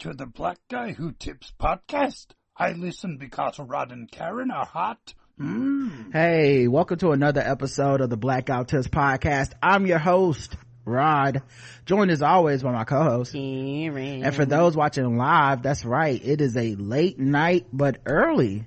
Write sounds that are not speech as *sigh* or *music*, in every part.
to the Black Guy Who Tips podcast. I listen because Rod and Karen are hot. Mm. Hey, welcome to another episode of the Black Guy Who Tips podcast. I'm your host, Rod, joined as always by my co-host. Karen. And for those watching live, that's right. It is a late night, but early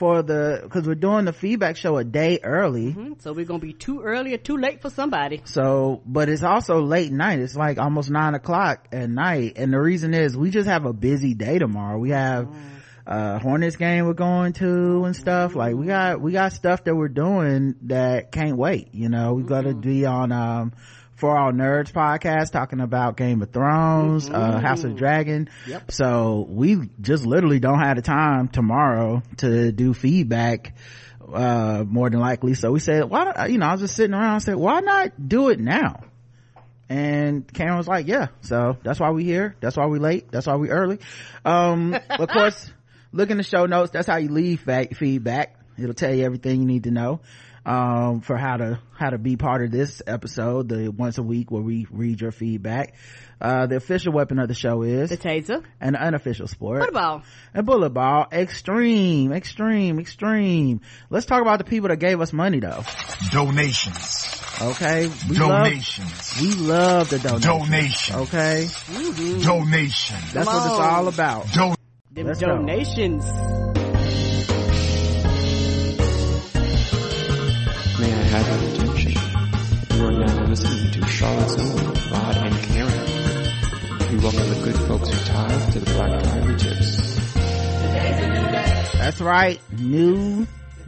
for the, cause we're doing the feedback show a day early. Mm-hmm. So we're gonna be too early or too late for somebody. So, but it's also late night. It's like almost nine o'clock at night. And the reason is we just have a busy day tomorrow. We have, uh hornets game we're going to and stuff like we got we got stuff that we're doing that can't wait you know we mm-hmm. got to be on um for all nerds podcast talking about game of thrones mm-hmm. uh house of dragon yep. so we just literally don't have the time tomorrow to do feedback uh more than likely so we said why not, you know i was just sitting around and said why not do it now and Karen was like, yeah, so that's why we here. That's why we late. That's why we early. Um, of course, *laughs* look in the show notes that's how you leave feedback it'll tell you everything you need to know um, for how to how to be part of this episode the once a week where we read your feedback. Uh, the official weapon of the show is the taser. an unofficial sport. Bullet ball a bullet ball. Extreme extreme extreme. Let's talk about the people that gave us money though. Donations. Okay? We donations. love, we love the donations. Donation okay? Mm-hmm. donation that's Come what on. it's all about. Don- them Let's donations. Go. Have your attention? You are now listening to Charlotte's own Rod and Karen. We welcome the good folks who tithe to the Black Guy Who Tips. That's right. New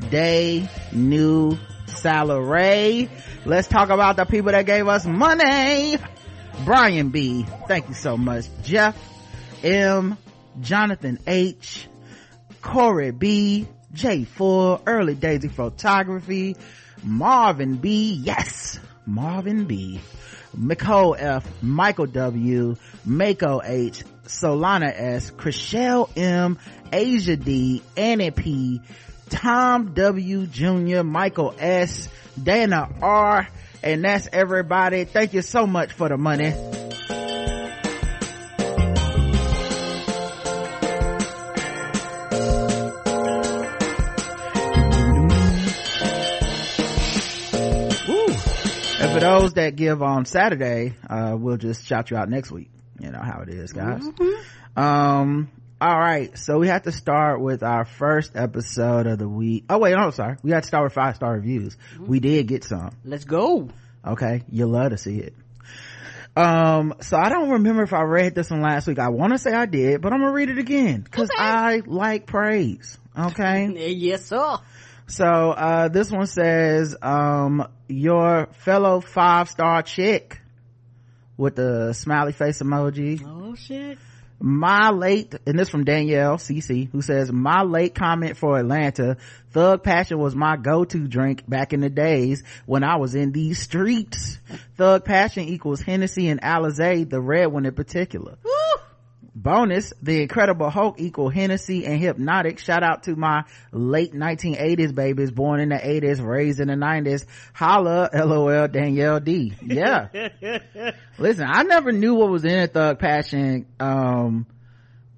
day, new salary. Let's talk about the people that gave us money. Brian B. Thank you so much. Jeff M. Jonathan H, Corey B, J4, Early Daisy Photography, Marvin B, yes, Marvin B, Nicole F, Michael W, Mako H, Solana S, Chriselle M, Asia D, Annie P, Tom W Jr., Michael S, Dana R, and that's everybody. Thank you so much for the money. Those that give on Saturday, uh, we'll just shout you out next week. You know how it is, guys. Mm-hmm. Um, all right. So we have to start with our first episode of the week. Oh wait, no, sorry. We have to start with five star reviews. Mm-hmm. We did get some. Let's go. Okay. You'll love to see it. Um, so I don't remember if I read this one last week. I want to say I did, but I'm gonna read it again because okay. I like praise. Okay. *laughs* yes, sir. So, uh, this one says, um, your fellow five star chick with the smiley face emoji. Oh shit. My late, and this from Danielle CC, who says, my late comment for Atlanta, Thug Passion was my go-to drink back in the days when I was in these streets. Thug Passion equals Hennessy and Alizé, the red one in particular. Woo! Bonus the incredible hulk equal hennessy and Hpnotiq. shout out to my late 1980s babies born in the 80s raised in the 90s holla lol danielle d. Yeah. *laughs* Listen i never knew what was in a thug passion um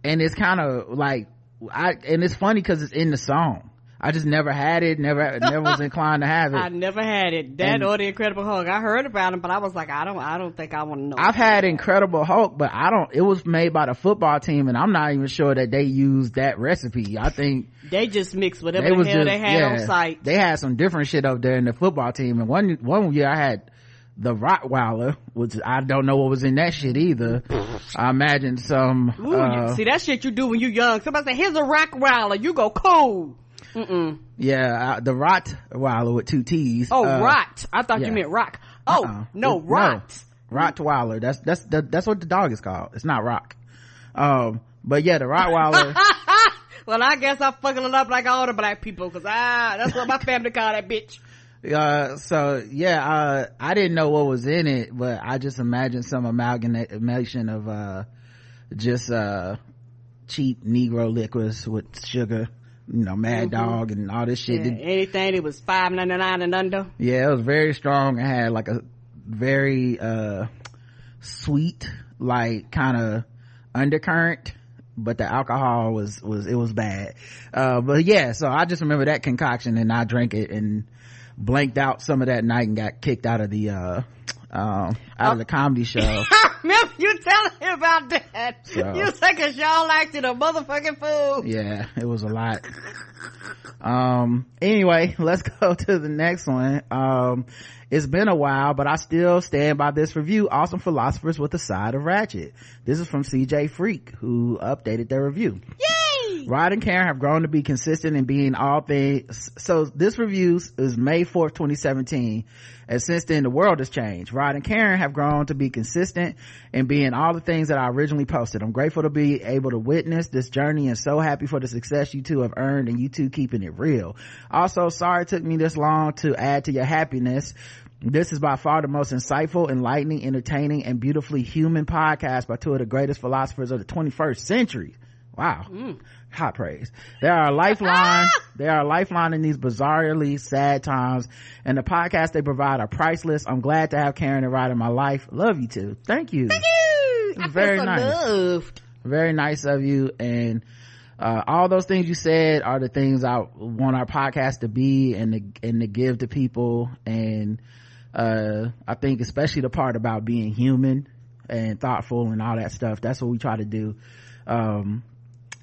and it's kind of like i and it's funny because it's in the song I just never had it, never, never was *laughs* inclined to have it. I never had it. That and, or the Incredible Hulk. I heard about him, but I was like, I don't, I don't think I want to know. I've had Incredible Hulk, but I don't, it was made by the football team and I'm not even sure that they used that recipe. I think they just mixed whatever the hell just, they had yeah, on site. They had some different shit up there in the football team. And one, one year I had, the Rottweiler, which I don't know what was in that shit either. I imagine some. Ooh, uh, see that shit you do when you young. Somebody say, "Here's a Rottweiler," you go cool. Mm-mm. Yeah, uh, the Rottweiler with two T's. Oh, uh, rot. I thought yeah. you meant rock. Oh, uh-uh. no, it, rot. No. Rottweiler. That's, that's, that, that's what the dog is called. It's not rock. Um, but yeah, the Rottweiler. *laughs* well, I guess I'm fucking it up like all the black people, cause ah, that's what my family call that bitch. *laughs* Uh, so yeah, uh, I didn't know what was in it, but I just imagined some amalgamation of, uh, just, uh, cheap Negro liquids with sugar you know mad mm-hmm. dog and all this shit. Yeah, anything it was 5.99 and under. Yeah it was very strong. It had like a very uh sweet like kind of undercurrent but the alcohol was was it was bad. Uh, but yeah so i just remember that concoction and i drank it and blanked out some of that night and got kicked out of the uh um out of the comedy *laughs* show. I remember you telling me about that. So- You say cause y'all acted a motherfucking fool. yeah it was a lot. Um anyway let's *laughs* go to the next one. Um it's been a while but i still stand by this review. Awesome philosophers with a side of ratchet. This is from cj freak who updated their review. Yay! Rod and Karen have grown to be consistent in being all things. So this review is May 4th, 2017. And since then, the world has changed. Rod and Karen have grown to be consistent in being all the things that I originally posted. I'm grateful to be able to witness this journey and so happy for the success you two have earned and you two keeping it real. Also, sorry it took me this long to add to your happiness. This is by far the most insightful, enlightening, entertaining, and beautifully human podcast by two of the greatest philosophers of the 21st century. Wow. Mm. Hot praise. They are a lifeline. they are a lifeline in these bizarrely sad times. And the podcast they provide are priceless. I'm glad to have Karen and Rod in my life. Love you too. Thank you. I feel Very so nice. loved. Very nice of you. And, uh, all those things you said are the things I want our podcast to be and to, and to give to people. And, uh, I think especially the part about being human and thoughtful and all that stuff. That's what we try to do. Um,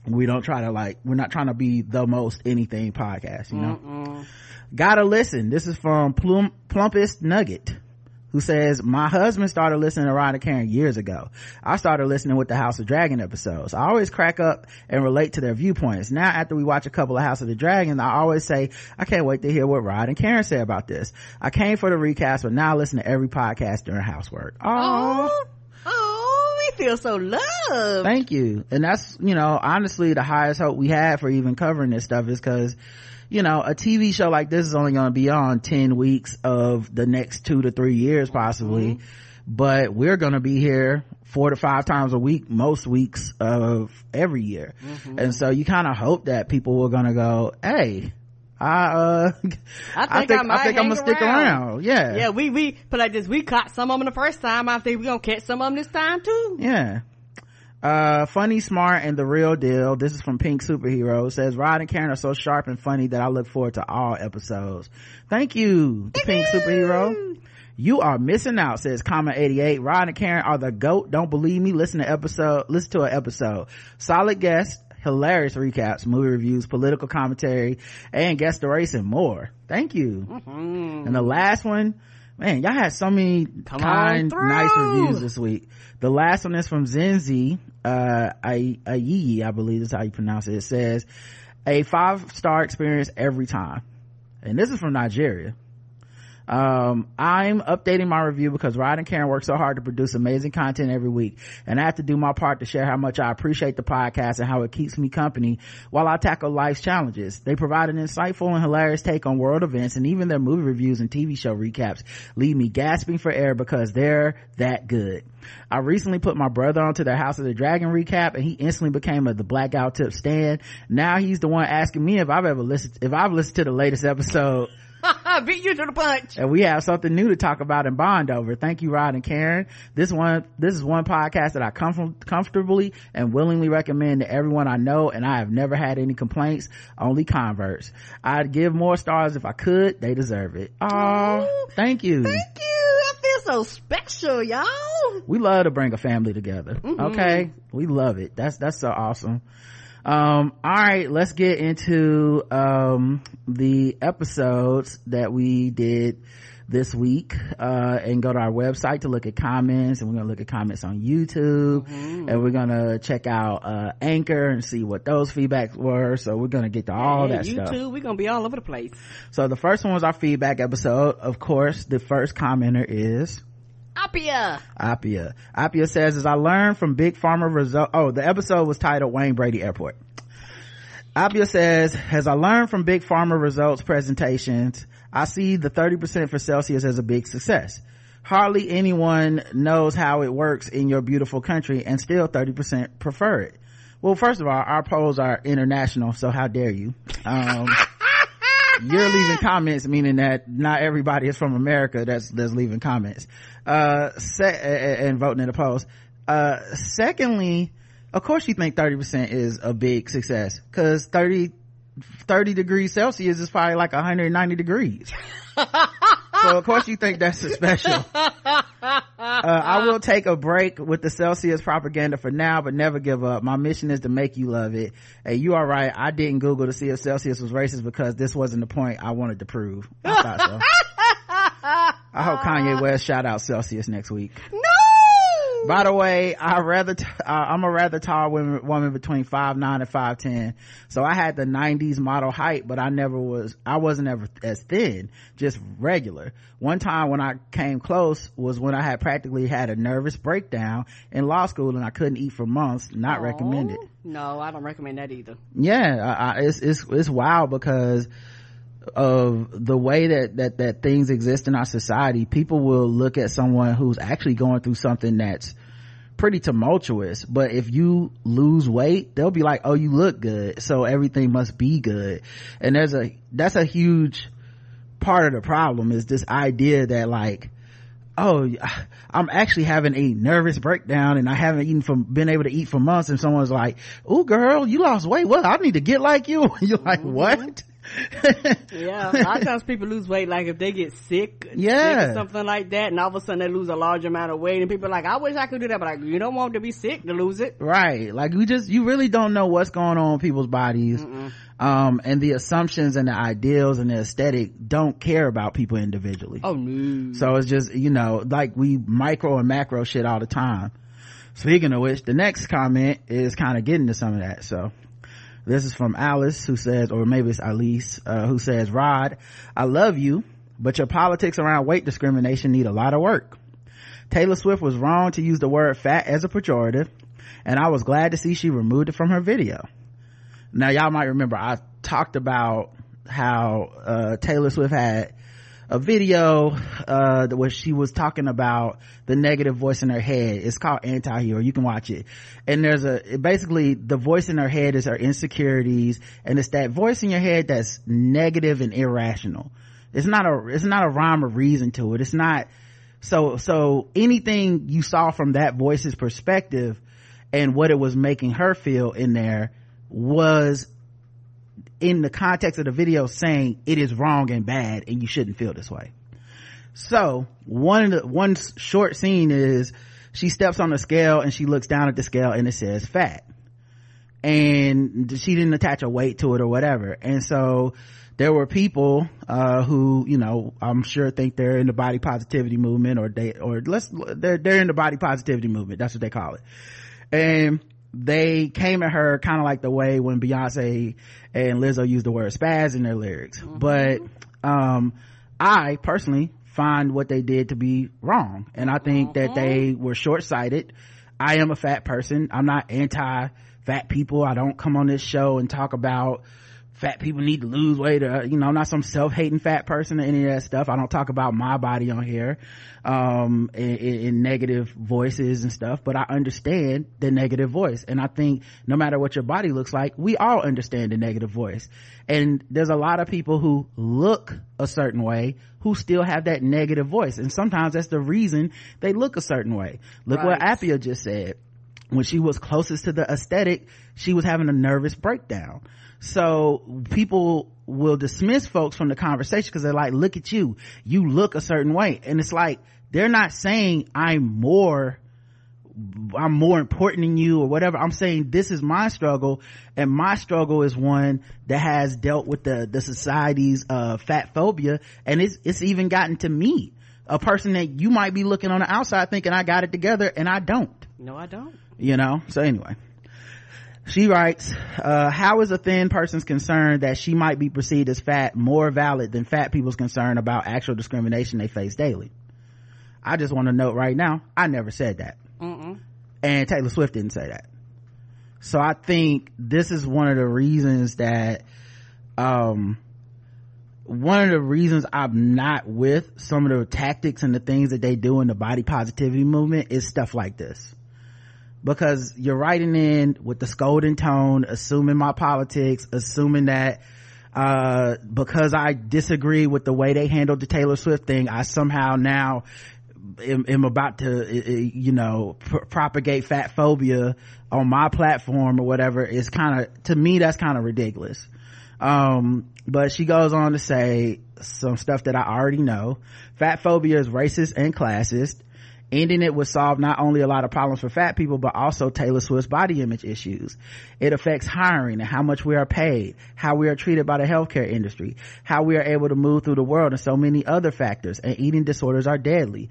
we don't try to like, we're not trying to be the most anything podcast, you know? Gotta listen. This is from Plum, Plumpest Nugget who says, my husband started listening to Rod and Karen years ago. I started listening with the House of Dragon episodes. I always crack up and relate to their viewpoints. Now after we watch a couple of House of the Dragon, I always say, I can't wait to hear what Rod and Karen say about this. I came for the recast, but now I listen to every podcast during housework. Oh, feel so loved. thank you. And that's, you know, honestly the highest hope we had for even covering this stuff is cause you know, a TV show like this is only going to be on 10 weeks of the next two to three years possibly. Mm-hmm. But we're going to be here four to five times a week, most weeks of every year. Mm-hmm. And so you kind of hope that people were going to go, Hey, I, uh, *laughs* I think I might I'm gonna stick around. Yeah. Yeah, we, we, put like this, we caught some of them the first time. I think we gonna catch some of them this time too. Yeah. Uh, funny, smart, and the real deal. This is from Pink Superhero. It says Rod and Karen are so sharp and funny that I look forward to all episodes. Thank you, Pink Superhero. You are missing out, says comma 88. Rod and Karen are the GOAT. Don't believe me? Listen to episode, listen to an episode. Solid guest, hilarious recaps, movie reviews, political commentary, and guest the race and more. Thank you. And the last one, man, y'all had so many Come kind, nice reviews this week. The last one is from Zenzi, uh, Ayiyi, I believe is how you pronounce it. It says, a five star experience every time. And this is from Nigeria. Um, I'm updating my review because Rod and Karen work so hard to produce amazing content every week. And I have to do my part to share how much I appreciate the podcast and how it keeps me company while I tackle life's challenges. They provide an insightful and hilarious take on world events and even their movie reviews and TV show recaps leave me gasping for air because they're that good. I recently put my brother onto their House of the Dragon recap and he instantly became a the blackout tip stand. Now he's the one asking me if I've ever listened, if I've listened to the latest episode *laughs* Beat you to the punch. and we have something new to talk about and bond over. Thank you, Rod and Karen. This one, this is one podcast that I comfort, comfortably and willingly recommend to everyone I know, and I have never had any complaints, only converts. I'd give more stars if I could. They deserve it. Oh, thank you. Thank you. I feel so special, y'all. we love to bring a family together. Mm-hmm. Okay. We love it. That's, that's so awesome. Um, all right, let's get into, um, the episodes that we did this week, uh, and go to our website to look at comments and we're to look at comments on YouTube and we're to check out, uh, Anchor and see what those feedbacks were. So we're to get to all that YouTube, stuff. too. We gonna be all over the place. So the first one was our feedback episode. Of course, the first commenter is, Apia. Appia. Appia says, as I learned from Big Pharma result, oh, the episode was titled Wayne Brady Airport. Appia says, as I learned from Big Pharma results presentations, I see the 30% for Celsius as a big success. Hardly anyone knows how it works in your beautiful country and still 30% prefer it. Well, first of all, our polls are international, so how dare you? Um, *laughs* you're leaving comments meaning that not everybody is from america that's that's leaving comments uh se- and voting in the polls. Uh secondly of course you think 30% is a big success because 30 30 degrees celsius is probably like 190 degrees. So of course you think that's a special. Uh, i will take a break with the celsius propaganda for now but never give up. My mission is to make you love it. Hey you are right. I didn't google to see if celsius was racist because this wasn't the point i wanted to prove. I thought so *laughs* i hope kanye west shout out celsius next week No! by the way, I rather t- uh, I'm a rather tall woman, woman between five nine and five ten, so I had the '90s model height, but I never was. I wasn't ever as thin, just regular. One time when I came close was when I had practically had a nervous breakdown in law school and I couldn't eat for months. Not recommended. No, I don't recommend that either. Yeah, I, I, it's it's it's wild because of the way that, that, that things exist in our society, people will look at someone who's actually going through something that's pretty tumultuous. But if you lose weight, they'll be like, oh, you look good. So everything must be good. And there's a, that's a huge part of the problem is this idea that like, oh *sighs* i'm actually having a nervous breakdown and i haven't eaten from been able to eat for months and someone's like oh girl you lost weight well i need to get like you *laughs* you're like what Yeah, a lot of *laughs* times people lose weight like if they get sick, Yeah. sick or something like that, and all of a sudden they lose a large amount of weight, and people are like, "I wish I could do that," but like, you don't want to be sick to lose it. right like you just you really don't know what's going on in people's bodies um and the assumptions and the ideals and the aesthetic don't care about people individually Oh no! so it's just you know like we micro and macro shit all the time speaking of which the next comment is kind of getting to some of that so this is from alice who says or maybe it's alice uh, who says rod i love you but your politics around weight discrimination need a lot of work. Taylor swift was wrong to use the word fat as a pejorative and i was glad to see she removed it from her video. Now y'all might remember i talked about how uh, taylor swift had a video uh where she was talking about the negative voice in her head. It's called anti-hero. You can watch it. And there's a basically the voice in her head is her insecurities and it's that voice in your head that's negative and irrational. It's not a it's not a rhyme or reason to it. It's not so so anything you saw from that voice's perspective and what it was making her feel in there was in the context of the video saying it is wrong and bad and you shouldn't feel this way. So one the one short scene is she steps on the scale and she looks down at the scale and it says fat. And she didn't attach a weight to it or whatever. And so there were people uh, who you know i'm sure think they're in the body positivity movement or they or let's they're they're in the body positivity movement. That's what they call it. And they came at her kind of like the way when beyonce and lizzo used the word spaz in their lyrics. But um i personally find what they did to be wrong. And i think that they were short-sighted. I am a fat person. I'm not anti fat people. I don't come on this show and talk about fat people need to lose weight or you know i'm not some self-hating fat person or any of that stuff. I don't talk about my body on here um in, in negative voices and stuff but i understand the negative voice. And i think no matter what your body looks like we all understand the negative voice. And there's a lot of people who look a certain way who still have that negative voice. And sometimes that's the reason they look a certain way. Look what Right. appia just said. When she was closest to the aesthetic, she was having a nervous breakdown. So people will dismiss folks from the conversation because they're like, look at you. You look a certain way. And it's like, they're not saying I'm more, I'm more important than you or whatever. I'm saying this is my struggle and my struggle is one that has dealt with the, the society's, uh, fat phobia and it's, it's even gotten to me. A person that you might be looking on the outside thinking I got it together and I don't no, I don't. you know so anyway she writes uh, how is a thin person's concern that she might be perceived as fat more valid than fat people's concern about actual discrimination they face daily? I just want to note right now i never said that. Mm-mm. and taylor swift didn't say that. So i think this is one of the reasons that um one of the reasons i'm not with some of the tactics and the things that they do in the body positivity movement is stuff like this because you're writing in with the scolding tone assuming my politics assuming that uh because i disagree with the way they handled the taylor swift thing i somehow now am, am about to you know pr- propagate fat phobia on my platform or whatever. Is kind of to me that's kind of ridiculous. Um but she goes on to say some stuff that i already know. Fat phobia is racist and classist ending it would solve not only a lot of problems for fat people but also taylor swift's body image issues. It affects hiring and how much we are paid how we are treated by the healthcare industry how we are able to move through the world and so many other factors and eating disorders are deadly.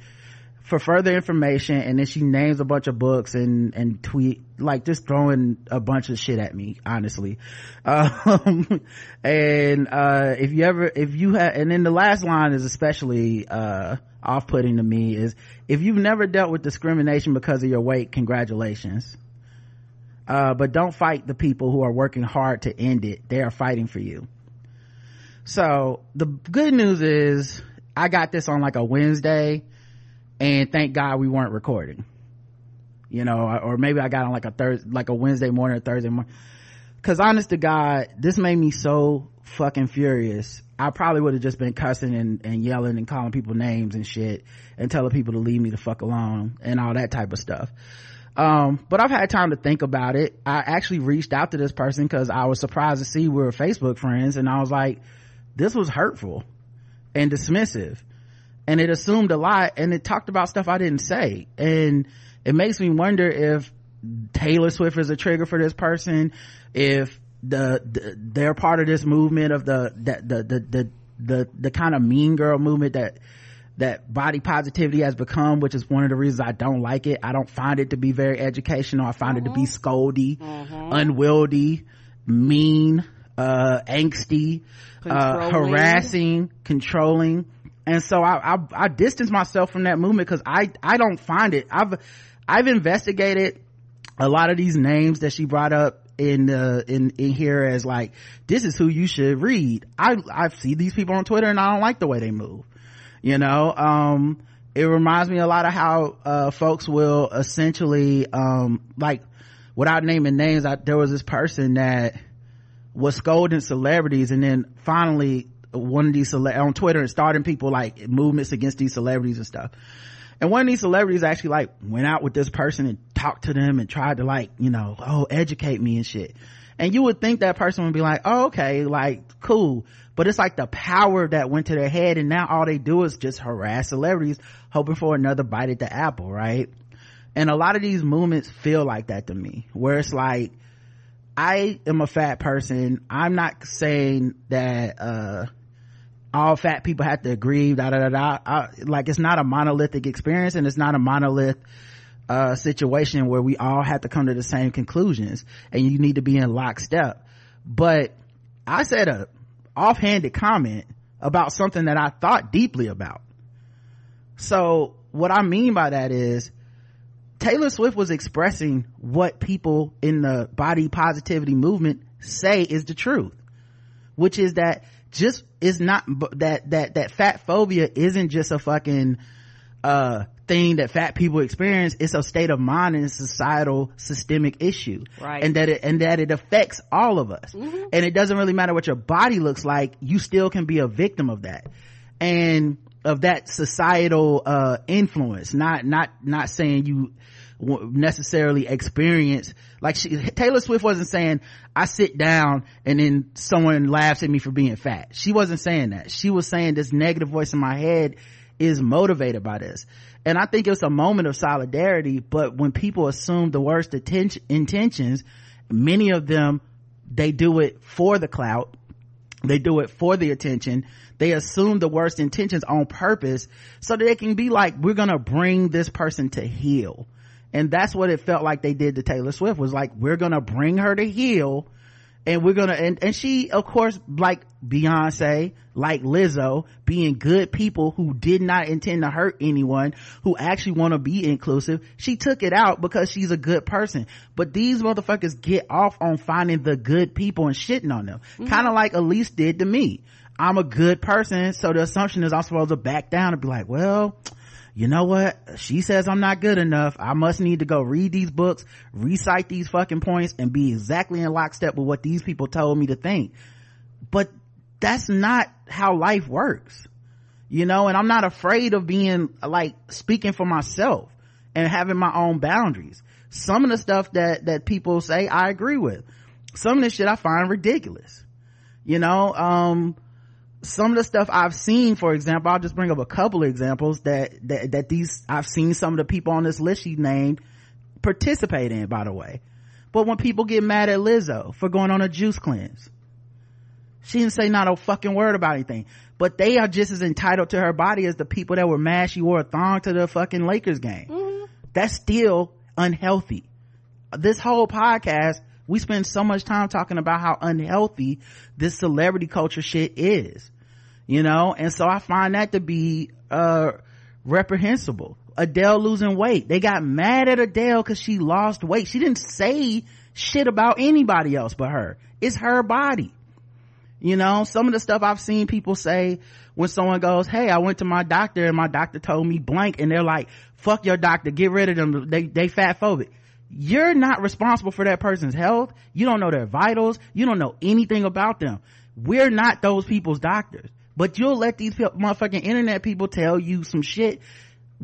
For further information and then she names a bunch of books and and tweet like just throwing a bunch of shit at me honestly. *laughs* Um and uh if you ever if you have and then the last line is especially uh off-putting to me is if you've never dealt with discrimination because of your weight congratulations. Uh but don't fight the people who are working hard to end it. They are fighting for you. So the good news is i got this on like a wednesday and thank god we weren't recording. You know or maybe i got on like a thursday like a wednesday morning or thursday morning because honest to god this made me so fucking furious. I probably would have just been cussing and, and yelling and calling people names and shit and telling people to leave me the fuck alone and all that type of stuff. Um, but i've had time to think about it. I actually reached out to this person because i was surprised to see we were facebook friends and i was like this was hurtful and dismissive. And it assumed a lot and it talked about stuff I didn't say. And it makes me wonder if Taylor Swift is a trigger for this person, if the, the they're part of this movement of the the the the the, the, the kind of mean girl movement that that body positivity has become, which is one of the reasons I don't like it. I don't find it to be very educational. I find it to be scoldy, unwieldy, mean, uh, angsty, uh, harassing, controlling. And so I, I, I distance myself from that movement because I, I don't find it. I've, I've investigated a lot of these names that she brought up in uh in in here as like this is who you should read. I i see these people on twitter and i don't like the way they move. You know um it reminds me a lot of how uh folks will essentially um like without naming names I, there was this person that was scolding celebrities and then finally one of these cele- on twitter and starting people like movements against these celebrities and stuff. And one of these celebrities actually like went out with this person and talked to them and tried to like you know oh educate me and shit. And you would think that person would be like oh okay like cool. But it's like the power that went to their head and now all they do is just harass celebrities hoping for another bite at the apple right? And a lot of these movements feel like that to me where it's like i am a fat person. I'm not saying that uh all fat people have to agree da da da da. I, like it's not a monolithic experience and it's not a monolith uh situation where we all have to come to the same conclusions and you need to be in lockstep. But i said a offhanded comment about something that i thought deeply about. So what i mean by that is taylor swift was expressing what people in the body positivity movement say is the truth which is that just is not that that that fat phobia isn't just a fucking uh thing that fat people experience it's a state of mind and a societal systemic issue Right. and that it and that it affects all of us and it doesn't really matter what your body looks like you still can be a victim of that and of that societal uh influence not not not saying you necessarily experience like she, Taylor Swift wasn't saying I sit down and then someone laughs at me for being fat. She wasn't saying that. She was saying this negative voice in my head is motivated by this. And I think it's a moment of solidarity, but when people assume the worst atten- intentions, many of them, they do it for the clout. They do it for the attention. They assume the worst intentions on purpose so that they can be like we're gonna bring this person to heal and that's what it felt like they did to taylor swift was like we're gonna bring her to heal and we're gonna and, and she of course like beyonce like lizzo being good people who did not intend to hurt anyone who actually want to be inclusive she took it out because she's a good person. But these motherfuckers get off on finding the good people and shitting on them. Mm-hmm. Kind of like elise did to me. I'm a good person so the assumption is i'm supposed to back down and be like well you know what? She says I'm not good enough. I must need to go read these books, recite these fucking points, and be exactly in lockstep with what these people told me to think. But that's not how life works. you know and i'm not afraid of being like speaking for myself and having my own boundaries some of the stuff that that people say i agree with some of the shit i find ridiculous you know um some of the stuff I've seen, for example, I'll just bring up a couple of examples that, that, that these, I've seen some of the people on this list she named participate in, by the way. But when people get mad at Lizzo for going on a juice cleanse, she didn't say not a fucking word about anything. But they are just as entitled to her body as the people that were mad she wore a thong to the fucking Lakers game. Mm-hmm. That's still unhealthy. This whole podcast we spend so much time talking about how unhealthy this celebrity culture shit is you know? And so i find that to be uh reprehensible. Adele losing weight. They got mad at adele because she lost weight. She didn't say shit about anybody else but her. It's her body. You know some of the stuff i've seen people say when someone goes hey i went to my doctor and my doctor told me blank and they're like fuck your doctor. Get rid of them. They they fat phobic you're not responsible for that person's health. You don't know their vitals. You don't know anything about them. We're not those people's doctors, but you'll let these motherfucking internet people tell you some shit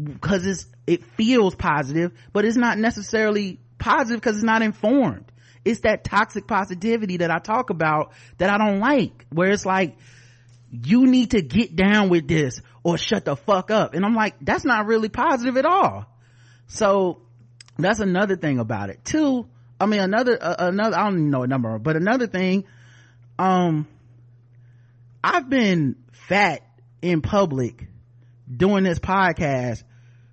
because it's, it feels positive, but it's not necessarily positive because it's not informed. It's that toxic positivity that I talk about that I don't like, where it's like, you need to get down with this or shut the fuck up. And I'm like, that's not really positive at all. So that's another thing about it. Two i mean another uh, another i don't even know a number but another thing um i've been fat in public doing this podcast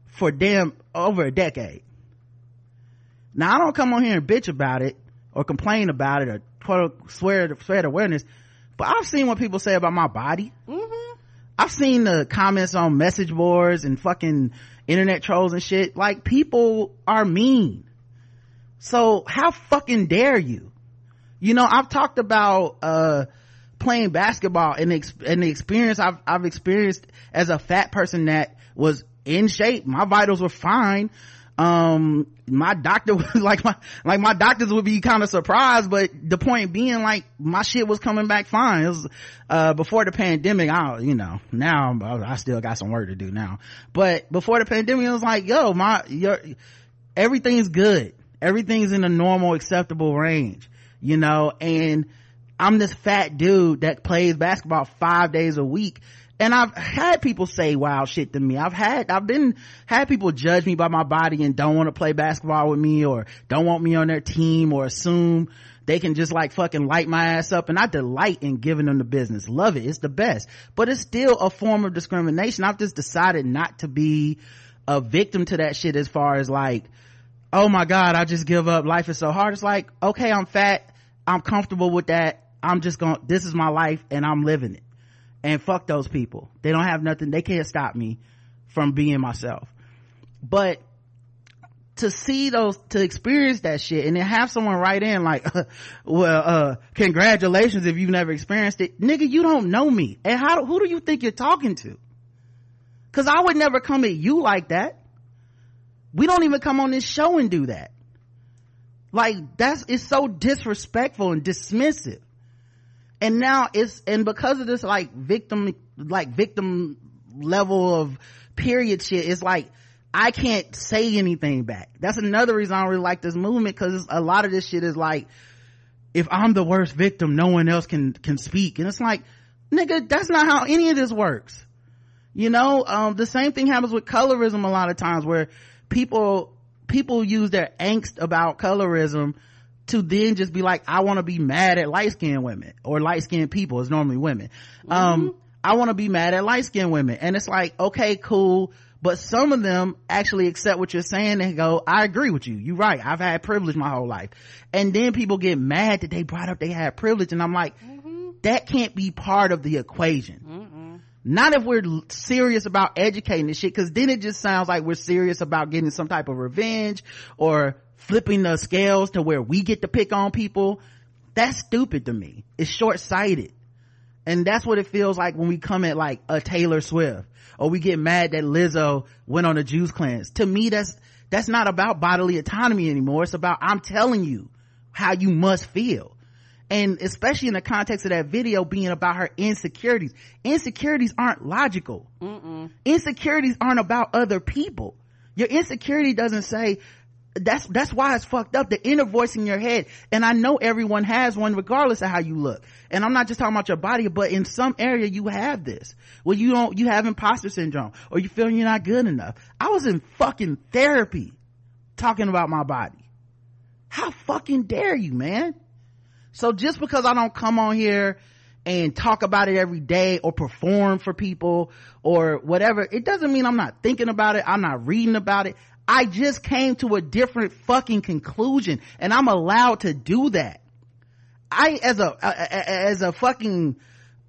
for damn over a decade. Now i don't come on here and bitch about it or complain about it or quote swear swear awareness but i've seen what people say about my body. Mm-hmm. i've seen the comments on message boards and fucking internet trolls and shit like people are mean. So how fucking dare you? You know i've talked about uh playing basketball and the, and the experience I've, I've experienced as a fat person that was in shape. My vitals were fine um my doctor *laughs* like my like my doctors would be kind of surprised but the point being like my shit was coming back fine. It was uh before the pandemic i you know now i still got some work to do now. But before the pandemic it was like yo my your everything's good. Everything's in a normal acceptable range you know? And i'm this fat dude that plays basketball five days a week and I've had people say wild shit to me. I've had, I've been, had people judge me by my body and don't want to play basketball with me or don't want me on their team or assume they can just like fucking light my ass up and I delight in giving them the business. Love it. It's the best. But it's still a form of discrimination. I've just decided not to be a victim to that shit as far as like, oh my God, I just give up. Life is so hard. It's like, okay, I'm fat. I'm comfortable with that. I'm just going, to this is my life and I'm living it and fuck those people. They don't have nothing. They can't stop me from being myself. But to see those to experience that shit and then have someone write in like *laughs* well uh congratulations if you've never experienced it. Nigga you don't know me. And how who do you think you're talking to? Because i would never come at you like that. We don't even come on this show and do that. Like that's it's so disrespectful and dismissive and now it's and because of this like victim like victim level of period shit it's like i can't say anything back. That's another reason i don't really like this movement because a lot of this shit is like if i'm the worst victim no one else can can speak. And it's like nigga that's not how any of this works. You know um, the same thing happens with colorism a lot of times where people people use their angst about colorism to then just be like, I want to be mad at light skinned women or light skinned people. It's normally women. Um, mm-hmm. Um, I want to be mad at light skinned women. And it's like, okay, cool. But some of them actually accept what you're saying and go, I agree with you. You're right. I've had privilege my whole life. And then people get mad that they brought up they had privilege. And I'm like, mm-hmm. that can't be part of the equation. Mm-mm. Not if we're serious about educating this shit, cause then it just sounds like we're serious about getting some type of revenge or flipping the scales to where we get to pick on people that's stupid to me. It's short-sighted. And that's what it feels like when we come at like a taylor swift or we get mad that lizzo went on a juice cleanse. To me that's that's not about bodily autonomy anymore. It's about i'm telling you how you must feel. And especially in the context of that video being about her insecurities. Insecurities aren't logical. Mm-mm. insecurities aren't about other people. Your insecurity doesn't say that's that's why it's fucked up. The inner voice in your head. And i know everyone has one regardless of how you look. And i'm not just talking about your body but in some area you have this. Well you don't you have imposter syndrome or you feel you're not good enough. I was in fucking therapy talking about my body. How fucking dare you man? So just because i don't come on here and talk about it every day or perform for people or whatever it doesn't mean i'm not thinking about it. I'm not reading about it I just came to a different fucking conclusion and I'm allowed to do that. I, as a, as a fucking,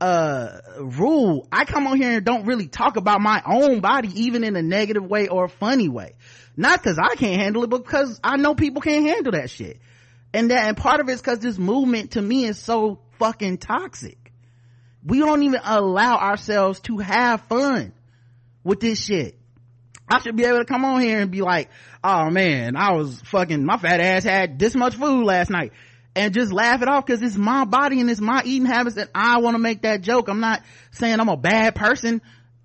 uh, rule, I come on here and don't really talk about my own body, even in a negative way or a funny way. Not cause I can't handle it, but because I know people can't handle that shit. And that, and part of it's cause this movement to me is so fucking toxic. We don't even allow ourselves to have fun with this shit I should be able to come on here and be like, oh man, I was fucking, my fat ass had this much food last night and just laugh it off because it's my body and it's my eating habits and I want to make that joke. I'm not saying I'm a bad person.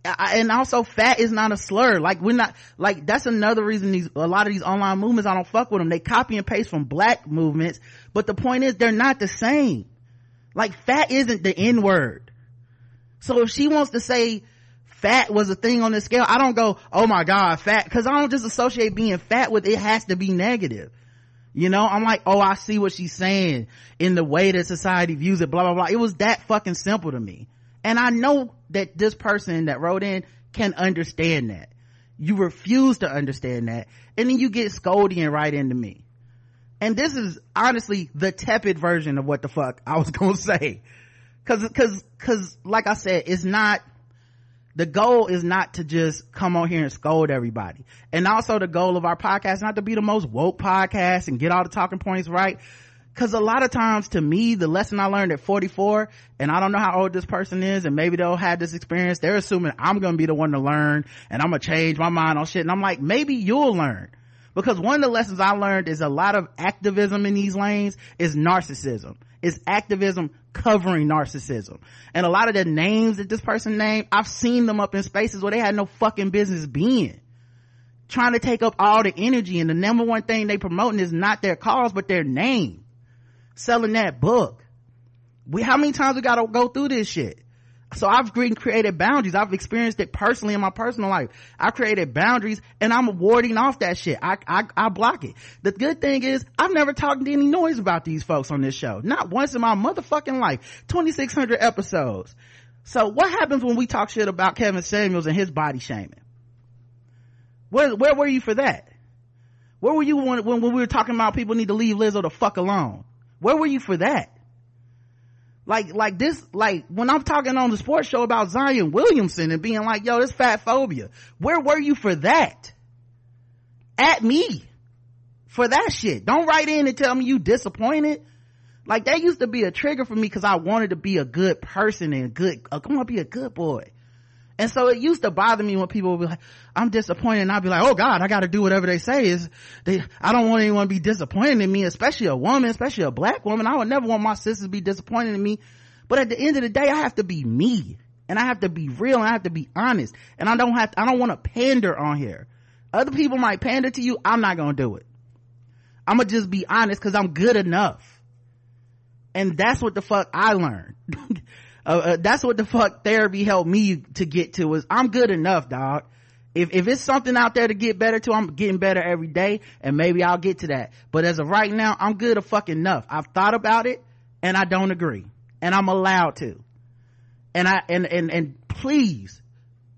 I, and also fat is not a slur. Like we're not, like that's another reason these, a lot of these online movements, I don't fuck with them. They copy and paste from black movements, but the point is they're not the same. Like fat isn't the N word. So if she wants to say, fat was a thing on the scale, I don't go, oh my god, fat, cause I don't just associate being fat with it has to be negative. You know, I'm like, oh, I see what she's saying in the way that society views it, blah, blah, blah. It was that fucking simple to me. And I know that this person that wrote in can understand that. You refuse to understand that. And then you get scolding right into me. And this is honestly the tepid version of what the fuck I was *laughs* gonna say. Cause, cause, cause like I said, it's not, the goal is not to just come on here and scold everybody. And also the goal of our podcast, not to be the most woke podcast and get all the talking points right. Cause a lot of times to me, the lesson I learned at 44, and I don't know how old this person is, and maybe they'll have this experience, they're assuming I'm gonna be the one to learn, and I'm gonna change my mind on shit, and I'm like, maybe you'll learn. Because one of the lessons I learned is a lot of activism in these lanes is narcissism. It's activism covering narcissism. And a lot of the names that this person named, I've seen them up in spaces where they had no fucking business being. Trying to take up all the energy and the number one thing they promoting is not their cause, but their name. Selling that book. We, how many times we gotta go through this shit? So I've created boundaries. I've experienced it personally in my personal life. I've created boundaries and I'm warding off that shit. I, I, I block it. The good thing is I've never talked any noise about these folks on this show. Not once in my motherfucking life. 2600 episodes. So what happens when we talk shit about Kevin Samuels and his body shaming? Where, where were you for that? Where were you when, when we were talking about people need to leave Lizzo the fuck alone? Where were you for that? Like like this like when i'm talking on the sports show about zion williamson and being like yo this fat phobia where were you for that? At me for that shit. Don't write in and tell me you disappointed. Like that used to be a trigger for me because i wanted to be a good person and good uh, come on be a good boy and so it used to bother me when people would be like, I'm disappointed. And I'd be like, oh God, I got to do whatever they say is they, I don't want anyone to be disappointed in me, especially a woman, especially a black woman. I would never want my sisters to be disappointed in me. But at the end of the day, I have to be me and I have to be real and I have to be honest. And I don't have, to, I don't want to pander on here. Other people might pander to you. I'm not going to do it. I'm going to just be honest because I'm good enough. And that's what the fuck I learned. *laughs* Uh, uh, that's what the fuck therapy helped me to get to is I'm good enough, dog. If, if it's something out there to get better to, I'm getting better every day and maybe I'll get to that. But as of right now, I'm good a fucking enough. I've thought about it and I don't agree and I'm allowed to. And I, and, and, and please,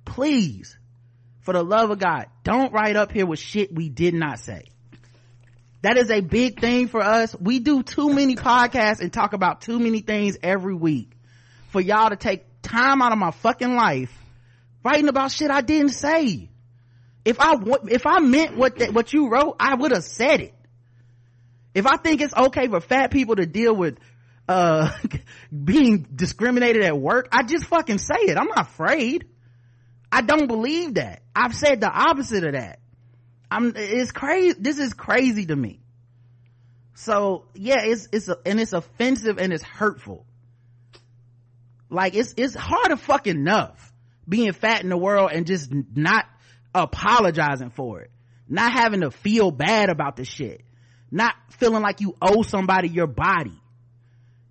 please, for the love of God, don't write up here with shit we did not say. That is a big thing for us. We do too many podcasts and talk about too many things every week for y'all to take time out of my fucking life writing about shit I didn't say. If I, if I meant what that, what you wrote, I would have said it. If I think it's okay for fat people to deal with, uh, *laughs* being discriminated at work, I just fucking say it. I'm not afraid. I don't believe that. I've said the opposite of that. I'm, it's crazy. This is crazy to me. So yeah, it's, it's, a, and it's offensive and it's hurtful. Like it's, it's hard fucking enough being fat in the world and just not apologizing for it. Not having to feel bad about the shit. Not feeling like you owe somebody your body.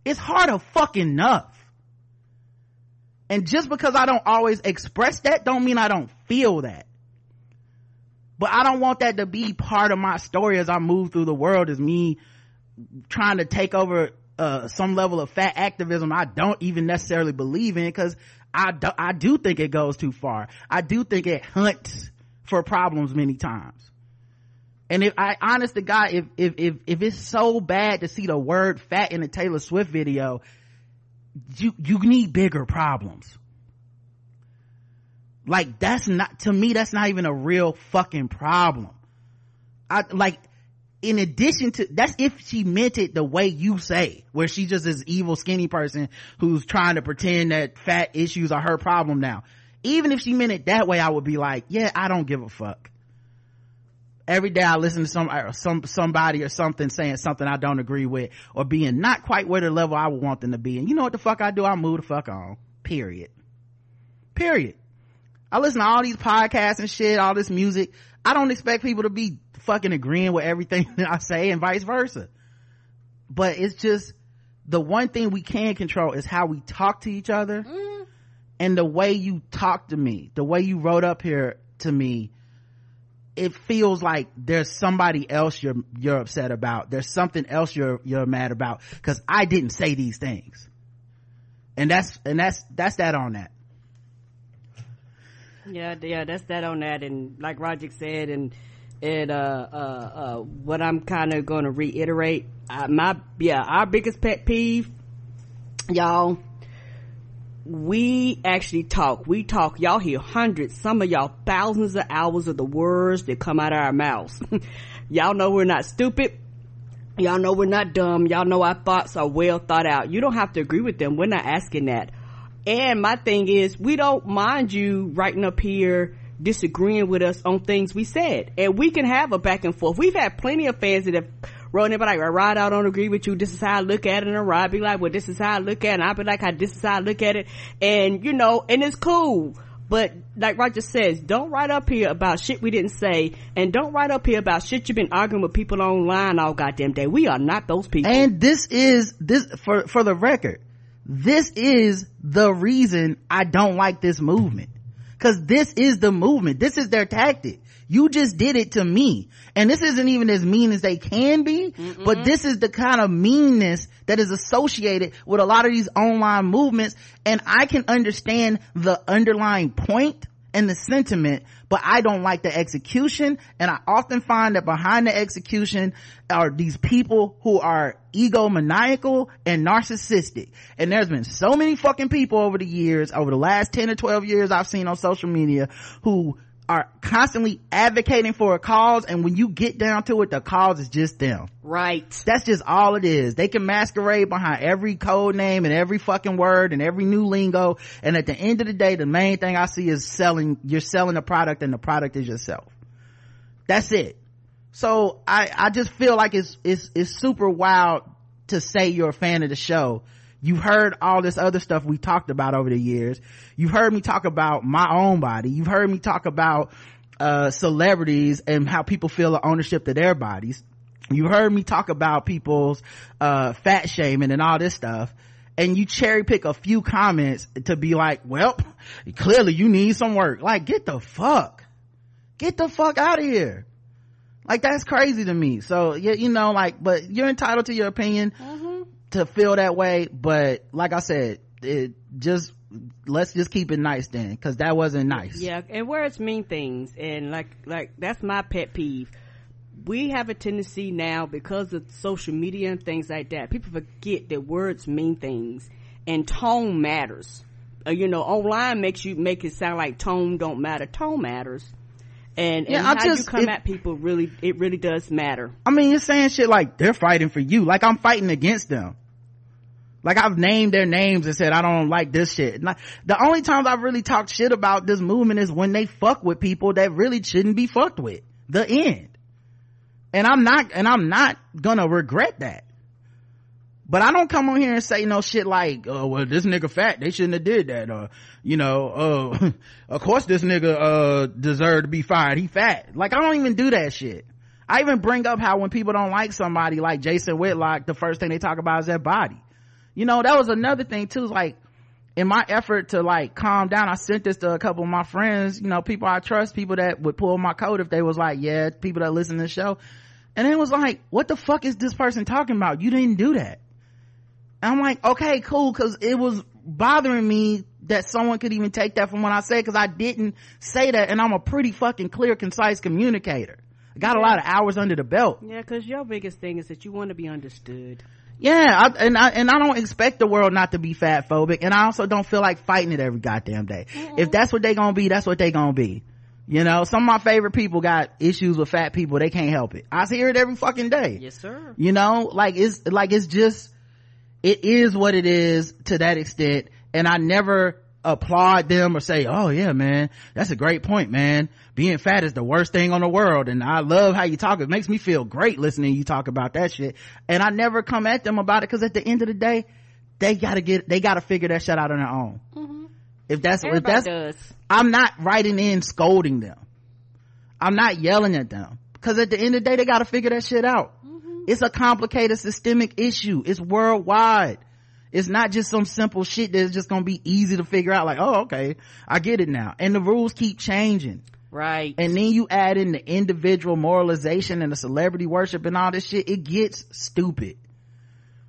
It's hard fucking enough. And just because I don't always express that don't mean I don't feel that. But I don't want that to be part of my story as I move through the world as me trying to take over uh, some level of fat activism I don't even necessarily believe in because I do, I do think it goes too far. I do think it hunts for problems many times. And if I, honest to God, if, if, if, if it's so bad to see the word fat in a Taylor Swift video, you, you need bigger problems. Like that's not, to me, that's not even a real fucking problem. I, like, in addition to that's if she meant it the way you say where she's just this evil skinny person who's trying to pretend that fat issues are her problem now. Even if she meant it that way i would be like yeah i don't give a fuck. Every day i listen to some uh, some somebody or something saying something i don't agree with or being not quite where the level i would want them to be. And you know what the fuck i do? I move the fuck on. Period. Period. I listen to all these podcasts and shit all this music. I don't expect people to be fucking agreeing with everything *laughs* that I say and vice versa. But it's just the one thing we can control is how we talk to each other mm. and the way you talk to me, the way you wrote up here to me. It feels like there's somebody else you're, you're upset about. There's something else you're, you're mad about because I didn't say these things. And that's, and that's, that's that on that. Yeah, yeah, that's that on that. And like Roger said, and and uh, uh, uh, what I'm kind of going to reiterate, uh, my yeah, our biggest pet peeve, y'all. We actually talk. We talk. Y'all hear hundreds, some of y'all thousands of hours of the words that come out of our mouths. *laughs* y'all know we're not stupid. Y'all know we're not dumb. Y'all know our thoughts are well thought out. You don't have to agree with them. We're not asking that. And my thing is, we don't mind you writing up here disagreeing with us on things we said. And we can have a back and forth. We've had plenty of fans that have wrote in, but like, Rod, I don't agree with you. This is how I look at it. And Rod be like, well, this is how I look at it. And I'll be like, how this is how I look at it. And, you know, and it's cool. But like Roger says, don't write up here about shit we didn't say, and don't write up here about shit you've been arguing with people online all goddamn day. We are not those people. And this is this for for the record. This is the reason I don't like this movement Cause this is the movement. This is their tactic. You just did it to me. And this isn't even as mean as they can be, Mm-mm. but this is the kind of meanness that is associated with a lot of these online movements. And I can understand the underlying point and the sentiment, but I don't like the execution. And I often find that behind the execution are these people who are egomaniacal and narcissistic. And there's been so many fucking people over the years, over the last 10 or 12 years I've seen on social media who are constantly advocating for a cause and when you get down to it the cause is just them. Right. That's just all it is. They can masquerade behind every code name and every fucking word and every new lingo and at the end of the day the main thing i see is selling you're selling a product and the product is yourself. That's it. So i i just feel like it's it's it's super wild to say you're a fan of the show You've heard all this other stuff we talked about over the years. You've heard me talk about my own body. You've heard me talk about, uh, celebrities and how people feel the ownership to their bodies. You heard me talk about people's, uh, fat shaming and all this stuff. And you cherry pick a few comments to be like, well, *laughs* clearly you need some work. Like, get the fuck, get the fuck out of here. Like, that's crazy to me. So, you, you know, like, but you're entitled to your opinion. To feel that way but like i said it just let's just keep it nice then because that wasn't nice. Yeah and words mean things and like like that's my pet peeve. We have a tendency now because of social media and things like that people forget that words mean things and tone matters. Uh, you know online makes you make it sound like tone don't matter. Tone matters and, yeah, and how just, you come it, at people really it really does matter i mean you're saying shit like they're fighting for you like i'm fighting against them like I've named their names and said I don't like this shit. the only times I've really talked shit about this movement is when they fuck with people that really shouldn't be fucked with. The end. and i'm not and i'm not gonna regret that but I don't come on here and say no shit like, oh, well, this nigga fat. They shouldn't have did that. Or, you know, uh, *laughs* of course this nigga, uh, deserved to be fired. He fat. Like, I don't even do that shit. I even bring up how when people don't like somebody like Jason Whitlock, the first thing they talk about is their body. You know, that was another thing too. Like, in my effort to like calm down, I sent this to a couple of my friends, you know, people I trust, people that would pull my coat if they was like, yeah, people that listen to the show. And it was like, what the fuck is this person talking about? You didn't do that. I'm like, okay, cool, cause it was bothering me that someone could even take that from what I said, cause I didn't say that, and I'm a pretty fucking clear, concise communicator. I got a lot of hours under the belt. Yeah, cause your biggest thing is that you want to be understood. Yeah, I, and I and I don't expect the world not to be fat phobic, and I also don't feel like fighting it every goddamn day. If that's what they gonna be, that's what they gonna be. You know, some of my favorite people got issues with fat people. They can't help it. I hear it every fucking day. Yes, sir. You know, like it's like it's just it is what it is to that extent. And i never applaud them or say oh yeah man that's a great point man. Being fat is the worst thing on the world. And i love how you talk. It makes me feel great listening you talk about that shit. And i never come at them about it because at the end of the day they gotta get they gotta figure that shit out on their own. Mm-hmm. if that's if Everybody that's does. i'm not writing in scolding them. I'm not yelling at them. Because at the end of the day they gotta figure that shit out it's a complicated systemic issue. It's worldwide. It's not just some simple shit that's just gonna be easy to figure out. Like, oh, okay, I get it now. And the rules keep changing. Right. And then you add in the individual moralization and the celebrity worship and all this shit. It gets stupid.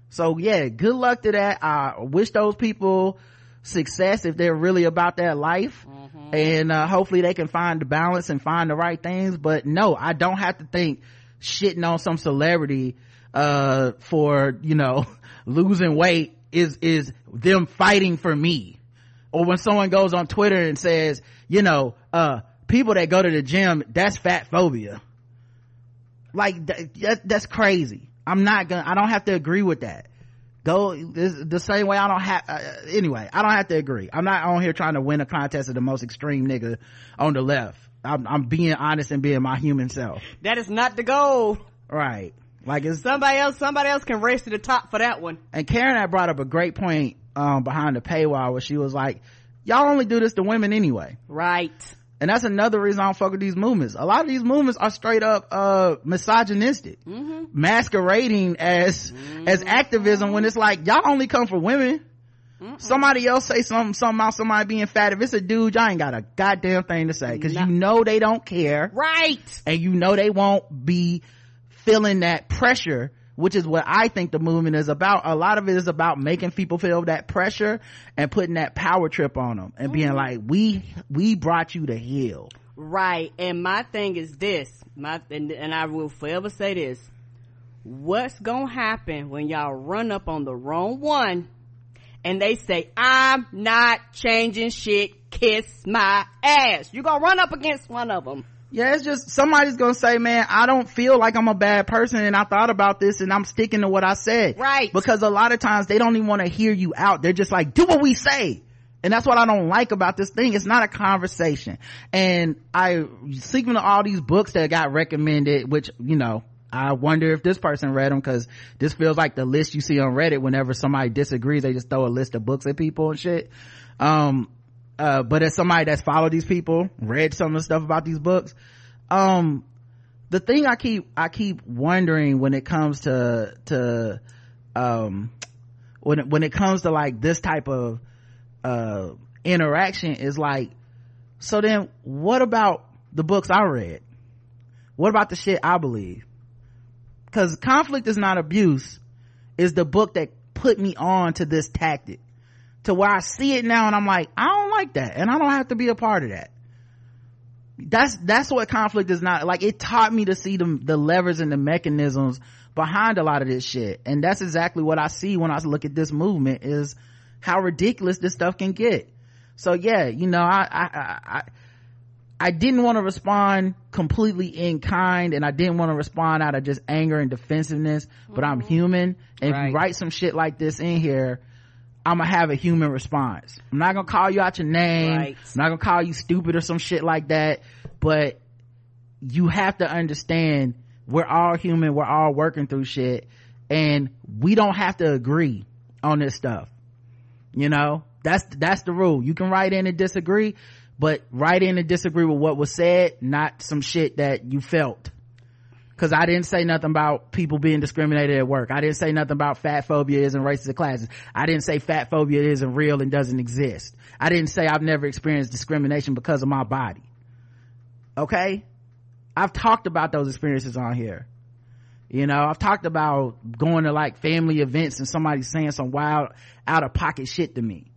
So yeah, good luck to that. I wish those people success if they're really about that life. And uh, hopefully they can find the balance and find the right things. But no, I don't have to think shitting on some celebrity uh for you know *laughs* losing weight is is them fighting for me. Or when someone goes on twitter and says you know uh people that go to the gym that's fat phobia. Like that, that's crazy. I'm not gonna i don't have to agree with that. Go the same way i don't have uh, anyway i don't have to agree. I'm not on here trying to win a contest of the most extreme nigga on the left I'm, I'm being honest and being my human self. That is not the goal. right. Like it's Somebody else, somebody else can race to the top for that one. and karen had brought up a great point um behind the paywall where she was like y'all only do this to women anyway. Right. and that's another reason i don't fuck with these movements. A lot of these movements are straight up uh misogynistic. Masquerading as as activism when it's like y'all only come for women somebody else say something something about somebody being fat. If it's a dude y'all ain't got a goddamn thing to say. Because you know they don't care. Right. and you know they won't be feeling that pressure which is what i think the movement is about. A lot of it is about making people feel that pressure and putting that power trip on them and being mm-hmm. like we we brought you to heal Right. And my thing is this, my, and, and I will forever say this. What's gonna happen when y'all run up on the wrong one and they say, I'm not changing shit, kiss my ass. You're gonna run up against one of them. yeah it's just somebody's gonna say man i don't feel like i'm a bad person and i thought about this and i'm sticking to what i said Right. because a lot of times they don't even want to hear you out they're just like do what we say and that's what i don't like about this thing it's not a conversation and i speaking to all these books that got recommended which you know I wonder if this person read them because this feels like the list you see on Reddit whenever somebody disagrees, they just throw a list of books at people and shit. Um, uh, but as somebody that's followed these people, read some of the stuff about these books, um, the thing I keep, I keep wondering when it comes to, to, um, when when it comes to like this type of, uh, interaction is like, so then what about the books I read? What about the shit I believe? Cause conflict is not abuse is the book that put me on to this tactic to where I see it now and I'm like, I don't like that and I don't have to be a part of that. That's, that's what conflict is not, like it taught me to see the, the levers and the mechanisms behind a lot of this shit. And that's exactly what I see when I look at this movement is how ridiculous this stuff can get. So yeah, you know, I, I, I, I I didn't want to respond completely in kind and I didn't want to respond out of just anger and defensiveness, but I'm mm-hmm. human. And if you write some shit like this in here, I'm gonna have a human response. I'm not gonna call you out your name. Right. I'm not gonna call you stupid or some shit like that, but you have to understand we're all human we're all working through shit and we don't have to agree on this stuff you know that's that's the rule you can write in and disagree but write in and disagree with what was said not some shit that you felt because I didn't say nothing about people being discriminated at work. I didn't say nothing about fat phobia isn't racist classes. I didn't say fat phobia isn't real and doesn't exist. I didn't say I've never experienced discrimination because of my body. Okay? I've talked about those experiences on here. You know, I've talked about going to like family events and somebody saying some wild out of pocket shit to me.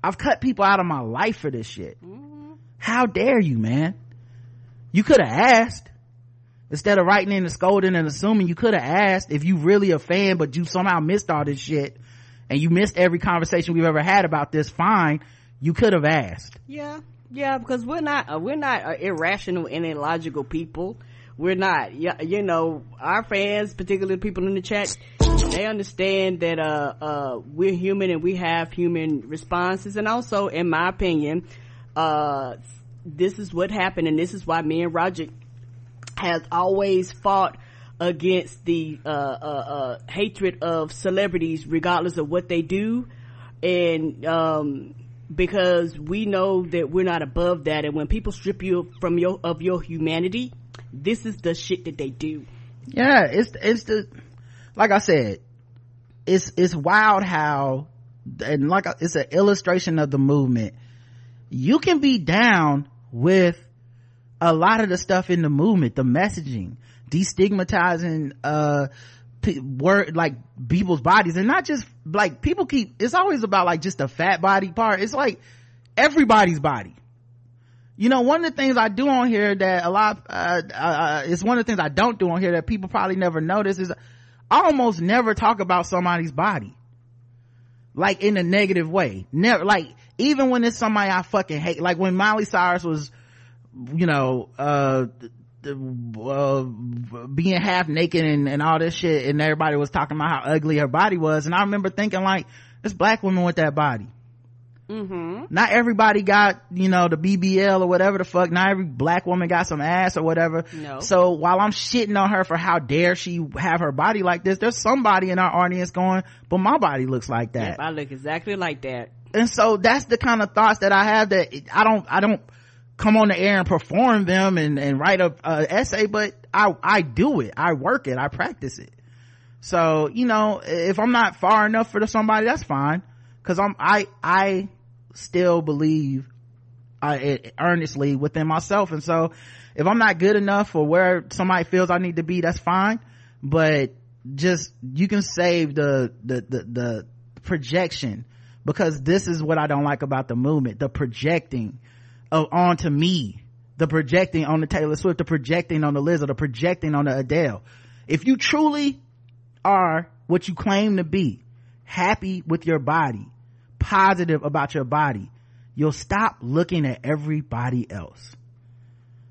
I've cut people out of my life for this shit. Mm-hmm. How dare you, man? You could have asked. Instead of writing in and scolding and assuming you could have asked if you really a fan but you somehow missed all this shit and you missed every conversation we've ever had about this fine. You could have asked. Yeah. Yeah because we're not uh, we're not uh, irrational and illogical people. We're not. Yeah you know our fans particularly people in the chat they understand that uh uh we're human and we have human responses. And also in my opinion uh this is what happened and this is why me and roger has always fought against the uh, uh, uh, hatred of celebrities regardless of what they do. And um, because we know that we're not above that and when people strip you from your of your humanity this is the shit that they do. Yeah it's it's the like i said it's it's wild how and like it's an illustration of the movement you can be down with a lot of the stuff in the movement, the messaging, destigmatizing, uh, word like people's bodies. And not just like people keep it's always about like just the fat body part. It's like everybody's body. You know one of the things i do on here that a lot uh, uh, it's one of the things i don't do on here that people probably never notice is i almost never talk about somebody's body. Like in a negative way. Never like even when it's somebody i fucking hate. Like when miley cyrus was you know uh, uh, being half naked and, and all this shit and everybody was talking about how ugly her body was and i remember thinking like this black woman with that body. Mm-hmm. not everybody got you know the bbl or whatever the fuck. Not every black woman got some ass or whatever. No. so while i'm shitting on her for how dare she have her body like this there's somebody in our audience going but my body looks like that. Yep, i look exactly like that and so that's the kind of thoughts that i have that i don't i don't come on the air and perform them and, and write a, a essay, but I, I do it. I work it. I practice it. So, you know, if I'm not far enough for somebody, that's fine. Cause I'm, I, I still believe, uh, earnestly within myself. And so if I'm not good enough for where somebody feels I need to be, that's fine. But just, you can save the, the, the, the projection because this is what I don't like about the movement, the projecting of onto me the projecting on the taylor swift the projecting on the lizzo the projecting on the adele. If you truly are what you claim to be happy with your body positive about your body you'll stop looking at everybody else.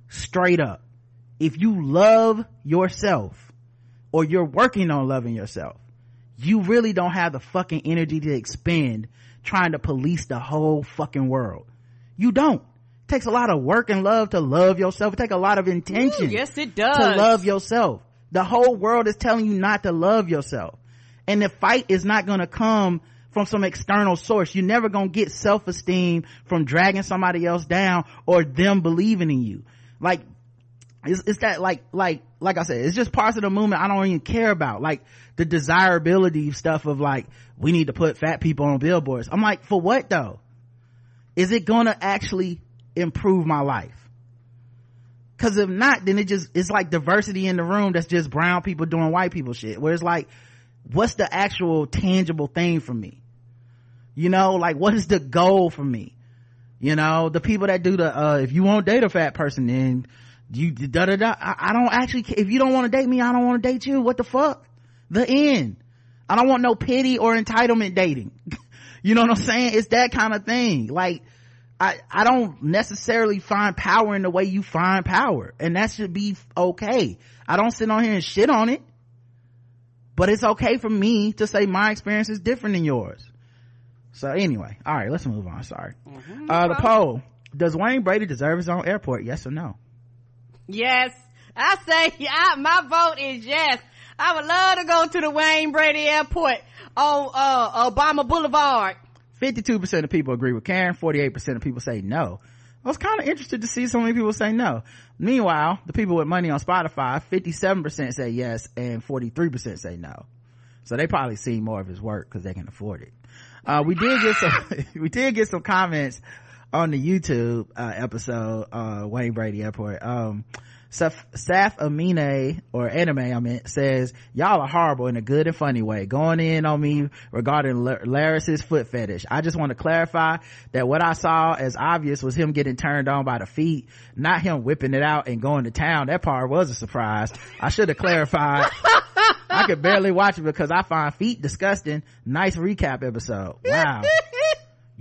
Straight up. If you love yourself or you're working on loving yourself you really don't have the fucking energy to expend trying to police the whole fucking world you don't It takes a lot of work and love to love yourself. It takes a lot of intention. Yes, it does. To love yourself. The whole world is telling you not to love yourself. And the fight is not gonna come from some external source. You're never gonna get self-esteem from dragging somebody else down or them believing in you. Like, it's, it's that like, like, like I said, it's just parts of the movement I don't even care about. Like the desirability stuff of like, we need to put fat people on billboards. I'm like, for what though? Is it gonna actually improve my life because if not then it just it's like diversity in the room that's just brown people doing white people shit where it's like what's the actual tangible thing for me you know like what is the goal for me you know the people that do the uh if you won't date a fat person then you da da da I, I don't actually if you don't want to date me i don't want to date you what the fuck the end i don't want no pity or entitlement dating *laughs* you know what i'm saying it's that kind of thing like I, I don't necessarily find power in the way you find power. And that should be okay. I don't sit on here and shit on it. But it's okay for me to say my experience is different than yours. So anyway, all right, let's move on. Sorry. Mm-hmm. Uh, the poll. Does Wayne Brady deserve his own airport? Yes or no? Yes. I say, *laughs* I, my vote is yes. I would love to go to the Wayne Brady Airport on uh, Obama Boulevard. 52% of people agree with Karen. 48% of people say no. I was kind of interested to see so many people say no. Meanwhile, the people with money on Spotify, 57% say yes and 43% say no. So they probably see more of his work because they can afford it. Uh, we did get some, *laughs* we did get some comments on the YouTube, uh, episode, uh, Wayne Brady Airport. Um, Saf, Saf Amine or anime I mean says y'all are horrible in a good and funny way going in on me regarding Larys's foot fetish. I just want to clarify that what I saw as obvious was him getting turned on by the feet, not him whipping it out and going to town. That part was a surprise. I should have clarified. I could barely watch it because I find feet disgusting. Nice recap episode. Wow. *laughs*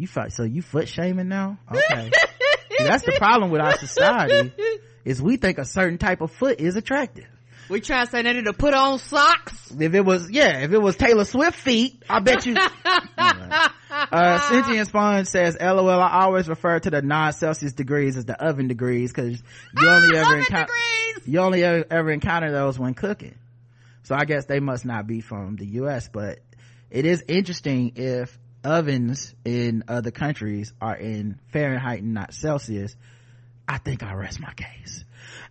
You fight, so you foot shaming now? *laughs* Okay. That's the problem with our society is we think a certain type of foot is attractive. We try to say they need to put on socks. If it was, yeah, if it was Taylor Swift feet, I bet you. *laughs* uh, Sentient Sponge says, LOL, I always refer to the non-Celsius degrees as the oven degrees because you only ever encounter, you only ever, ever encounter those when cooking. So I guess they must not be from the US, but it is interesting if ovens in other countries are in Fahrenheit and not Celsius I think I rest my case.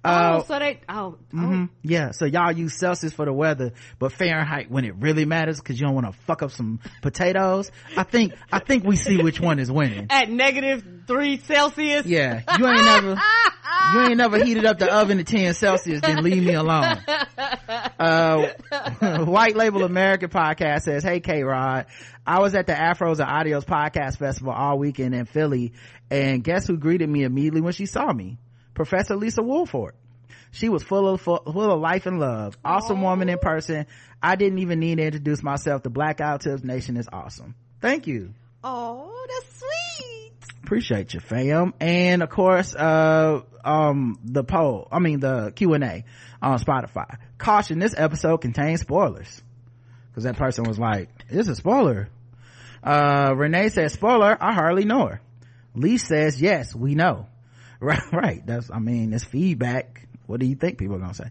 Oh, uh, so they, oh, mm-hmm. oh, yeah. So y'all use Celsius for the weather, but Fahrenheit when it really matters because you don't want to fuck up some potatoes. I think, I think we see which one is winning. *laughs* At negative three Celsius? Yeah. You ain't never, you ain't never heated up the oven to 10 Celsius, then leave me alone. *laughs* Uh, *laughs* White Label American podcast says, Hey K-Rod, I was at the Afros and Audios podcast festival all weekend in Philly and guess who greeted me immediately when she saw me? Professor Lisa Woolfork. She was full of, full, full of life and love. Awesome Aww. woman in person. I didn't even need to introduce myself. The Black Guy Who Tips Nation is awesome. Thank you. Oh, that's sweet. Appreciate you, fam. And of course, uh, um, the poll, I mean the Q&A on Spotify. Caution, this episode contains spoilers. Cause that person was like, it's a spoiler. Uh, Renee says, spoiler, I hardly know her. Lee says, yes, we know. *laughs* Right, right. That's, I mean, it's feedback. What do you think people are gonna say?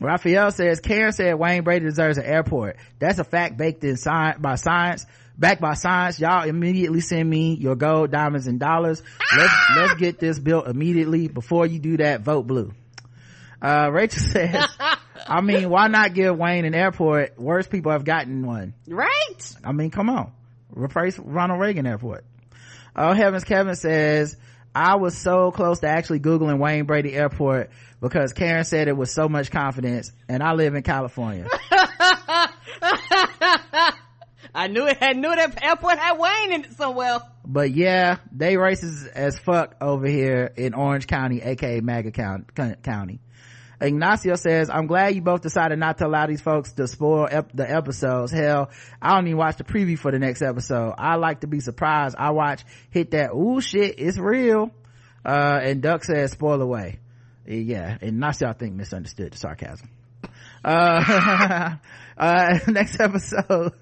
Raphael says, Karen said Wayne Brady deserves an airport. That's a fact baked in science, by science, backed by science. Y'all immediately send me your gold, diamonds, and dollars. Let's, let's get this built immediately. Before you do that, vote blue. Uh, Rachel *laughs* says, I mean, why not give Wayne an airport? Worst people have gotten one. Right? I mean, come on. Replace Ronald Reagan Airport. Oh heavens, Kevin says, I was so close to actually Googling Wayne Brady Airport because Karen said it with so much confidence and I live in California. *laughs* I knew it had knew that airport had Wayne in it somewhere. But yeah, they racist as fuck over here in Orange County, aka MAGA County. Ignacio says, I'm glad you both decided not to allow these folks to spoil ep- the episodes. Hell, I don't even watch the preview for the next episode. I like to be surprised. I watch, hit that, ooh shit, it's real. Uh, and Duck says, spoil away. Yeah, Ignacio, I think, misunderstood the sarcasm. Uh, *laughs* uh, *laughs* next episode.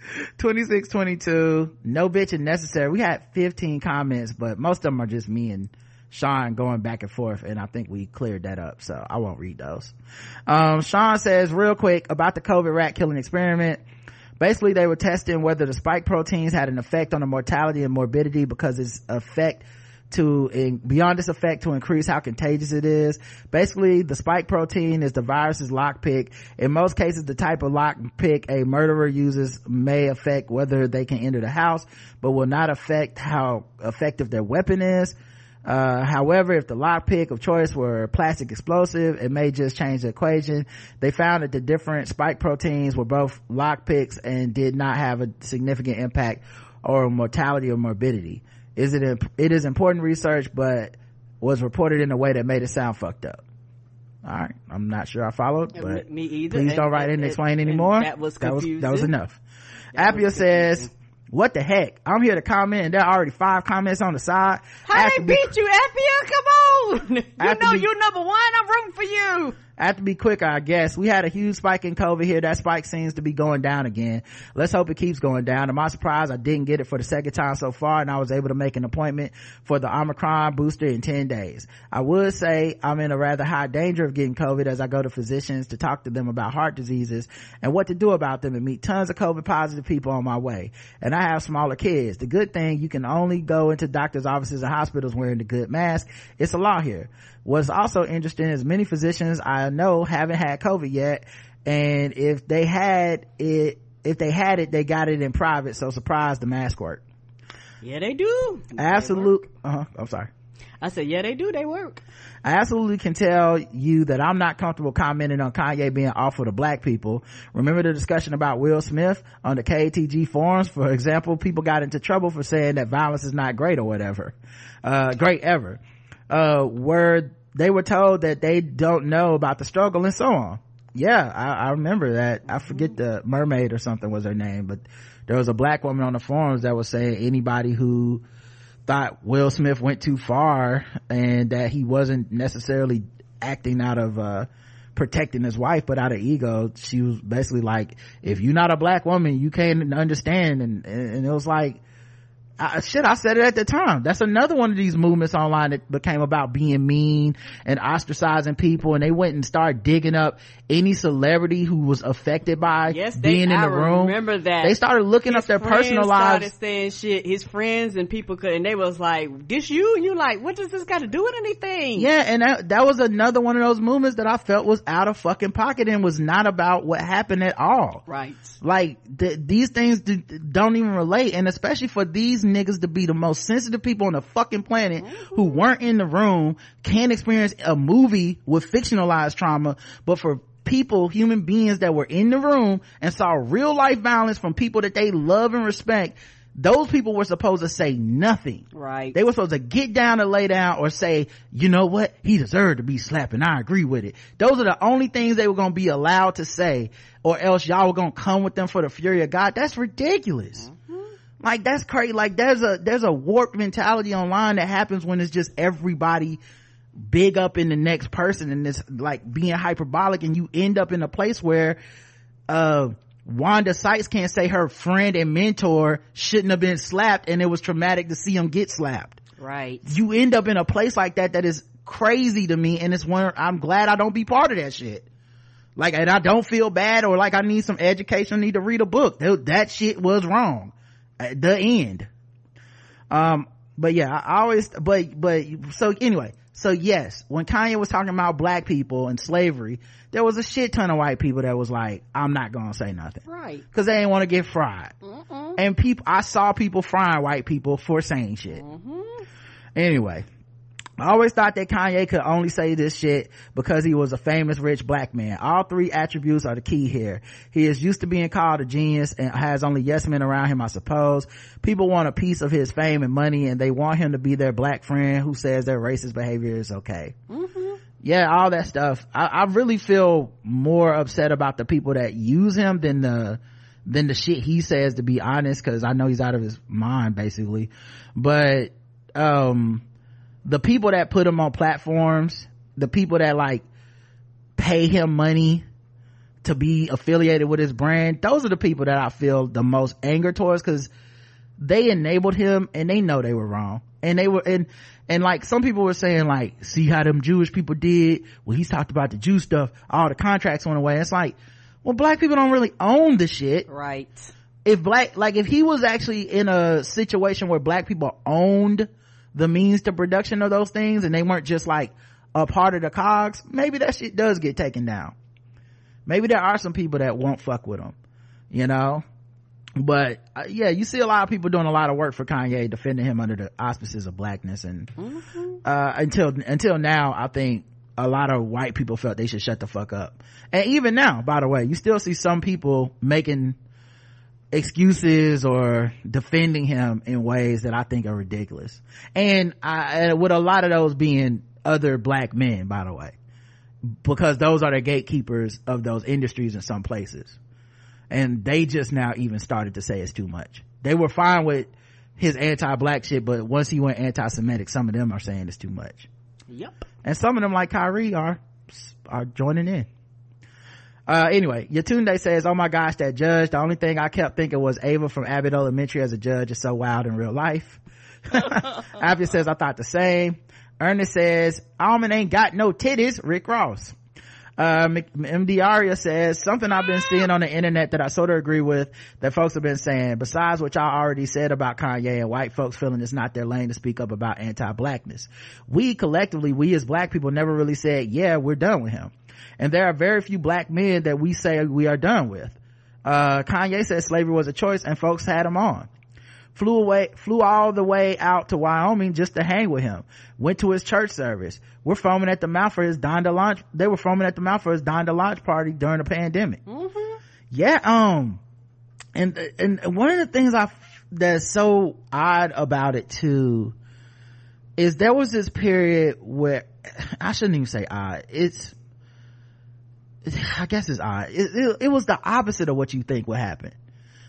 *laughs* 2622 no bitching necessary we had 15 comments but most of them are just me and Sean going back and forth and I think we cleared that up. So I won't read those. Um, Sean says real quick about the COVID rat killing experiment. Basically they were testing whether the spike proteins had an effect on the mortality and morbidity because its effect to in, beyond its effect to increase how contagious it is. Basically, the spike protein is the virus's lockpick. In most cases, the type of lockpick a murderer uses may affect whether they can enter the house, but will not affect how effective their weapon is. Uh, however, if the lockpick of choice were plastic explosive, it may just change the equation. They found that the different spike proteins were both lockpicks and did not have a significant impact or mortality or morbidity. Is it, it is important research, but was reported in a way that made it sound fucked up. All right. I'm not sure I followed, but me either. Please don't write in and explain anymore. That was confusing. That was, that was enough. That Appia was says, what the heck? I'm here to comment and there are already five comments on the side. How they beat you, Appia? Come on. You know be, you're number one. I'm rooting for you. I have to be quicker, I guess. We had a huge spike in COVID here. That spike seems to be going down again. Let's hope it keeps going down. To my surprise, I didn't get it for the second time so far and I was able to make an appointment for the Omicron booster in 10 days. I would say I'm in a rather high danger of getting COVID as I go to physicians to talk to them about heart diseases and what to do about them and meet tons of COVID positive people on my way. And I have smaller kids. The good thing, you can only go into doctors' offices and hospitals wearing the good mask. It's a law here. What's also interesting is many physicians I know haven't had COVID yet. And if they had it, if they had it, they got it in private. So surprise, the mask work. Yeah, they do. Absolute. Uh-huh. I'm sorry. I said, yeah, they do. They work. I absolutely can tell you that I'm not comfortable commenting on Kanye being awful to black people. Remember the discussion about Will Smith on the KTG forums? For example, people got into trouble for saying that violence is not great or whatever. Uh, great ever. Uh, where they were told that they don't know about the struggle and so on. Yeah, I, I remember that. I forget the mermaid or something was her name, but there was a black woman on the forums that was saying anybody who thought Will Smith went too far and that he wasn't necessarily acting out of, uh, protecting his wife, but out of ego, she was basically like, if you're not a black woman, you can't understand. And, and it was like, I, shit, I said it at the time. That's another one of these movements online that became about being mean and ostracizing people. And they went and started digging up any celebrity who was affected by Yes, they, being in I the room. remember that. They started looking His up their personal started lives. saying shit. His friends and people could, and they was like, "This you?" And you like, "What does this got to do with anything?" Yeah, and that, that was another one of those movements that I felt was out of fucking pocket and was not about what happened at all. Right. Like, th- these things d- don't even relate, and especially for these niggas to be the most sensitive people on the fucking planet who weren't in the room, can't experience a movie with fictionalized trauma, but for people, human beings that were in the room and saw real life violence from people that they love and respect, those people were supposed to say nothing. Right. They were supposed to get down and lay down or say, you know what? He deserved to be slapped and I agree with it. Those are the only things they were going to be allowed to say or else y'all were going to come with them for the fury of God. That's ridiculous. Mm-hmm. Like that's crazy. Like there's a, there's a warped mentality online that happens when it's just everybody big up in the next person and it's like being hyperbolic and you end up in a place where, uh, Wanda Sykes can't say her friend and mentor shouldn't have been slapped and it was traumatic to see him get slapped. Right. You end up in a place like that that is crazy to me and it's one, I'm glad I don't be part of that shit. Like, and I don't feel bad or like I need some education, need to read a book. That, that shit was wrong. At the end. Um, but yeah, I always, but, but, so anyway, so yes, when Kanye was talking about black people and slavery, there was a shit ton of white people that was like, I'm not gonna say nothing. Right. Cause they didn't want to get fried. And people, I saw people frying white people for saying shit. Anyway, I always thought that Kanye could only say this shit because he was a famous rich black man. All three attributes are the key here. He is used to being called a genius and has only yes men around him, I suppose. People want a piece of his fame and money and they want him to be their black friend who says their racist behavior is okay. Yeah, all that stuff. I, I really feel more upset about the people that use him than the, than the shit he says to be honest cause I know he's out of his mind basically. But, um, the people that put him on platforms, the people that like pay him money to be affiliated with his brand, those are the people that I feel the most anger towards because they enabled him and they know they were wrong. And they were, and, and like some people were saying like, see how them Jewish people did when he talked about the Jew stuff, all the contracts went away. It's like, well, black people don't really own the shit Right. if black like if he was actually in a situation where black people owned the means to production of those things and they weren't just like a part of the cogs maybe that shit does get taken down. Maybe there are some people that won't fuck with them, you know? But uh, yeah you see a lot of people doing a lot of work for kanye defending him under the auspices of blackness and uh until until now i think a lot of white people felt they should shut the fuck up. And even now by the way you still see some people making excuses or defending him in ways that I think are ridiculous. And I, with a lot of those being other black men, by the way, because those are the gatekeepers of those industries in some places. And they just now even started to say it's too much. They were fine with his anti-black shit, but once he went anti-Semitic, some of them are saying it's too much. Yep. And some of them like Kyrie are are joining in uh, anyway, Yatunde says, oh my gosh, that judge, the only thing I kept thinking was Ava from Abbott Elementary as a judge is so wild in real life. *laughs* Abby says, I thought the same. Ernest says, Almond ain't got no titties, Rick Ross. Uh, MD Aria says, something I've been seeing on the internet that I sort of agree with that folks have been saying, besides what y'all already said about Kanye and white folks feeling it's not their lane to speak up about anti-blackness. We collectively, we as black people never really said, yeah, we're done with him and there are very few black men that we say we are done with. Uh, kanye said slavery was a choice and folks had him on. Flew away flew all the way out to wyoming just to hang with him. Went to his church service. We're foaming at the mouth for his donda launch they were foaming at the mouth for his donda launch party during the pandemic. Mm-hmm. yeah um and and one of the things i that's so odd about it too is there was this period where i shouldn't even say odd. It's I guess it's odd. It, it, it, was the opposite of what you think would happen.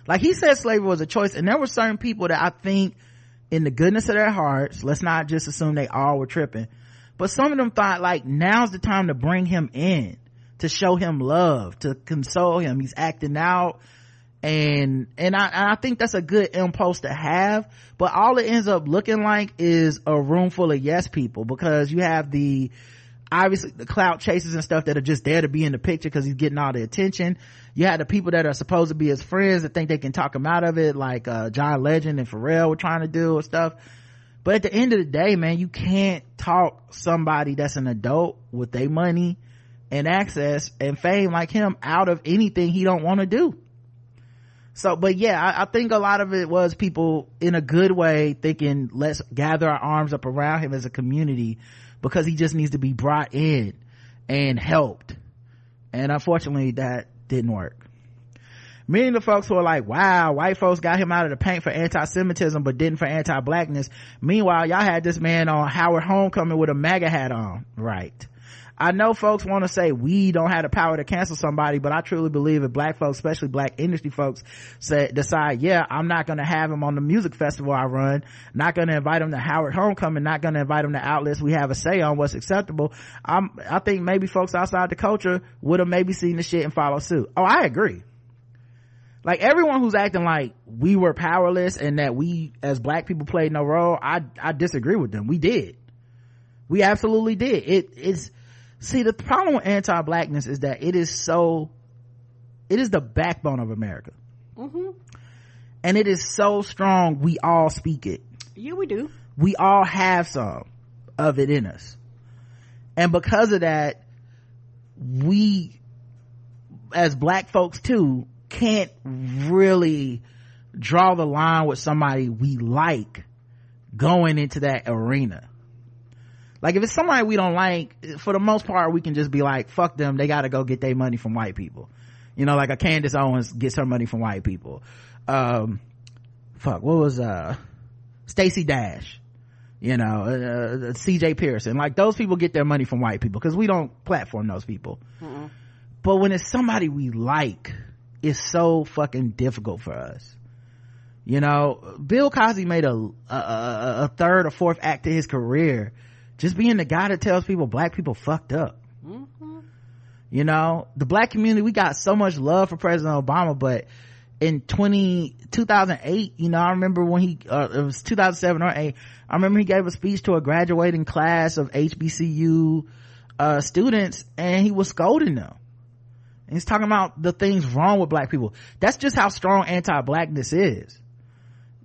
Like he said slavery was a choice and there were certain people that I think in the goodness of their hearts, let's not just assume they all were tripping, but some of them thought like now's the time to bring him in, to show him love, to console him. He's acting out and and I, and I think that's a good impulse to have but all it ends up looking like is a room full of yes people because you have the obviously the clout chasers and stuff that are just there to be in the picture because he's getting all the attention. You had the people that are supposed to be his friends that think they can talk him out of it, like uh, John Legend and Pharrell were trying to do and stuff. But at the end of the day, man, you can't talk somebody that's an adult with their money and access and fame like him out of anything he don't want to do. So, but yeah, I, I, think a lot of it was people in a good way thinking, let's gather our arms up around him as a community because he just needs to be brought in and helped. And unfortunately that didn't work. Many of the folks who are like, wow, white folks got him out of the paint for anti-Semitism, but didn't for anti-blackness. Meanwhile, y'all had this man on Howard Homecoming with a MAGA hat on. Right. I know folks want to say we don't have the power to cancel somebody, but I truly believe if black folks, especially black industry folks, say decide, yeah, I'm not going to have him on the music festival I run, not going to invite him to Howard Homecoming, not going to invite him to outlets we have a say on what's acceptable. I'm, I think maybe folks outside the culture would have maybe seen the shit and follow suit. Oh, I agree. Like everyone who's acting like we were powerless and that we as black people played no role, I, I disagree with them. We did. We absolutely did. It, it's, see the problem with anti-blackness is that it is so it is the backbone of america. Mm-hmm. and it is so strong we all speak it. Yeah we do. We all have some of it in us. And because of that we as black folks too can't really draw the line with somebody we like going into that arena like if it's somebody we don't like, for the most part, we can just be like, fuck them. They gotta go get their money from white people. You know, like a Candace Owens gets her money from white people. Um, fuck, what was, uh, Stacey Dash? You know, uh, uh CJ Pearson. Like those people get their money from white people because we don't platform those people. Mm-mm. But when it's somebody we like, it's so fucking difficult for us. You know, Bill Cosby made a, a, a third or fourth act to his career just being the guy that tells people black people fucked up. Mm-hmm. you know the black community we got so much love for president obama but in 20 2008 you know i remember when he uh, it was 2007 or 8 i remember he gave a speech to a graduating class of hbcu uh, students and he was scolding them. And he's talking about the things wrong with black people. That's just how strong anti-blackness is.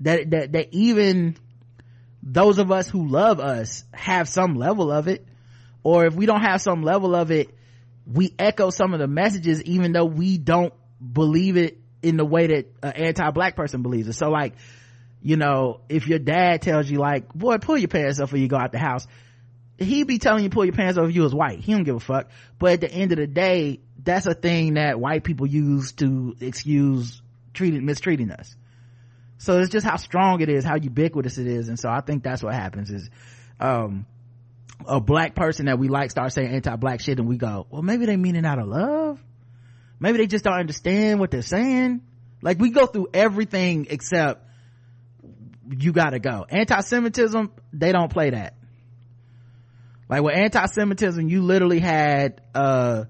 That that that even those of us who love us have some level of it. Or if we don't have some level of it we echo some of the messages even though we don't believe it in the way that an anti-black person believes it. So like you know if your dad tells you like boy pull your pants up before you go out the house he be telling you pull your pants if you was white. He don't give a fuck. But at the end of the day that's a thing that white people use to excuse treating mistreating us so it's just how strong it is how ubiquitous it is. And so i think that's what happens is um a black person that we like starts saying anti-black shit and we go well maybe they mean it out of love. Maybe they just don't understand what they're saying. Like we go through everything except you gotta go. Anti-semitism they don't play that. Like with anti-semitism you literally had uh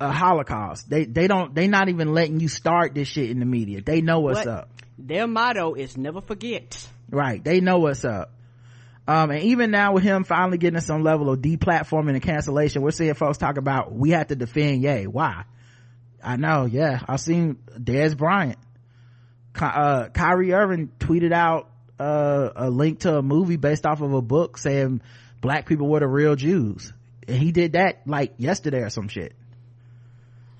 a holocaust. They they don't they not even letting you start this shit in the media. They know what's What? up Their motto is never forget. right. They know what's up. Um and even now with him finally getting some level of deplatforming and cancellation we're seeing folks talk about we have to defend yay why? I know. Yeah. I've seen Dez bryant. Uh kyrie irving tweeted out uh a link to a movie based off of a book saying black people were the real jews. And he did that like yesterday or some shit.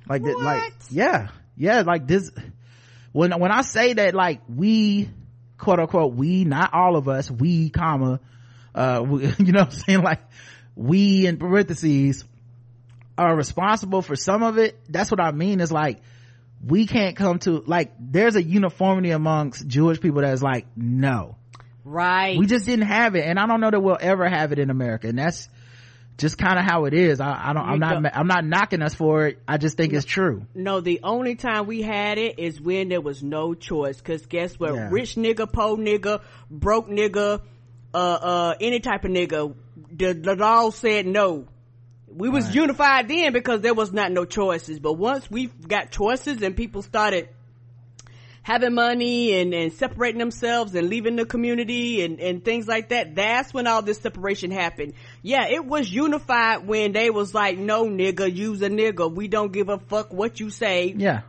Like that like yeah. Yeah like this when when i say that like we quote unquote we not all of us we comma uh we, *laughs* you know what i'm saying? Like we in parentheses are responsible for some of it. That's what i mean. Is like we can't come to like there's a uniformity amongst jewish people that's like no. Right. we just didn't have it. And i don't know that we'll ever have it in america. And that's just kind of how it is i, I don't i'm not i'm not knocking us for it i just think it's true No, the only time we had it is when there was no choice. Cause guess what? Yeah. Rich nigga, poor nigga, broke nigga, uh, uh, any type of nigga, the, the law said no. We was Right. unified then because there was not no choices. But once we got choices and people started having money and, and separating themselves and leaving the community and, and things like that, that's when all this separation happened. Yeah, it was unified when they was like, no nigga, use a nigga. We don't give a fuck what you say. yeah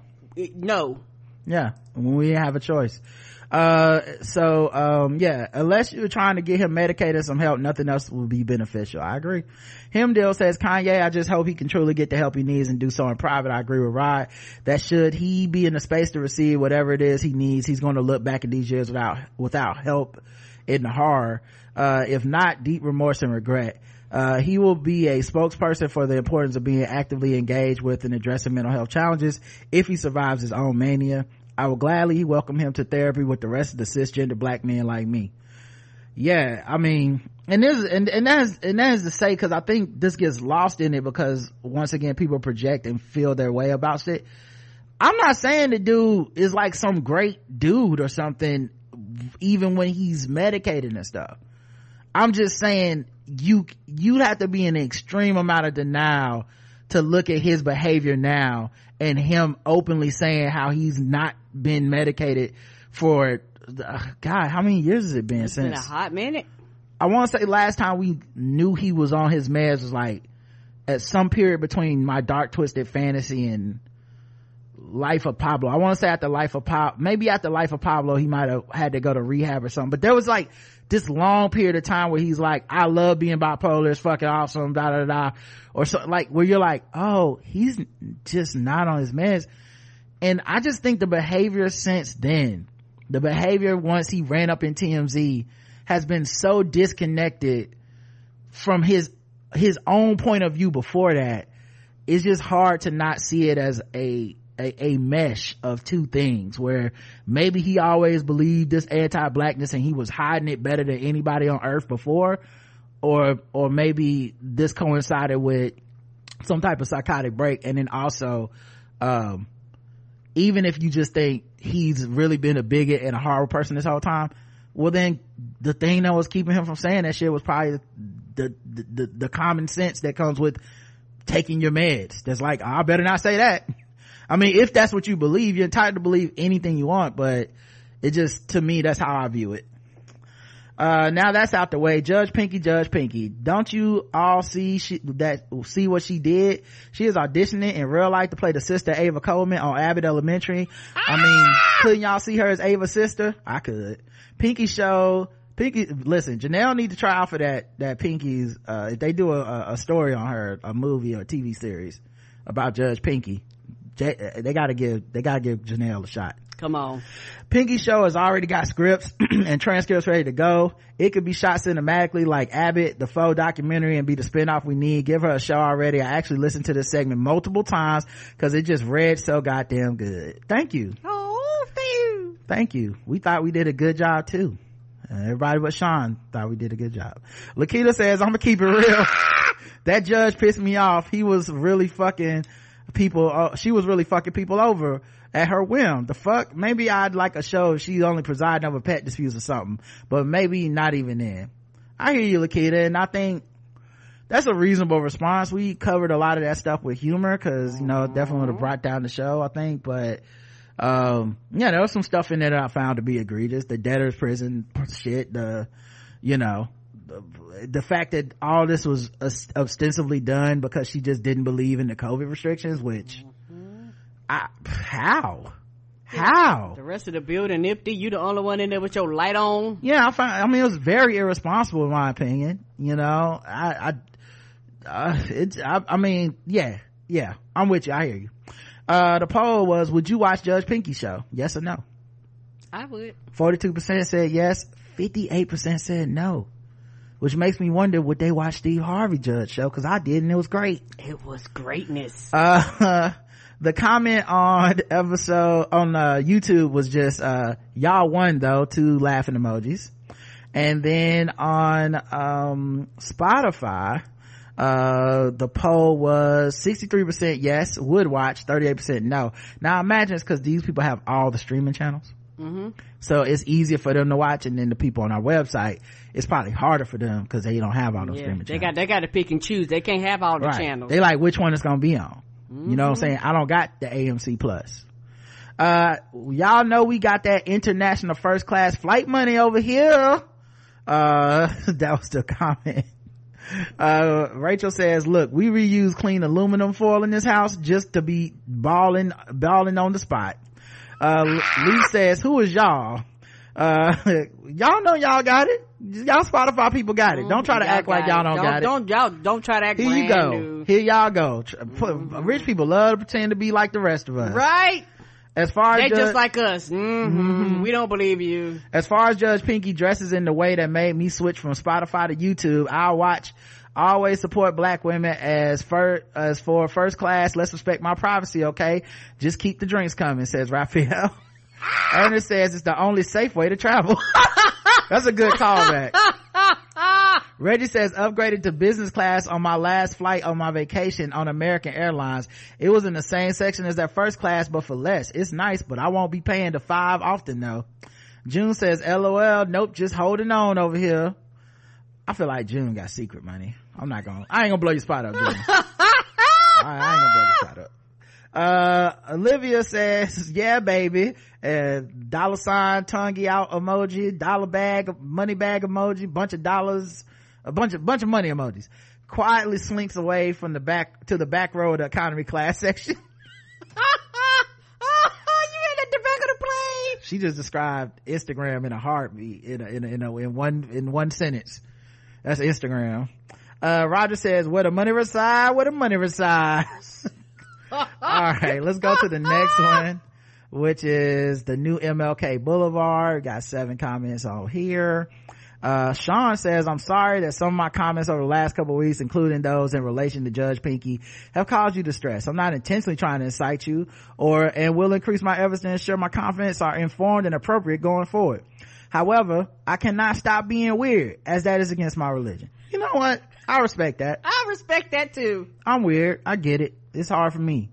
no. yeah when we have a choice uh so um yeah unless you're trying to get him medicated some help nothing else will be beneficial. I agree. Him deal says kanye i just hope he can truly get the help he needs and do so in private. I agree with rod. That should he be in the space to receive whatever it is he needs he's going to look back at these years without without help in the horror. Uh if not deep remorse and regret. Uh, he will be a spokesperson for the importance of being actively engaged with and addressing mental health challenges if he survives his own mania. I will gladly welcome him to therapy with the rest of the cisgender black men like me. Yeah, I mean, and this, and, and that's, and that is to say, cause I think this gets lost in it because once again, people project and feel their way about shit. I'm not saying the dude is like some great dude or something, even when he's medicated and stuff. I'm just saying you, you have to be in an extreme amount of denial to look at his behavior now and him openly saying how he's not been medicated for, uh, God, how many years has it been It's been since? a hot minute. I want to say last time we knew he was on his meds was like at some period between my dark twisted fantasy and life of pablo i want to say after life of pablo maybe after life of pablo he might have had to go to rehab or something but there was like this long period of time where he's like i love being bipolar it's fucking awesome da da da or so like where you're like oh he's just not on his meds and i just think the behavior since then the behavior once he ran up in tmz has been so disconnected from his his own point of view before that. It's just hard to not see it as a a, a mesh of two things where maybe he always believed this anti-blackness and he was hiding it better than anybody on earth before or or maybe this coincided with some type of psychotic break. And then also um even if you just think he's really been a bigot and a horrible person this whole time well then the thing that was keeping him from saying that shit was probably the the the, the common sense that comes with taking your meds. That's like i better not say that. *laughs* I mean if that's what you believe you're entitled to believe anything you want but it just to me that's how i view it uh now that's out the way. Judge pinky judge pinky. Don't you all see she that see what she did? She is auditioning in real life to play the sister ava coleman on abbott elementary. I mean couldn't y'all see her as ava's sister? I could. Pinky show pinky listen janelle need to try out for that that pinky's uh if they do a, a story on her a movie or a tv series about judge pinky. They gotta give they gotta give janelle a shot Come on. Pinky Show has already got scripts *clears throat* and transcripts ready to go. It could be shot cinematically like Abbott, the faux documentary and be the spinoff we need. Give her a show already. I actually listened to this segment multiple times because it just read so goddamn good. Thank you. Oh, thank you. Thank you. We thought we did a good job too. And everybody but Sean thought we did a good job. Lakita says, I'm gonna keep it real. *laughs* that judge pissed me off. He was really fucking people, uh, she was really fucking people over at her whim. The fuck? Maybe I'd like a show if she's only presiding over pet disputes or something, but maybe not even then. I hear you, Lakita, and I think that's a reasonable response. We covered a lot of that stuff with humor because, you know, definitely would have brought down the show, I think. But, um, yeah, there was some stuff in there that I found to be egregious. The debtor's prison shit, the, you know, the, the fact that all this was ostensibly done because she just didn't believe in the COVID restrictions, which, I, how? How? The rest of the building empty. You the only one in there with your light on. Yeah, I find. I mean, it was very irresponsible in my opinion. You know, I, I, uh, it's. I, I mean, yeah, yeah. I'm with you. I hear you. Uh, the poll was: Would you watch Judge Pinky show? Yes or no? I would. Forty-two percent said yes. Fifty-eight percent said no. Which makes me wonder would they watch Steve Harvey Judge show? Because I did, and it was great. It was greatness. Uh, *laughs* the comment on episode on uh, youtube was just uh, y'all won though two laughing emojis. And then on um, spotify uh, the poll was 63% yes would watch 38% no. Now imagine it's because these people have all the streaming channels. Mm-hmm. so it's easier for them to watch and then the people on our website it's probably harder for them because they don't have all those yeah, streaming they channels. got they got to pick and choose. They can't have all the Right. channels. They like which one it's gonna be on you know what I'm Mm-hmm. saying? I don't got the AMC plus. Uh, y'all know we got that international first class flight money over here. Uh, *laughs* that was the comment. Uh, Rachel says, look, we reuse clean aluminum foil in this house just to be balling, balling on the spot. Uh, Lee says, who is y'all? Uh, *laughs* y'all know y'all got it. Y'all Spotify people got it. Don't try to Y'all act like y'all it. don't, got it. Don't y'all don't try to act Here you go. new. Here y'all go. Put- Rich people love to pretend to be like the rest of us. Right? As far as They Judge, just like us. hmm We don't believe you. as far as Judge Pinky dresses in the way that made me switch from Spotify to YouTube, I'll watch. Always support black women as for as for first class. Let's respect my privacy, okay? Just keep the drinks coming, says Raphael. *laughs* Ernest says it's the only safe way to travel. *laughs* That's a good callback. *laughs* Reggie says upgraded to business class on my last flight on my vacation on American Airlines. It was in the same section as that first class, but for less. It's nice, but I won't be paying the five often though. June says, LOL, nope, just holding on over here. I feel like June got secret money. I'm not gonna, I ain't gonna blow your spot up, June. *laughs* I, I ain't gonna blow your spot up. Uh, Olivia says, yeah, baby. And dollar sign, tongue out emoji, dollar bag, money bag emoji, bunch of dollars, a bunch of, bunch of money emojis. Quietly slinks away from the back, to the back row of the economy class *laughs* section. *laughs* you ain't at the back of the she just described Instagram in a heartbeat, in a, in a, in, a, in one, in one sentence. That's Instagram. Uh, Roger says, where the money reside, where the money resides. *laughs* All right, let's go to the next one, which is the new MLK Boulevard. Got seven comments on here. Uh, Sean says, I'm sorry that some of my comments over the last couple of weeks, including those in relation to Judge Pinky, have caused you distress. I'm not intentionally trying to incite you or, and will increase my efforts to ensure my confidence are informed and appropriate going forward. However, I cannot stop being weird as that is against my religion. You know what? I respect that. I respect that too. I'm weird. I get it. It's hard for me.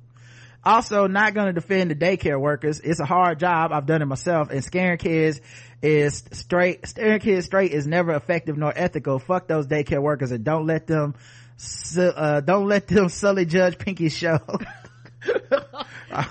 Also, not gonna defend the daycare workers. It's a hard job. I've done it myself and scaring kids is straight, scaring kids straight is never effective nor ethical. Fuck those daycare workers and don't let them, uh, don't let them sully Judge Pinky's show. *laughs* *laughs* all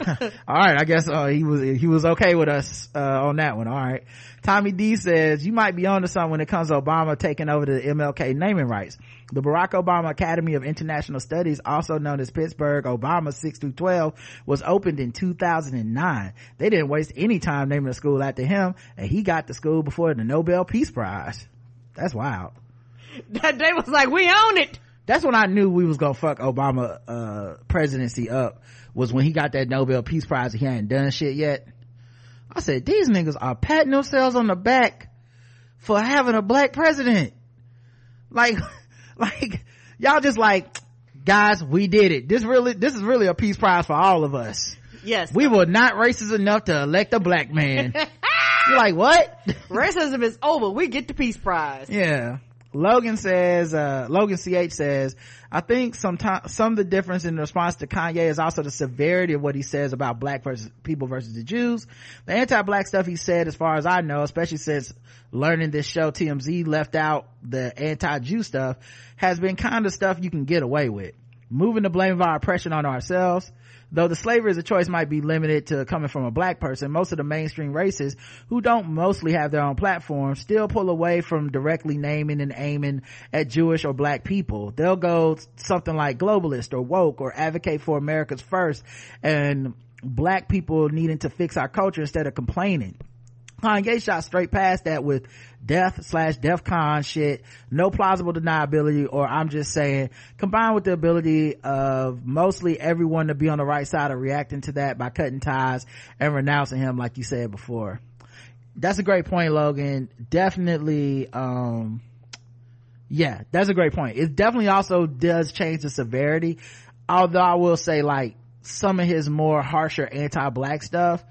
right i guess uh, he was he was okay with us uh, on that one all right tommy d says you might be onto something when it comes to obama taking over the mlk naming rights the barack obama academy of international studies also known as pittsburgh obama 6 through 12 was opened in 2009 they didn't waste any time naming a school after him and he got the school before the nobel peace prize that's wild That they was like, we own it. that's when I knew we was gonna fuck Obama uh presidency up was when he got that Nobel Peace Prize and he hadn't done shit yet. I said, these niggas are patting themselves on the back for having a black president. Like, *laughs* *laughs* like, y'all just like, guys, we did it. This really, this is really a peace prize for all of us. Yes. We were not racist enough to elect a black man. *laughs* You're like, what? Racism is over. We get the peace prize. *laughs* yeah. Logan says, uh, Logan CH says, I think sometimes, some of the difference in response to Kanye is also the severity of what he says about black versus people versus the Jews. The anti-black stuff he said, as far as I know, especially since learning this show, TMZ left out the anti-Jew stuff, has been kind of stuff you can get away with. Moving the blame of our oppression on ourselves, Though the slavery as a choice might be limited to coming from a black person, most of the mainstream racists who don't mostly have their own platform still pull away from directly naming and aiming at Jewish or black people. They'll go something like globalist or woke or advocate for America's first and black people needing to fix our culture instead of complaining. Kanye shot straight past that with death slash DEF CON shit, no plausible deniability, or I'm just saying, combined with the ability of mostly everyone to be on the right side of reacting to that by cutting ties and renouncing him, like you said before. That's a great point, Logan. Definitely, um, yeah, that's a great point. It definitely also does change the severity. Although I will say, like, some of his more harsher anti-black stuff,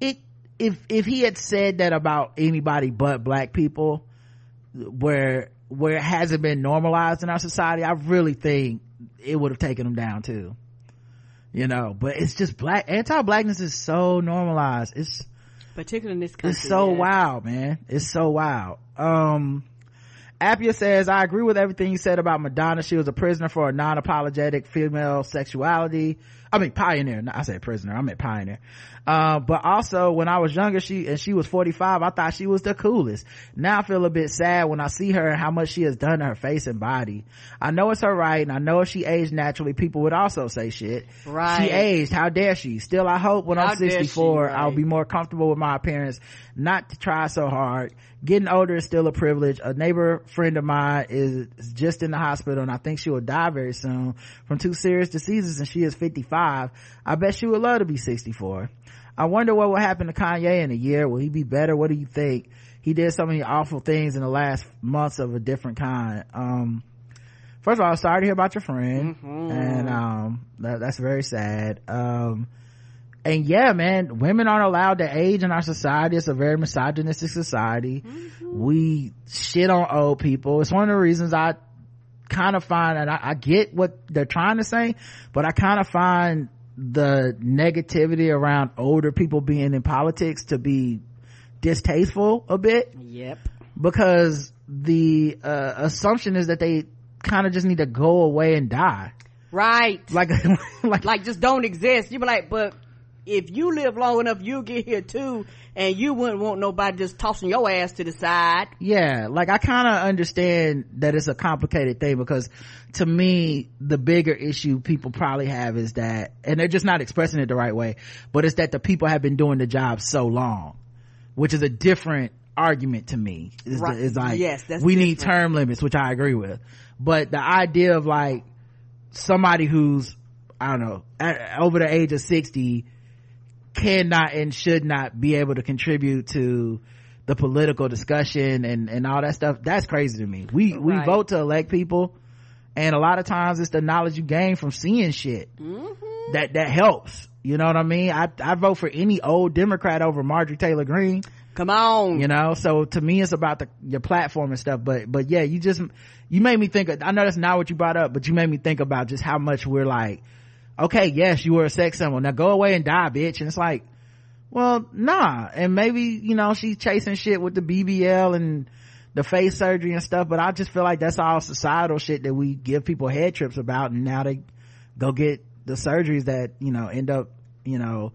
it if if he had said that about anybody but black people where where it hasn't been normalized in our society i really think it would have taken him down too you know but it's just black anti-blackness is so normalized it's particularly in this country it's so yeah. wild man it's so wild um Appia says, I agree with everything you said about Madonna. She was a prisoner for a non-apologetic female sexuality. I mean, pioneer. I said prisoner. I meant pioneer. Uh, but also when I was younger, she, and she was 45, I thought she was the coolest. Now I feel a bit sad when I see her and how much she has done to her face and body. I know it's her right, and I know if she aged naturally, people would also say shit. Right. She aged. How dare she? Still, I hope when How I'm dare she, 64, right. I'll be more comfortable with my appearance, not to try so hard. Getting older is still a privilege. A neighbor friend of mine is is just in the hospital and I think she will die very soon from two serious diseases and she is 55. I bet she would love to be 64. I wonder what will happen to Kanye in a year. Will he be better? What do you think? He did so many awful things in the last months of a different kind. Um, first of all, sorry to hear about your friend. And, um, that, that's very sad. Um, and yeah, man, women aren't allowed to age in our society. It's a very misogynistic society. We shit on old people. It's one of the reasons I kind of find, and I, I get what they're trying to say, but I kind of find the negativity around older people being in politics to be distasteful a bit Yep. because the uh, assumption is that they kind of just need to go away and die. Right. Like, *laughs* like, like just don't exist. You be like, but if you live long enough, you'll get here too, and you wouldn't want nobody just tossing your ass to the side. yeah like i kind of understand that it's a complicated thing because to me the bigger issue people probably have is that and they're just not expressing it the right way but it's that the people have been doing the job so long which is a different argument to me is, Right. is like Yes, that's we need term limits which i agree with but the idea of like somebody who's i don't know at, over the age of 60 cannot and should not be able to contribute to the political discussion and and all that stuff. That's crazy to me. We we vote to elect people and a lot of times it's the knowledge you gain from seeing shit mm-hmm. that that helps. You know what i mean? I i vote for any old democrat over marjorie taylor greene. Come on. you know? So to me it's about the your platform and stuff but but yeah you just you made me think of, i know that's not what you brought up but you made me think about just how much we're like okay yes you were a sex symbol. Now go away and die bitch. And it's like well nah. And maybe you know she's chasing shit with the bbl and the face surgery and stuff but i just feel like that's all societal shit that we give people head trips about. And now they go get the surgeries that you know end up you know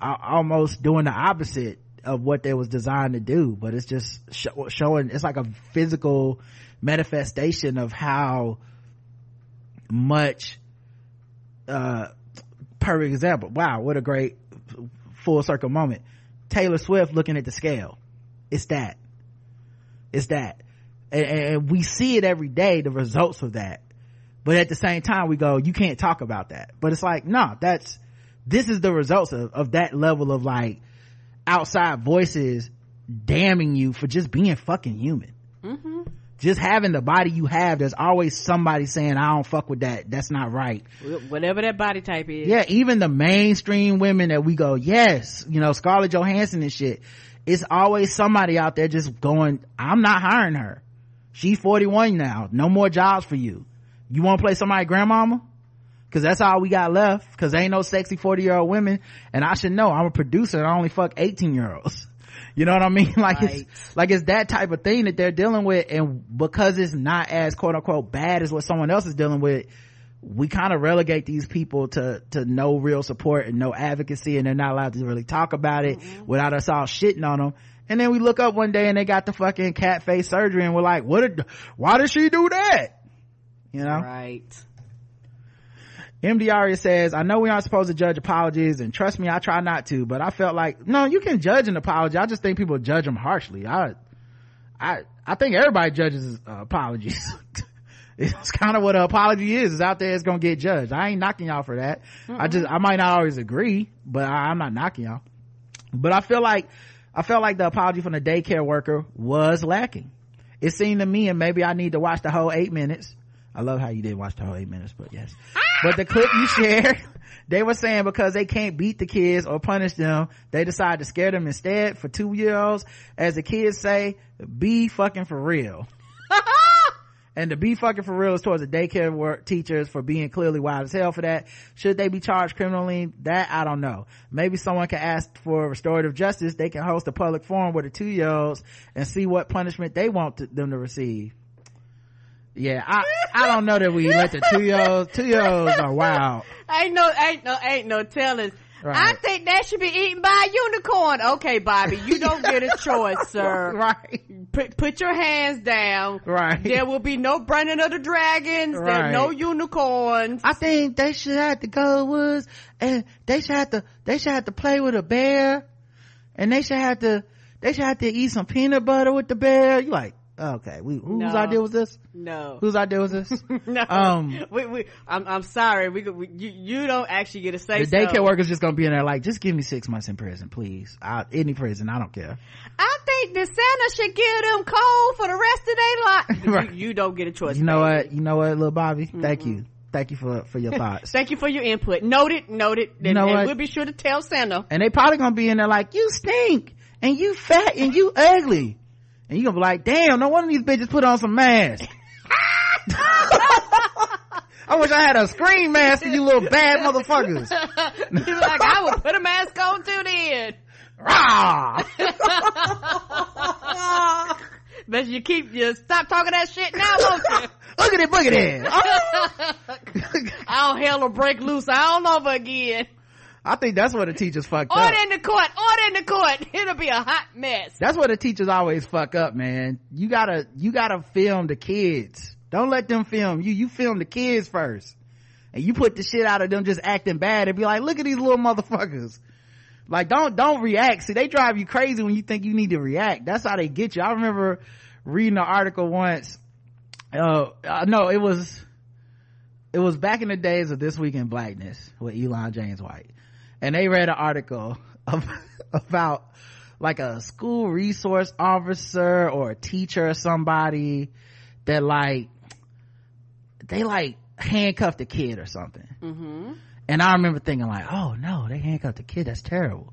almost doing the opposite of what they was designed to do. But it's just show, showing it's like a physical manifestation of how much uh perfect example wow what a great full circle moment. Taylor swift looking at the scale. It's that. It's that. And, and we see it every day the results of that. But at the same time we go you can't talk about that. But it's like no that's this is the results of, of that level of like outside voices damning you for just being fucking human just having the body you have there's always somebody saying i don't fuck with that that's not right Whatever that body type is. yeah even the mainstream women that we go yes you know scarlett johansson and shit it's always somebody out there just going i'm not hiring her She's 41 now. No more jobs for you. You want to play somebody grandmama? Cause that's all we got left. Cause ain't no sexy 40 year old women. And I should know I'm a producer and I only fuck 18 year olds. You know what I mean? *laughs* Like Right. it's, like it's that type of thing that they're dealing with. And because it's not as quote unquote bad as what someone else is dealing with, we kind of relegate these people to, to no real support and no advocacy and they're not allowed to really talk about it mm-hmm. without us all shitting on them. And then we look up one day and they got the fucking cat face surgery and we're like, what did, why did she do that? You know? Right. MD Aria says, I know we aren't supposed to judge apologies and trust me, I try not to, but I felt like, no, you can judge an apology. I just think people judge them harshly. I, I, I think everybody judges uh, apologies. *laughs* it's kind of what an apology is. It's out there. It's going to get judged. I ain't knocking y'all for that. I just, I might not always agree, but I, I'm not knocking y'all. But I feel like, I felt like the apology from the daycare worker was lacking. It seemed to me, and maybe I need to watch the whole eight minutes. I love how you did watch the whole eight minutes, but yes. But the clip you shared, *laughs* they were saying because they can't beat the kids or punish them, they decide to scare them instead for two year olds. As the kids say, be fucking for real. *laughs* and to be fucking for real is towards the daycare work teachers for being clearly wild as hell for that. Should they be charged criminally? That I don't know. Maybe someone can ask for restorative justice. They can host a public forum with the two year olds and see what punishment they want to, them to receive. Yeah, I, I don't know that we let the two year olds, two year olds are wild. Ain't no, ain't no, ain't no telling. Right. I think that should be eaten by a unicorn. Okay, Bobby, you don't get a choice, *laughs* sir. Right. Put, put your hands down. Right. There will be no burning of the dragons. There Right. no unicorns. I think they should have to go to the woods and they should have to, they should have to play with a bear and they should have to, they should have to eat some peanut butter with the bear. You like, okay, we, whose No. idea was this? No. Whose idea was this? *laughs* no. Um, we, we, I'm, I'm sorry. We, we you, you don't actually get a say the daycare so. worker's just gonna be in there like, just give me six months in prison, please. I, any prison, I don't care. I think the Santa should give them cold for the rest of their life. *laughs* Right. you, you don't get a choice. You know baby. what? You know what, little Bobby? Thank you. Thank you for, for your *laughs* thoughts. Thank you for your input. Noted, noted. You know and, and we'll be sure to tell Santa. and they probably gonna be in there like, you stink, and you fat, and you ugly. And you're gonna be like, damn, no one of these bitches put on some mask *laughs* I wish I had a screen mask for you little bad motherfuckers. *laughs* He's like, I will put a mask on too then. Rah! *laughs* But you keep, you stop talking that shit now, won't you? Look at it, look at it. Oh. All hell will break loose all over again. I think that's where the teachers fucked up. Order in the court, order in the court. *laughs* It'll be a hot mess. That's where the teachers always fuck up, man. You gotta, you gotta film the kids. Don't let them film you. You film the kids first. And you put the shit out of them just acting bad and be like, look at these little motherfuckers. Like, don't, don't react. See, they drive you crazy when you think you need to react. That's how they get you. I remember reading an article once. Uh, uh no, it was, it was back in the days of This Week in Blackness with Elon James White. And they read an article *laughs* of, about like a school resource officer or a teacher or somebody that like, they like handcuffed a kid or something. Mm-hmm. And I remember thinking like, oh no, they handcuffed the kid. That's terrible.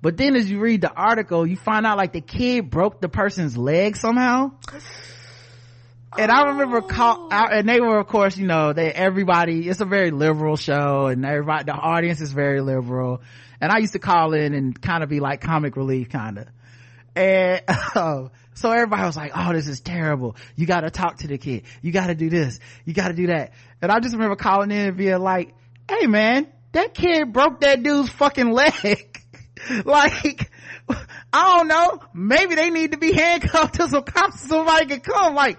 But then as you read the article, you find out like the kid broke the person's leg somehow. *sighs* *laughs* And I remember call out, and they were, of course, you know, they, everybody, it's a very liberal show and everybody, the audience is very liberal. And I used to call in and kind of be like comic relief kind of. And, uh, *laughs* so everybody was like, oh, this is terrible. You gotta talk to the kid. You gotta do this. You gotta do that. And I just remember calling in and being like, hey man, that kid broke that dude's fucking leg. *laughs* like, I don't know. Maybe they need to be *laughs* handcuffed to some cops so somebody can come. Like,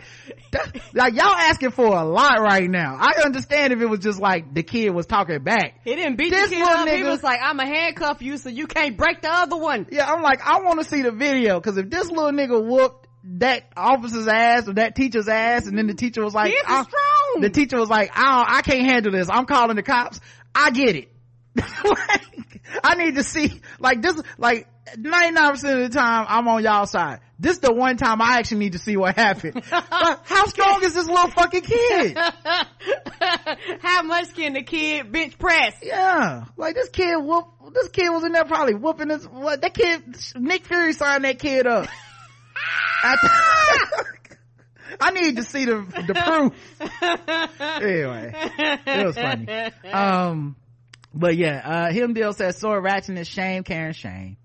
that, like y'all asking for a lot right now. I understand if it was just like the kid was talking back. He didn't beat This the kid little up. He was like, I'm a handcuff you so you can't break the other one. Yeah, I'm like, I want to see the video because if this little nigga whooped that officer's ass or that teacher's ass, and then the teacher was like, Kids I- are strong. the teacher was like, I, I can't handle this. I'm calling the cops. I get it. *laughs* like, I need to see, like this, like 99% of the time I'm on y'all side. This the one time I actually need to see what happened. *laughs* How strong is this little fucking kid? *laughs* How much can the kid bench press? Yeah. Like this kid whoop, this kid was in there probably whooping this, what, that kid, Nick Fury signed that kid up. *laughs* I need to see the the proof. anyway, it was funny. Um, but yeah, uh, him deal says sword ratchet is shame, Karen shame.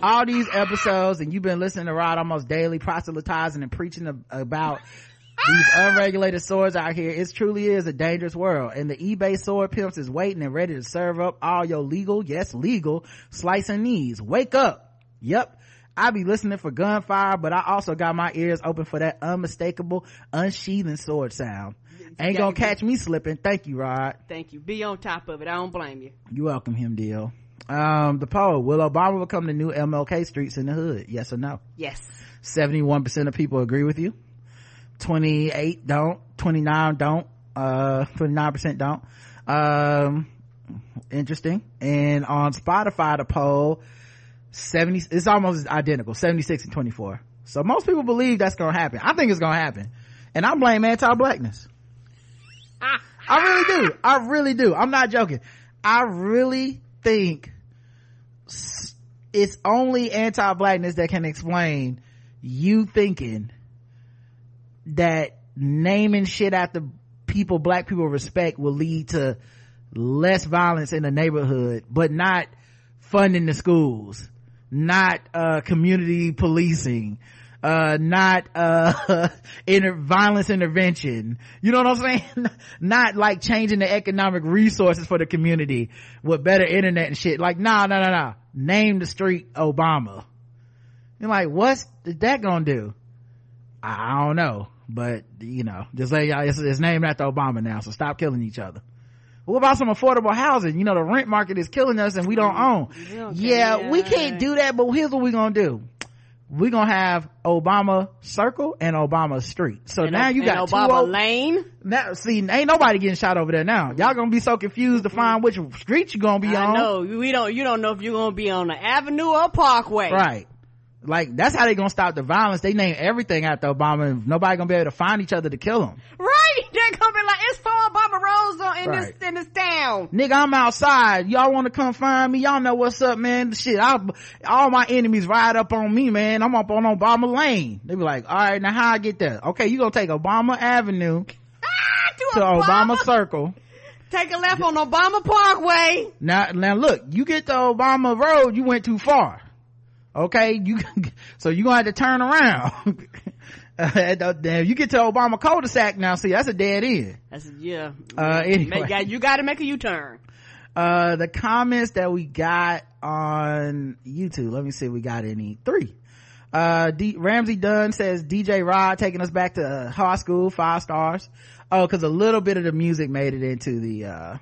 All these episodes, and you've been listening to Rod almost daily, proselytizing and preaching about these unregulated swords out here. It truly is a dangerous world, and the eBay sword pimps is waiting and ready to serve up all your legal, yes, legal slicing needs. Wake up! Yep. I be listening for gunfire, but I also got my ears open for that unmistakable, unsheathing sword sound. Ain't gonna catch me slipping. Thank you, Rod. Thank you. Be on top of it. I don't blame you. You welcome him, deal. Um, the poll, will Obama become the new MLK streets in the hood? Yes or no? Yes. 71% of people agree with you. 28 don't. 29 don't. Uh, 29% don't. Um, interesting. And on Spotify, the poll, 70, it's almost identical, 76 and 24. So most people believe that's gonna happen. I think it's gonna happen. And I blame anti-blackness. I really do. I really do. I'm not joking. I really think it's only anti-blackness that can explain you thinking that naming shit after people black people respect will lead to less violence in the neighborhood, but not funding the schools, not uh community policing, uh not uh *laughs* inter- violence intervention. You know what I'm saying? *laughs* not like changing the economic resources for the community with better internet and shit. Like, nah, nah, nah, nah. Name the street Obama. You're like, what's that gonna do? I don't know, but you know, just let y'all, it's, it's named after Obama now, so stop killing each other. What about some affordable housing? You know, the rent market is killing us and we don't own. Okay, yeah, we can't do that, but here's what we're gonna do. We're gonna have Obama Circle and Obama Street. So And now you got two Obama O- Lane. now, see, ain't nobody getting shot over there now. Y'all gonna be so confused to find which street you gonna be on. I on. know. We don't, you don't know if you're gonna be on the avenue or parkway. Right. Like, that's how they gonna stop the violence. They name everything after Obama and nobody gonna be able to find each other to kill them. Right. They're gonna be like, it's four Obama roads in Right. this, in this town. Nigga, I'm outside. Y'all wanna come find me? Y'all know what's up, man. Shit, I, all my enemies ride up on me, man. I'm up on Obama Lane. They be like, alright, now how I get there? Okay, you gonna take Obama Avenue Ah, to Obama Circle. Take a left on Obama Parkway. Now, now look, you get to Obama Road, you went too far. Okay, you, *laughs* so you gonna have to turn around. *laughs* *laughs* Uh, if you get to Obama cul-de-sac now, see, that's a dead end. That's, yeah. Uh, anyway. Make- you gotta make a U-turn. Uh, the comments that we got on YouTube, let me see if we got any. Three. Uh, D- Ramsey Dunn says DJ Rod taking us back to uh, high school, five stars. Oh, cause a little bit of the music made it into the, uh,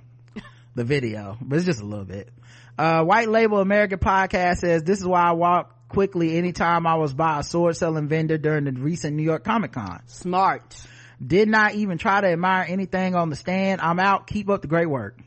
the video, but it's just a little bit. Uh, White Label American Podcast says, this is why I walk quickly anytime I was by a sword selling vendor during the recent New York Comic Con. Smart. Did not even try to admire anything on the stand. I'm out. Keep up the great work.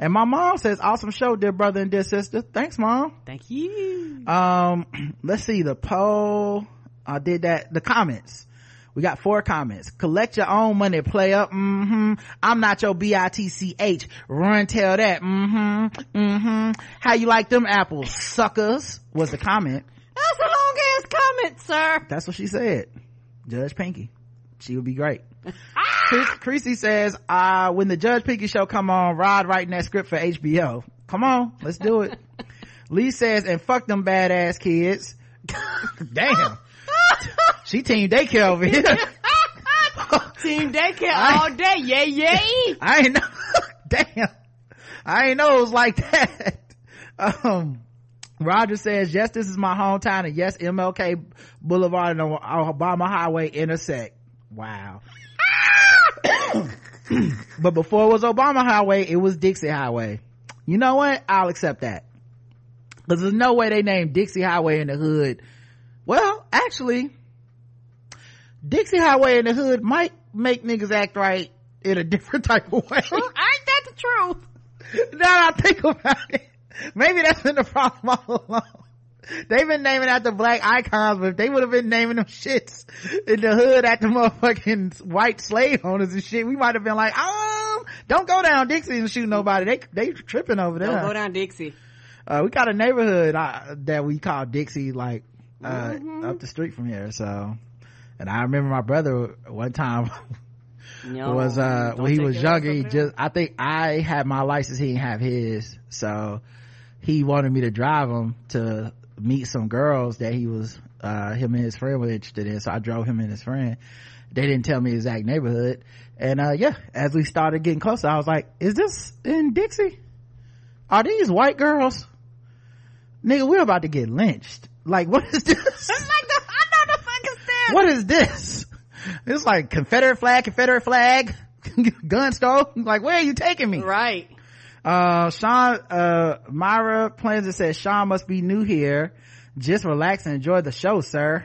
And my mom says, awesome show, dear brother and dear sister. Thanks, mom. Thank you. Um, let's see the poll. I did that. The comments. We got four comments. Collect your own money, player. Mm-hmm. I'm not your B-I-T-C-H. Run tell that. Mm-hmm. Mm-hmm. How you like them apples, suckers? Was the comment. Comment, sir. That's what she said. Judge Pinky. She would be great. *laughs* Chris, Creasy says, uh, when the Judge Pinky show come on, Rod writing that script for HBO. Come on, let's do it. *laughs* Lee says, and fuck them badass kids. *laughs* Damn. she team daycare over here. Team daycare all day. Yay, yay. I ain't know. Damn. I ain't know it was like that. Um, Roger says, yes, this is my hometown and yes, MLK Boulevard and Obama Highway intersect. Wow. *coughs* but before it was Obama Highway, it was Dixie Highway. You know what? I'll accept that. Cause there's no way they named Dixie Highway in the hood. Well, actually, Dixie Highway in the hood might make niggas act right in a *laughs* different type of way. Ain't that the truth? now that I think about it, maybe that's been the problem all along. They've been naming after black icons, but if they would have been naming them shits in the hood at the motherfucking white slave owners and shit, we might have been like, um, don't go down Dixie and shoot nobody. They, they tripping over there. Don't go down Dixie. Uh, we got a neighborhood, uh, that we call Dixie, like, uh, Mm-hmm. up the street from here, so. and i remember my brother one time *laughs* *laughs* No, was uh when he was younger he just i think i had my license he didn't have his so he wanted me to drive him to meet some girls that he was uh him and his friend were interested in so i drove him and his friend they didn't tell me exact neighborhood and uh yeah as we started getting closer i was like is this in dixie are these white girls nigga we're about to get lynched like what is this *laughs* there. like the, I know the fuck is that. what is this? It's like Confederate flag, Confederate flag, *laughs* gun store Like, where are you taking me? Right. Uh, Sean, uh, Myra plans to say Sean must be new here. Just relax and enjoy the show, sir.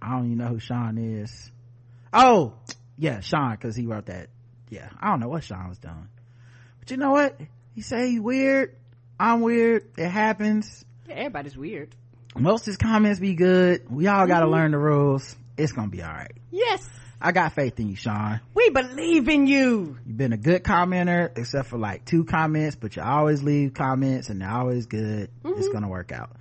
I don't even know who Sean is. Oh, yeah, Sean, cause he wrote that. Yeah, I don't know what Sean was doing. But you know what? He say he's weird. I'm weird. It happens. Yeah, everybody's weird. Most of his comments be good. We all gotta learn the rules. It's gonna be alright. Yes. I got faith in you, Sean. We believe in you. You've been a good commenter, except for like two comments, but you always leave comments and they're always good. It's gonna work out.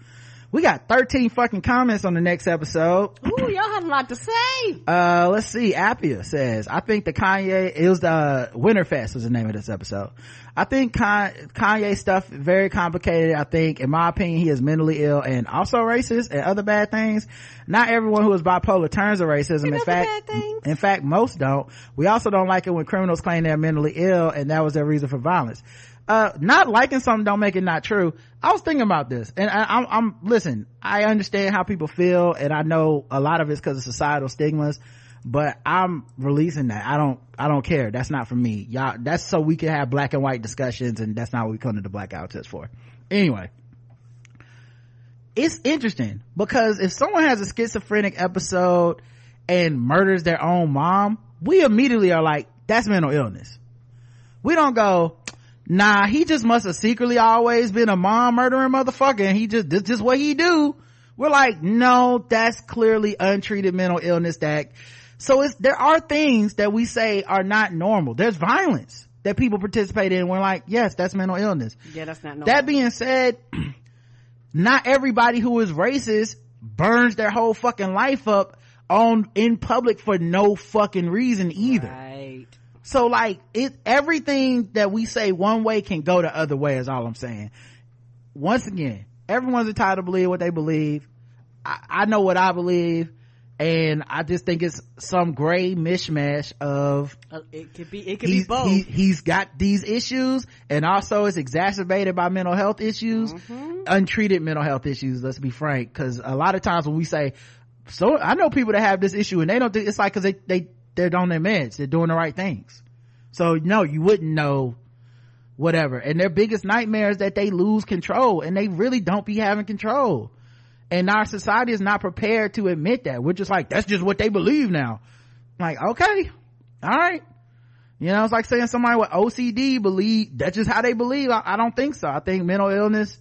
We got 13 fucking comments on the next episode. Ooh, y'all had a lot to say. Uh, let's see. Appia says, I think the Kanye, it was the Winterfest was the name of this episode. I think Kanye stuff very complicated. I think, in my opinion, he is mentally ill and also racist and other bad things. Not everyone who is bipolar turns to racism. In fact, in fact, most don't. We also don't like it when criminals claim they're mentally ill and that was their reason for violence. Uh, not liking something don't make it not true. I was thinking about this and I, I'm, I'm, listen, I understand how people feel and I know a lot of it's because of societal stigmas, but I'm releasing that. I don't, I don't care. That's not for me. Y'all, that's so we can have black and white discussions and that's not what we come to the Black Guy Who Tips for. Anyway. It's interesting because if someone has a schizophrenic episode and murders their own mom, we immediately are like, that's mental illness. We don't go, nah, he just must have secretly always been a mom murdering motherfucker and he just, this just what he do. We're like, no, that's clearly untreated mental illness that, so it's, there are things that we say are not normal. There's violence that people participate in. We're like, yes, that's mental illness. Yeah, that's not normal. That being said, *clears throat* not everybody who is racist burns their whole fucking life up on, in public for no fucking reason either. Right. So like it, everything that we say one way can go the other way is all I'm saying. Once again, everyone's entitled to believe what they believe. I, I know what I believe and I just think it's some gray mishmash of Uh, it could be. It could be both. he, he's got these issues and also it's exacerbated by mental health issues Mm-hmm. untreated mental health issues let's be frank because a lot of times when we say so i know people that have this issue and they don't think it's like because they they they're on their meds they're doing the right things so no you wouldn't know whatever and their biggest nightmare is that they lose control and they really don't be having control and our society is not prepared to admit that we're just like that's just what they believe now like okay all right you know, it's like saying somebody with OCD believe that's just how they believe. I, I don't think so. I think mental illness,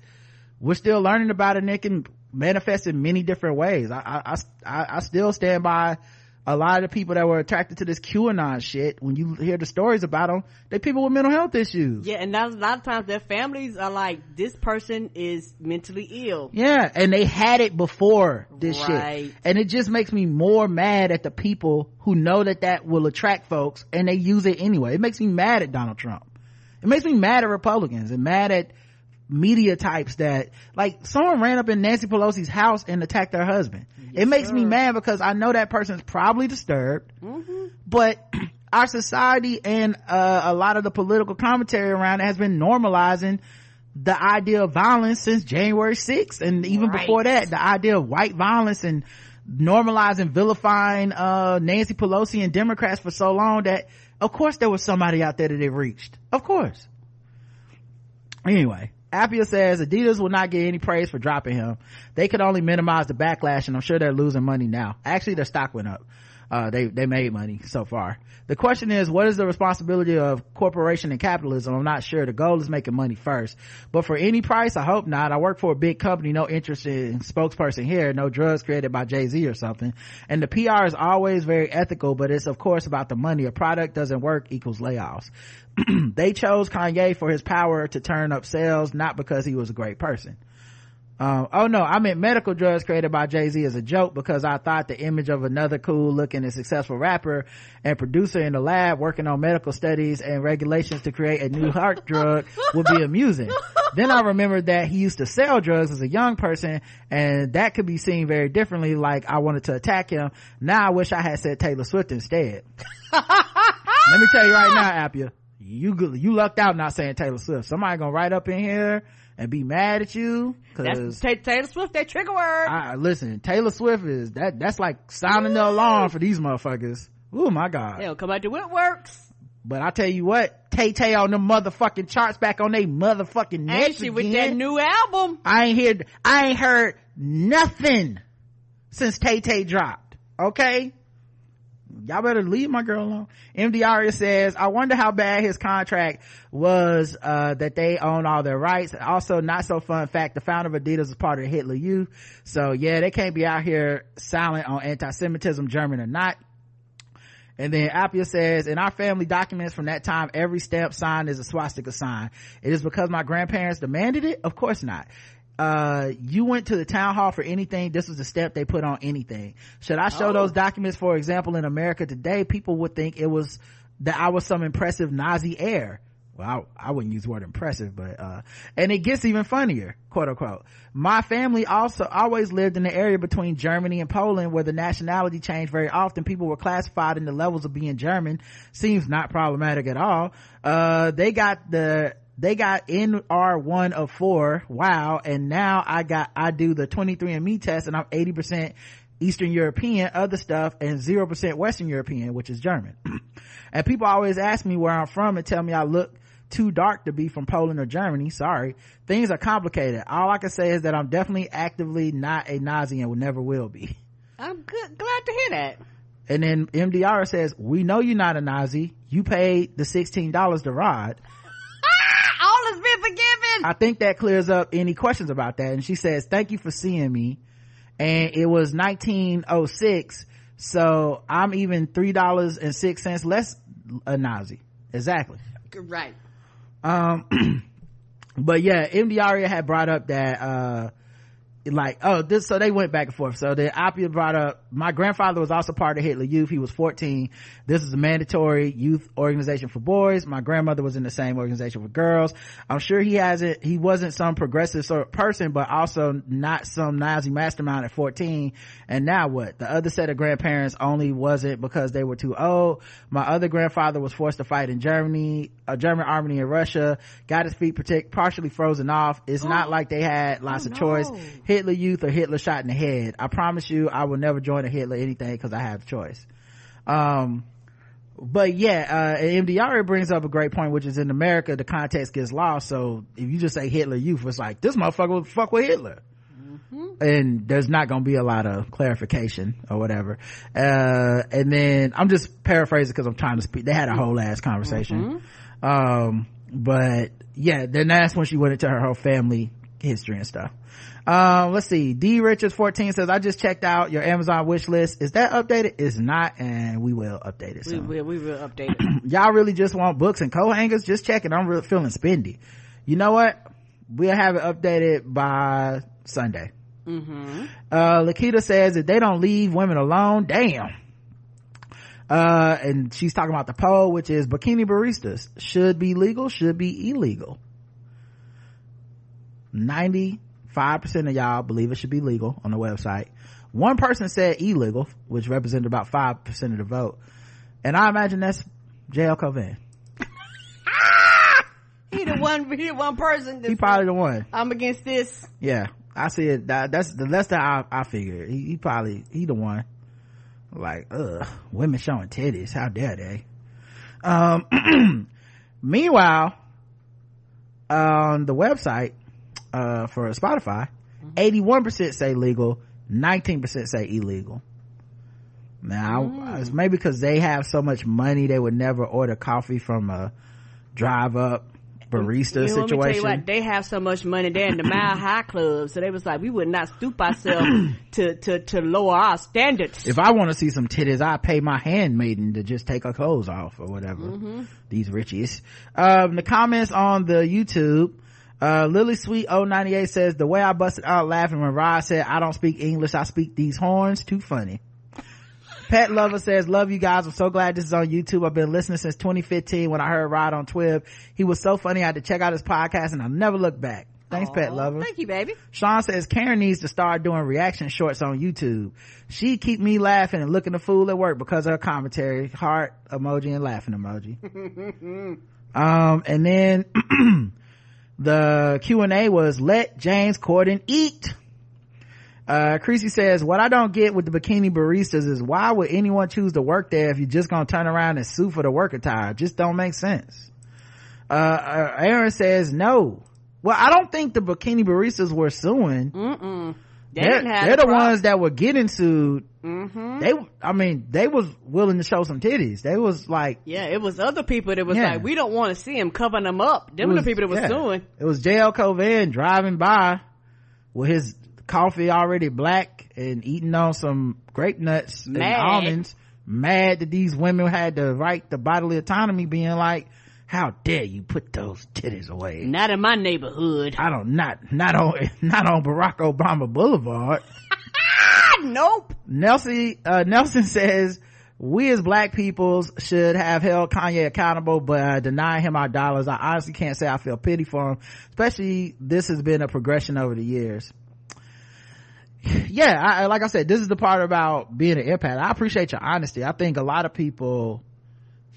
we're still learning about it and it can manifest in many different ways. I, I, I, I still stand by a lot of the people that were attracted to this QAnon shit. When you hear the stories about them, they people with mental health issues. yeah, and that's a lot of times their families are like, this person is mentally ill. Yeah, and they had it before this Right. shit. And it just makes me more mad at the people who know that that will attract folks and they use it anyway. It makes me mad at Donald Trump. It makes me mad at Republicans and mad at media types that, like, someone ran up in Nancy Pelosi's house and attacked her husband. It makes me mad because I know that person's probably disturbed, but *clears throat* our society and uh, a lot of the political commentary around it has been normalizing the idea of violence since January 6th and even Right. before that the idea of white violence and normalizing vilifying uh Nancy Pelosi and Democrats for so long that of course there was somebody out there that it reached. Of course. Anyway Appia says Adidas will not get any praise for dropping him. They could only minimize the backlash and I'm sure they're losing money now. Actually their stock went up. Uh, they, they made money so far. The question is, what is the responsibility of corporation and capitalism? I'm not sure. The goal is making money first. But for any price, I hope not. I work for a big company, no interest in spokesperson here, no drugs created by Jay-Z or something. And the PR is always very ethical, but it's of course about the money. A product doesn't work equals layoffs. *clears throat* they chose Kanye for his power to turn up sales, not because he was a great person. Um, oh no, I meant medical drugs created by Jay-Z as a joke because I thought the image of another cool looking and successful rapper and producer in the lab working on medical studies and regulations to create a new heart *laughs* drug would be amusing. Then I remembered that he used to sell drugs as a young person and that could be seen very differently like I wanted to attack him. Now I wish I had said Taylor Swift instead. Let me tell you right now, Appia, you you lucked out not saying Taylor Swift. Somebody gonna write up in here and be mad at you because Ta- Taylor Swift, that trigger word. I listen. Taylor Swift is that that's like sounding the alarm for these motherfuckers. Oh my god! They'll come out to it works. But I tell you what, Tay Tay on the motherfucking charts back on they motherfucking And necks she with that new album. I ain't heard I ain't heard nothing since Tay Tay dropped. Okay. Y'all better leave my girl alone. MDR says, I wonder how bad his contract was, uh, that they own all their rights. Also, not so fun fact, the founder of Adidas was part of Hitler Youth. So yeah, they can't be out here silent on anti-Semitism, German or not. And then Appia says, in our family documents from that time, every stamp signed is a swastika sign. It is because my grandparents demanded it? Of course not. Uh, you went to the town hall for anything. This was the step they put on anything. Should I show Oh. those documents, for example, in America today? People would think it was that I was some impressive Nazi heir. Well, I, I wouldn't use the word impressive, but, uh, and it gets even funnier, quote unquote. My family also always lived in the area between Germany and Poland where the nationality changed very often. People were classified in the levels of being German. Seems not problematic at all. Uh, they got the, they got NR1 of four. Wow. And now I got, I do the 23andMe test and I'm 80% Eastern European, other stuff, and 0% Western European, which is German. *clears throat* and people always ask me where I'm from and tell me I look too dark to be from Poland or Germany. Sorry. Things are complicated. All I can say is that I'm definitely actively not a Nazi and will never will be. I'm good, glad to hear that. And then MDR says, we know you're not a Nazi. You paid the $16 to ride. Ah, all has been forgiven. I think that clears up any questions about that. And she says, thank you for seeing me. And it was 1906. So I'm even $3.06 less a Nazi. Exactly. right. Um, *clears throat* but yeah, MD Aria had brought up that, uh, like, oh, this, so they went back and forth. So then Appia brought up, my grandfather was also part of Hitler Youth. He was 14. This is a mandatory youth organization for boys. My grandmother was in the same organization for girls. I'm sure he hasn't, he wasn't some progressive sort of person, but also not some Nazi mastermind at 14. And now what? The other set of grandparents only wasn't because they were too old. My other grandfather was forced to fight in Germany, a German army in Russia, got his feet protect, partially frozen off. It's not oh. like they had lots Oh, of choice. Hitler Youth or Hitler shot in the head. I promise you, I will never join a Hitler anything because I have the choice. Um, but yeah, uh, MDR brings up a great point, which is in America, the context gets lost. So if you just say Hitler Youth, it's like, this motherfucker would fuck with Hitler. And there's not gonna be a lot of clarification or whatever. Uh, and then I'm just paraphrasing because I'm trying to speak. They had a whole ass conversation. Um, but yeah, then that's when she went into her whole family history and stuff. Um, let's see. D Richards 14 says, I just checked out your Amazon wish list. Is that updated? It's not, and we will update it We will, we will update it. *clears throat* Y'all really just want books and coat hangers? Just check it. I'm really feeling spendy. You know what? We'll have it updated by Sunday. mm-hmm. Uh, Lakita says if they don't leave women alone, damn. Uh, and she's talking about the poll, which is bikini baristas should be legal, should be illegal. 95% of y'all believe it should be legal on the website. One person said illegal, which represented about 5% of the vote. And I imagine that's JL Covan. He the one, he the one person He probably the one. I'm against this. Yeah, I see it. That, that's the less that I, I figured. He, he probably he the one. Like, ugh, women showing titties. How dare they? Um, *clears throat* meanwhile, on the website uh, for Spotify, eighty-one percent say legal, nineteen percent say illegal. Now, it's maybe because they have so much money, they would never order coffee from a drive-up barista You know, let me tell you situation. what, they have so much money. They're in the Mile High Club, so they was like, we would not stoop ourselves *clears throat* to, to, to lower our standards. if I want to see some titties, I pay my handmaiden to just take her clothes off or whatever. These richies. Um, the comments on the YouTube, Uh, Lily Sweet 098 says, the way I busted out laughing when Rod said, I don't speak English, I speak these horns, too funny. Pet Lover says, love you guys. I'm so glad this is on YouTube. I've been listening since 2015 when I heard Rod on TWiB. He was so funny. I had to check out his podcast and I never looked back. Thanks, Aw, Pet Lover. Thank you, baby. Sean says Karen needs to start doing reaction shorts on YouTube. She keep me laughing and looking a fool at work because of her commentary. Heart emoji and laughing emoji. *laughs* um, and then *clears throat* the Q and A was let James Corden eat. Uh, Creasy says, what I don't get with the bikini baristas is why would anyone choose to work there if you're just gonna turn around and sue for the work attire? Just don't make sense. Uh, uh, Aaron says no. Well, I don't think the bikini baristas were suing. Mm-mm. They They're, didn't have they're the problem. ones that were getting sued. Mm-hmm. They, I mean, they was willing to show some titties. They was like, Yeah, it was other people that was Yeah. like, we don't want to see him covering them up. Them was- the people that was yeah. suing. It was JL Covan driving by with his coffee already black and eating on some grape nuts Mad. and almonds. Mad that these women had the right to bodily autonomy being like, how dare you put those titties away? Not in my neighborhood. I don't, not, not on, *laughs* not on Barack Obama Boulevard. *laughs* Nope. Nelson, uh, Nelson says, we as black peoples should have held Kanye accountable, but uh, denying him our dollars. I honestly can't say I feel pity for him, especially this has been a progression over the years. *sighs* Yeah, I, like I said, this is the part about being an empath. I appreciate your honesty. I think a lot of people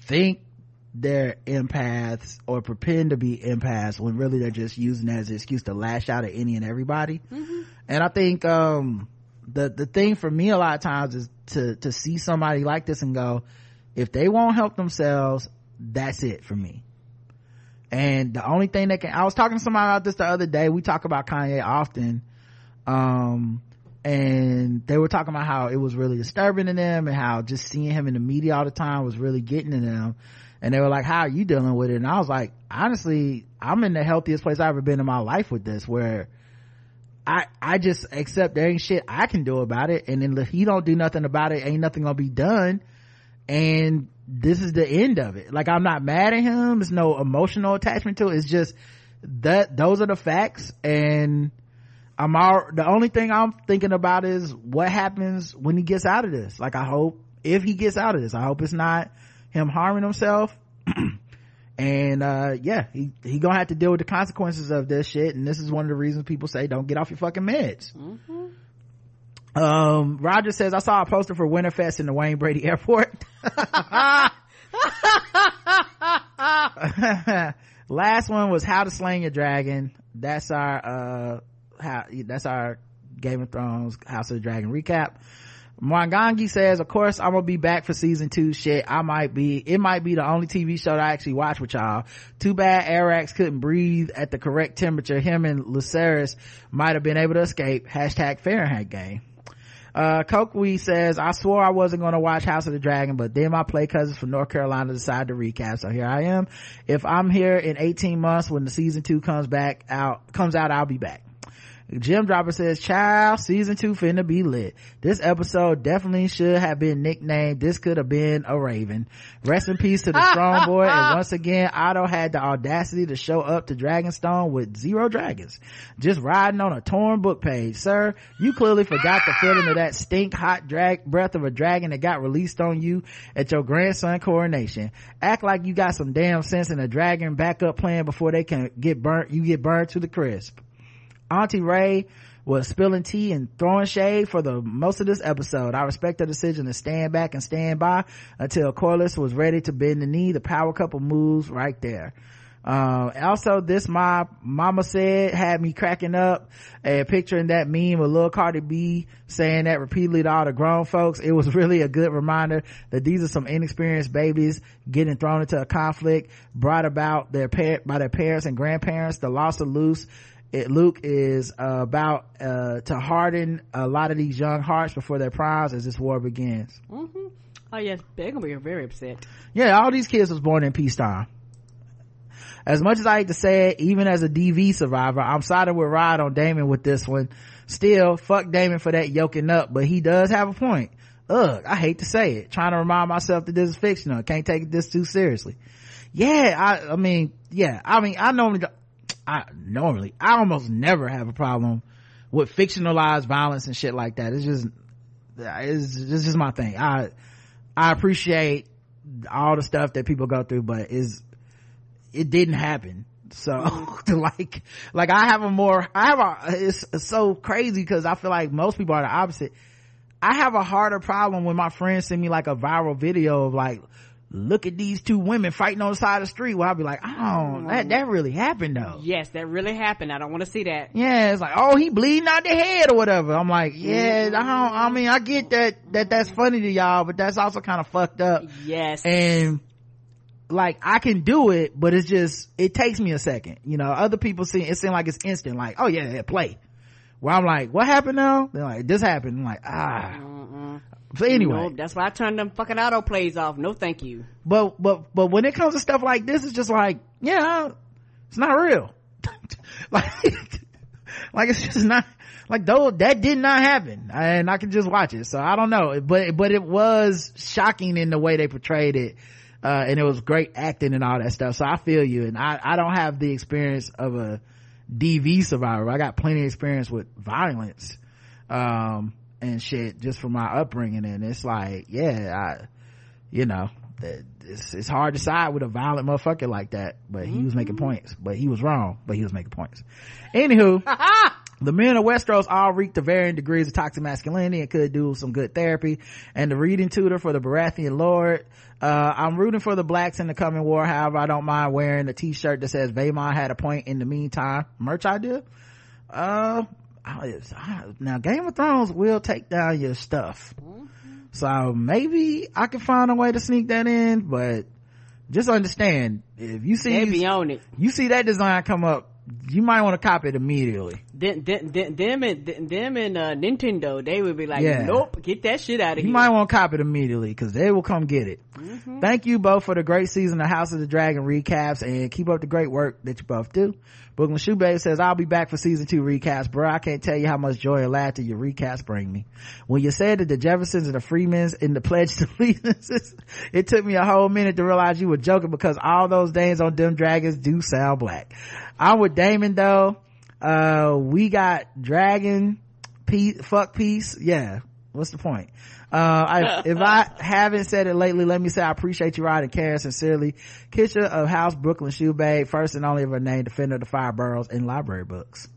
think they're empaths or pretend to be empaths when really they're just using it as an excuse to lash out at any and everybody. And I think, um, the, the thing for me a lot of times is to, to see somebody like this and go, if they won't help themselves, that's it for me. And the only thing that can, I was talking to somebody about this the other day. We talk about Kanye often. Um, and they were talking about how it was really disturbing to them and how just seeing him in the media all the time was really getting to them. And they were like, how are you dealing with it? And I was like, honestly, I'm in the healthiest place I've ever been in my life with this where I, I just accept there ain't shit I can do about it. And then if he don't do nothing about it, ain't nothing gonna be done. And this is the end of it. Like I'm not mad at him. There's no emotional attachment to it. It's just that those are the facts. And I'm all, the only thing I'm thinking about is what happens when he gets out of this. Like I hope if he gets out of this, I hope it's not him harming himself. *clears throat* and uh yeah he he gonna have to deal with the consequences of this shit. And this is one of the reasons people say don't get off your fucking meds. Um roger says i saw a poster for winterfest in the wayne brady airport. *laughs* *laughs* Last one was how to sling a dragon. That's our uh how that's our game of thrones house of the dragon recap Mwangangi says, of course, I'm gonna be back for season two. Shit, I might be, it might be the only TV show that I actually watch with y'all. Too bad Arrax couldn't breathe at the correct temperature. Him and Lucerys might have been able to escape. Hashtag Fahrenheit game. Uh, Kokwe says, I swore I wasn't gonna watch House of the Dragon, but then my play cousins from North Carolina decided to recap, so here I am. If I'm here in 18 months when the season two comes back out, comes out, I'll be back. Jim Dropper says, child, season two finna be lit. This episode definitely should have been nicknamed, this could have been a raven. Rest in peace to the strong *laughs* boy. And once again, Otto had the audacity to show up to Dragonstone with zero dragons. Just riding on a torn book page. Sir, you clearly forgot the feeling of that stink hot drag, breath of a dragon that got released on you at your grandson coronation. Act like you got some damn sense in a dragon backup plan before they can get burnt, you get burned to the crisp. Auntie Ray was spilling tea and throwing shade for the most of this episode. I respect her decision to stand back and stand by until Corlys was ready to bend the knee. The power couple moves right there. Um, also this my mama said had me cracking up and picturing that meme of little Cardi B saying that repeatedly to all the grown folks. It was *laughs* really a good reminder that these are some inexperienced babies getting thrown into a conflict brought about their par- by their parents and grandparents. The loss of loose it, Luke is uh, about uh, to harden a lot of these young hearts before their primes as this war begins. Mm-hmm. Oh yes, they're gonna be very upset. Yeah, all these kids was born in peacetime. As much as I hate to say it, even as a DV survivor, I'm siding with Rod on Daemon with this one. Still, fuck Daemon for that yoking up, but he does have a point. Ugh, I hate to say it. Trying to remind myself that this is fictional. Can't take this too seriously. Yeah, I, I mean, yeah, I mean, I normally, I normally, I almost never have a problem with fictionalized violence and shit like that. It's just, it's, it's just my thing. I, I appreciate all the stuff that people go through, but is, it didn't happen. So *laughs* like, like I have a more, I have a, it's so crazy because I feel like most people are the opposite. I have a harder problem when my friends send me like a viral video of like, look at these two women fighting on the side of the street where I'll be like, oh, mm-hmm. that, that really happened though. Yes, that really happened. I don't want to see that. Yeah, it's like, oh, he bleeding out the head or whatever. I'm like, yeah, I don't, I mm-hmm. mean, I get that, that that's funny to y'all, but that's also kind of fucked up. Yes. And like, I can do it, but it's just, it takes me a second. You know, other people see, it seems like it's instant, like, oh yeah, yeah, play. Where I'm like, what happened now? They're like, this happened. I'm like, ah. So anyway, Nope, that's why I turned them fucking auto plays off. No, thank you. but but but when it comes to stuff like this it's just like yeah it's not real *laughs* like like it's just not like though that did not happen and i can just watch it so i don't know but but it was shocking in the way they portrayed it uh, and it was great acting and all that stuff so i feel you and i i don't have the experience of a dv survivor. I got plenty of experience with violence um and shit just from my upbringing. And it's like yeah i you know it's, it's hard to side with a violent motherfucker like that but he was making points. But he was wrong but he was making points. Anywho *laughs* the men of Westeros all reeked to varying degrees of toxic masculinity and could do some good therapy. And the reading tutor for the Baratheon Lord. Uh, I'm rooting for the blacks in the coming war. However, I don't mind wearing a t-shirt that says Vaemon had a point in the meantime. Merch idea? Uh, now Game of Thrones will take down your stuff. So maybe I can find a way to sneak that in, but just understand if you see They be on it. you see that design come up, you might want to copy it immediately. Them, them, them, and them and uh, Nintendo, they would be like, Yeah. nope, get that shit out of You here. You might want to copy it immediately because they will come get it. Thank you both for the great season of House of the Dragon recaps and keep up the great work that you both do. Brooklyn Shoebabe says, I'll be back for season two recaps, bro. I can't tell you how much joy and laughter your recaps bring me. When you said that the Jeffersons and the Freemans in the Pledge to Allegiance, *laughs* it took me a whole minute to realize you were joking because all those names on them dragons do sound black. I'm with Daemon though. Uh, we got dragon, peace, fuck peace. Yeah. What's the point? Uh, I, *laughs* if I haven't said it lately, let me say I appreciate you, Rod and Karen, sincerely. Kisha of House Brooklyn Shoe Babe, first and only of her name, defender of the fire boroughs in library books.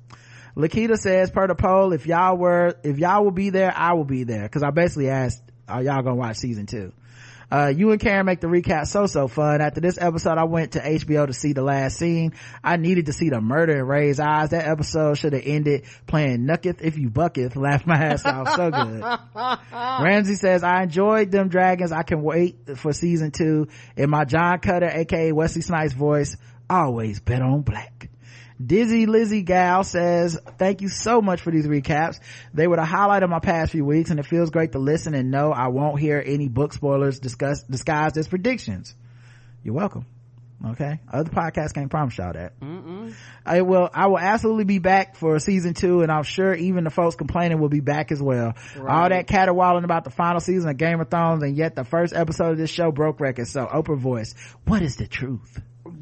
Lakita says, per the poll, if y'all were, if y'all will be there, I will be there. Cause I basically asked, are y'all gonna watch season two? Uh, you and Karen make the recap so, so fun. After this episode, I went to HBO to see the last scene. I needed to see the murder in Ray's eyes. That episode should have ended playing Nucketh if you bucketh. Laughed my ass off. So good. *laughs* Ramsey says, I enjoyed them dragons. I can wait for season two. In my John Cutter, aka Wesley Snipes voice, always bet on black. Dizzy Lizzie Gal says, thank you so much for these recaps. They were the highlight of my past few weeks and it feels great to listen and know I won't hear any book spoilers discuss, disguised as predictions. You're welcome. Okay. Other podcasts can't promise y'all that. I will, I will absolutely be back for season two and I'm sure even the folks complaining will be back as well. All that caterwauling about the final season of Game of Thrones and yet the first episode of this show broke records. So Oprah voice. What is the truth?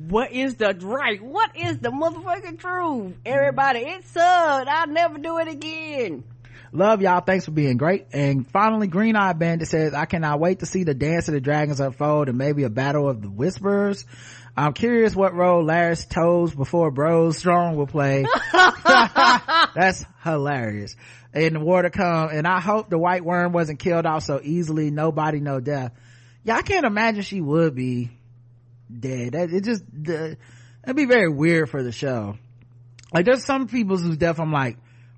What is the right? What is the motherfucking truth? Everybody, it sucked. I'll never do it again. Love y'all. Thanks for being great. And finally, Green Eye Bandit says, I cannot wait to see the Dance of the Dragons unfold and maybe a battle of the Whisperers. I'm curious what role Larys Toes before Bros Strong will play. *laughs* That's hilarious. In the war to come. And I hope the white worm wasn't killed off so easily. Nobody, no death. Yeah, I can't imagine she would be dead. That, it just, the, that'd be very weird for the show. Like there's some people whose death I'm like,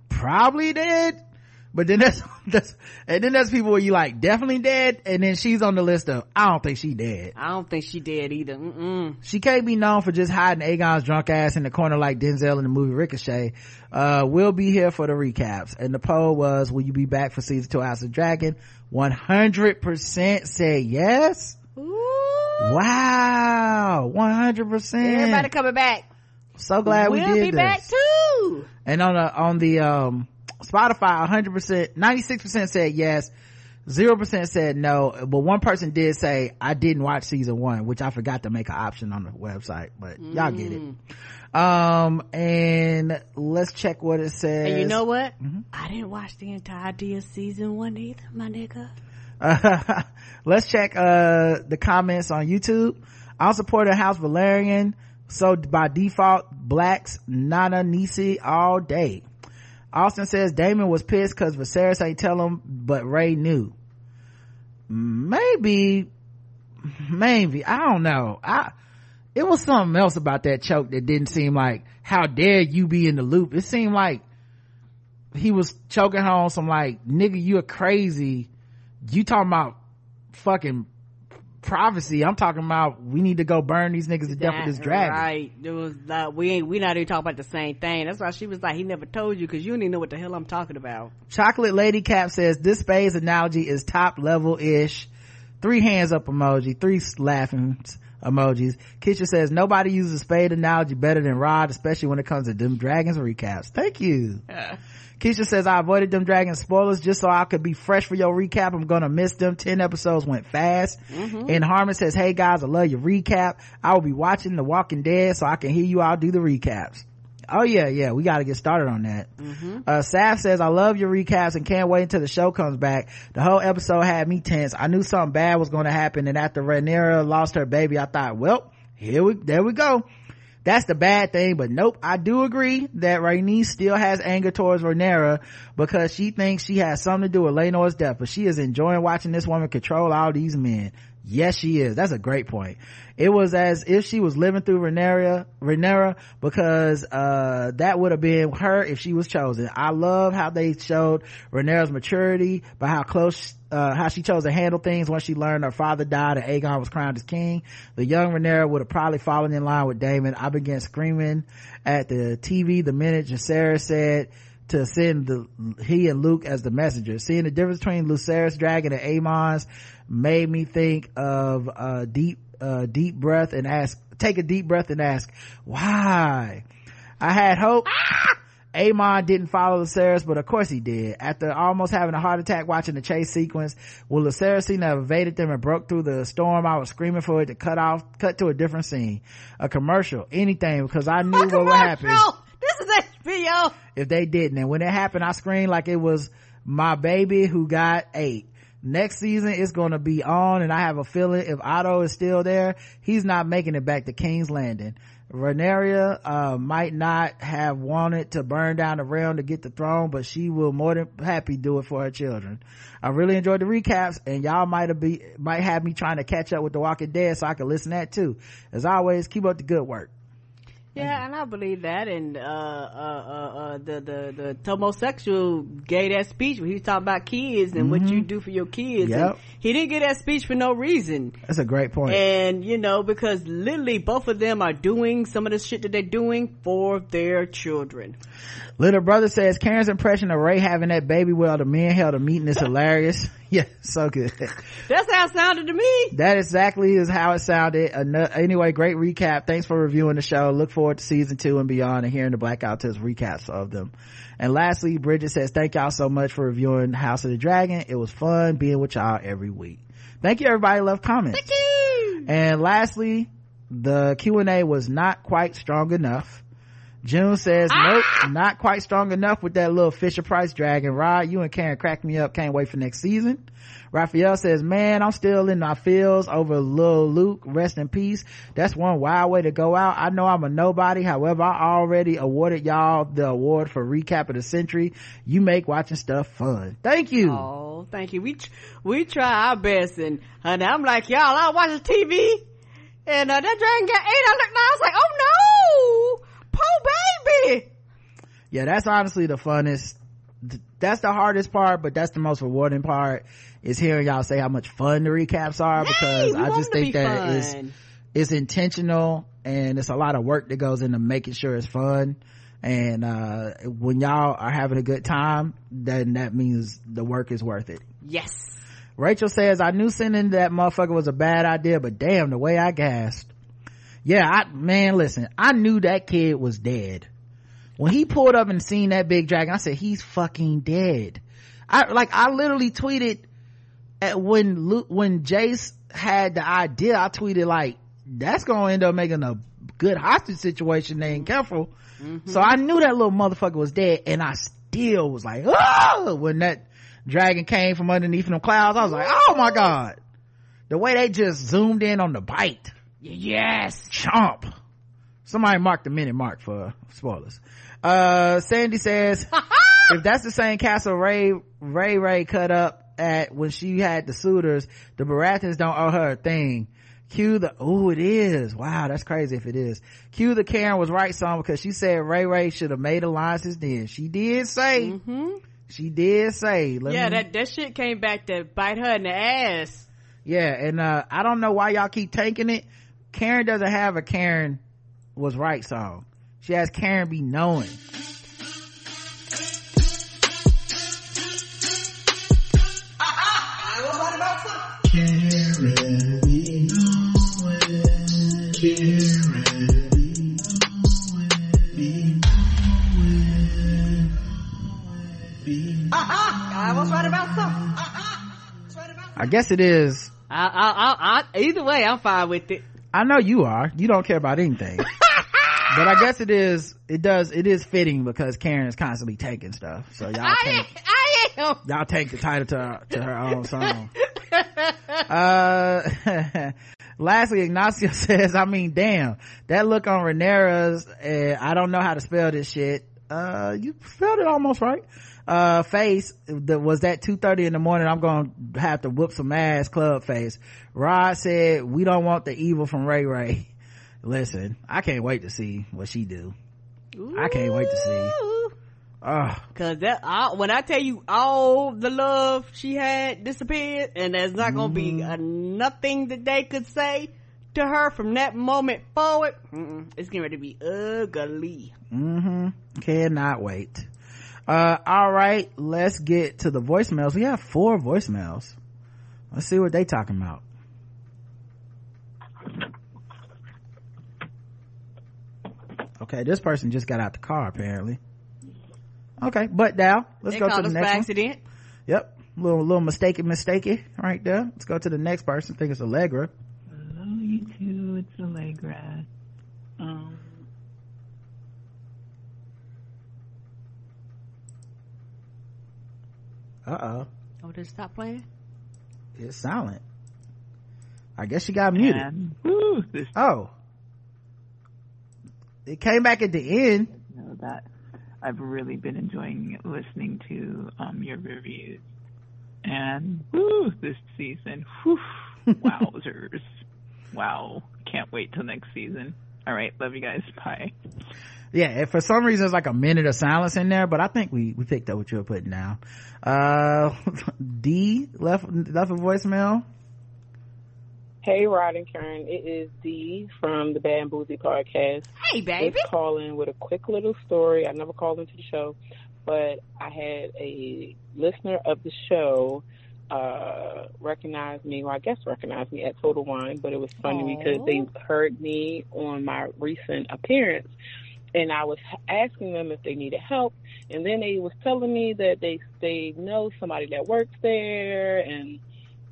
probably dead. But then that's, *laughs* that's, and then there's people where you like, definitely dead. And then she's on the list of, I don't think she dead. I don't think she dead either. Mm-mm. She can't be known for just hiding Aegon's drunk ass in the corner like Denzel in the movie Ricochet. Uh, we'll be here for the recaps. And the poll was, will you be back for season two House of Dragon? 100% said yes. Ooh. Wow. 100%. Everybody coming back. so glad we we'll did be this. back too. And on the, on the, um, Spotify, 100%, 96% said yes. Zero percent said no, but one person did say I didn't watch season one, which I forgot to make an option on the website, but mm. y'all get it. Mm. Um, and let's check what it says. And you know what? Mm-hmm. I didn't watch the entirety of season one either, my nigga. *laughs* Let's check, uh, the comments on YouTube. I'll support a House Velaryon. So by default, blacks, Nana Nisi all day. Austin says Daemon was pissed cause Viserys ain't tell him, but Ray knew maybe maybe i don't know i it was something else about that choke that didn't seem like how dare you be in the loop it seemed like he was choking her on some like nigga you're crazy you talking about fucking prophecy. I'm talking about we need to go burn these niggas to death with this dragon. right. It was like we ain't we not even talking about the same thing. That's why she was like he never told you because you didn't even know what the hell i'm talking about. Chocolate lady cap says this spades analogy is top level ish three hands up emoji three laughing emojis. Kisha says nobody uses spade analogy better than rod especially when it comes to them dragons recaps. Thank you *laughs* Keisha says, I avoided them dragon spoilers just so I could be fresh for your recap. I'm gonna miss them. 10 episodes went fast. Mm-hmm. And Harmon says, hey guys, I love your recap. I will be watching The Walking Dead so I can hear you all do the recaps. Oh yeah, yeah, we gotta get started on that. Mm-hmm. Uh, Saf says, I love your recaps and can't wait until the show comes back. The whole episode had me tense. I knew something bad was gonna happen and after Rhaenyra lost her baby, I thought, well, here we, there we go. That's the bad thing, but nope, I do agree that Rhaenys still has anger towards Rhaenyra because she thinks she has something to do with Laenor's death, but she is enjoying watching this woman control all these men. Yes, she is. That's a great point. It was as if she was living through Rhaenyra, Rhaenyra because, uh, that would have been her if she was chosen. I love how they showed Rhaenyra's maturity, but how close, uh, how she chose to handle things once she learned her father died and Aegon was crowned as king. The young Rhaenyra would have probably fallen in line with Daemon. I began screaming at the TV the minute Jacaerys said, to send the, he and Luke as the messenger. Seeing the difference between Lucerys Dragon and Aemond's made me think of a deep, uh, deep breath and ask, take a deep breath and ask, why? I had hope. Ah! Aemond didn't follow Lucerys, but of course he did. After almost having a heart attack watching the chase sequence, when Lucerys seemed to have evaded them and broke through the storm, I was screaming for it to cut off, cut to a different scene. A commercial, anything, because I knew what would happen. This is HBO. If they didn't. And when it happened, I screamed like it was my baby who got eight. Next season it's going to be on and I have a feeling if Otto is still there, he's not making it back to King's Landing. Rhaenyra uh, might not have wanted to burn down the realm to get the throne, but she will more than happy do it for her children. I really enjoyed the recaps and y'all might have be, might have me trying to catch up with The Walking Dead so I can listen to that too. As always, keep up the good work. Yeah, and I believe that. And uh, uh, uh, uh, the the the homosexual gave that speech when he was talking about kids and mm-hmm. what you mm-hmm. do for your kids. Yep. He didn't get that speech for no reason. That's a great point. And you know, because literally both of them are doing some of the shit that they're doing for their children. Little brother says Karen's impression of Ray having that baby while the men held a meeting is hilarious. *laughs* yeah, so good. That's how it sounded to me. That exactly is how it sounded. Anyway, great recap. Thanks for reviewing the show. Look forward to season two and beyond and hearing the Blackout Tales recaps of them. And lastly, Bridget says, thank y'all so much for reviewing House of the Dragon. It was fun being with y'all every week. Thank you everybody love comments. Thank you. And lastly, the Q&A was not quite strong enough June says, nope, ah! not quite strong enough with that little Fisher Price dragon. Rod, you and Karen crack me up. Can't wait for next season. Raphael says, man, I'm still in my feels over little Luke. Rest in peace. That's one wild way to go out. I know I'm a nobody. However, I already awarded y'all the award for recap of the century. You make watching stuff fun. Thank you. Oh, thank you. We, we try our best and, and I'm like, y'all, I watch the TV and uh, that dragon got eight. I looked I was like, oh no! Oh baby! Yeah that's honestly the funnest that's the hardest part but that's the most rewarding part is hearing y'all say how much fun the recaps are because i just think that it's it's intentional and it's a lot of work that goes into making sure it's fun and uh, when y'all are having a good time then that means the work is worth it. Yes. Rachel says i knew sending that motherfucker was a bad idea but damn the way i gasped yeah i man listen i knew that kid was dead when he pulled up and seen that big dragon i said he's fucking dead i like i literally tweeted at when Luke, when Jace had the idea, I tweeted like, that's gonna end up making a good hostage situation they ain't careful. Mm-hmm. So I knew that little motherfucker was dead and I still was like, oh, when that dragon came from underneath them clouds, I was like, oh my God. The way they just zoomed in on the bite. Yes. Chomp. Somebody mark the minute mark for spoilers. Uh, Sandy says, *laughs* *laughs* if that's the same castle Ray, Ray Ray cut up at when she had the suitors, the Baratheons don't owe her a thing. Cue the, oh, it is. Wow, that's crazy if it is. Cue the Karen was right song because she said Ray Ray should have made alliances then. She did say, mm-hmm. she did say. yeah, me, that, that shit came back to bite her in the ass. Yeah, and, uh, I don't know why y'all keep taking it. Karen doesn't have a Karen was right song. She has Karen be knowing. Karen be knowing. Karen be knowing. Be I was right about something. I guess it is. I, I, I, either way, I'm fine with it. I know you are. You don't care about anything. *laughs* but I guess it is, it does, it is fitting because Karen is constantly taking stuff. So y'all I take, I am. y'all take the title to her, to her own song. *laughs* uh, *laughs* lastly, Ignacio says, I mean, damn, that look on Rhaenyra's, uh, I don't know how to spell this shit. Uh, you spelled it almost right uh face that was that 2.30 in the morning i'm gonna have to whoop some ass club face rod said we don't want the evil from ray ray *laughs* listen i can't wait to see what she do Ooh. i can't wait to see Oh. Cause that, I, when I tell you all the love she had disappeared and there's not gonna mm-hmm. be a, nothing that they could say to her from that moment forward, it's getting ready to be ugly. Mm-hmm. Cannot wait. Uh, all right, let's get to the voicemails. We have four voicemails. Let's see what they talking about. Okay, this person just got out the car apparently. Okay, but now let's they go to the next accident. one. Yep, little little mistaken mistaken right there. Let's go to the next person. I think it's Allegra. Hello, you two. It's Allegra. Um, Uh-oh. Oh, did it stop playing? It's silent. I guess she got muted. And, woo, oh. It came back at the end. know that I've really been enjoying listening to um, your reviews. And woo, this season, whew, *laughs* wowzers. wow. Can't wait till next season. All right. Love you guys. Bye yeah for some reason it's like a minute of silence in there but i think we we picked up what you were putting down. Uh *laughs* d left left a voicemail. Hey rod and karen. It is d from the bad boozy podcast. Hey baby. Just calling with a quick little story. I never called into the show but i had a listener of the show uh recognized me well i guess recognized me at total wine but it was funny Aww. because they heard me on my recent appearance and I was asking them if they needed help, and then they was telling me that they they know somebody that works there, and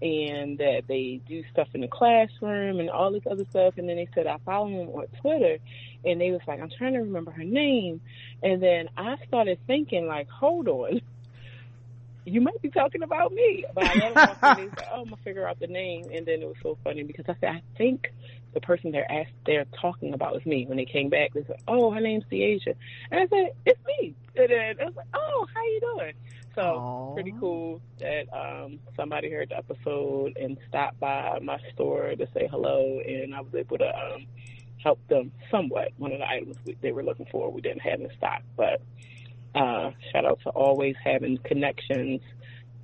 and that they do stuff in the classroom and all this other stuff. And then they said I follow them on Twitter, and they was like, I'm trying to remember her name, and then I started thinking like, hold on. *laughs* You might be talking about me, but I let them and they said, "Oh, I'm gonna figure out the name." And then it was so funny because I said, "I think the person they're asked they're talking about is me. When they came back, they said, "Oh, her name's Deasia," and I said, "It's me." And then I was like, "Oh, how you doing?" So Aww. pretty cool that um, somebody heard the episode and stopped by my store to say hello, and I was able to um, help them somewhat. One of the items we, they were looking for, we didn't have in stock, but uh, shout out to always having connections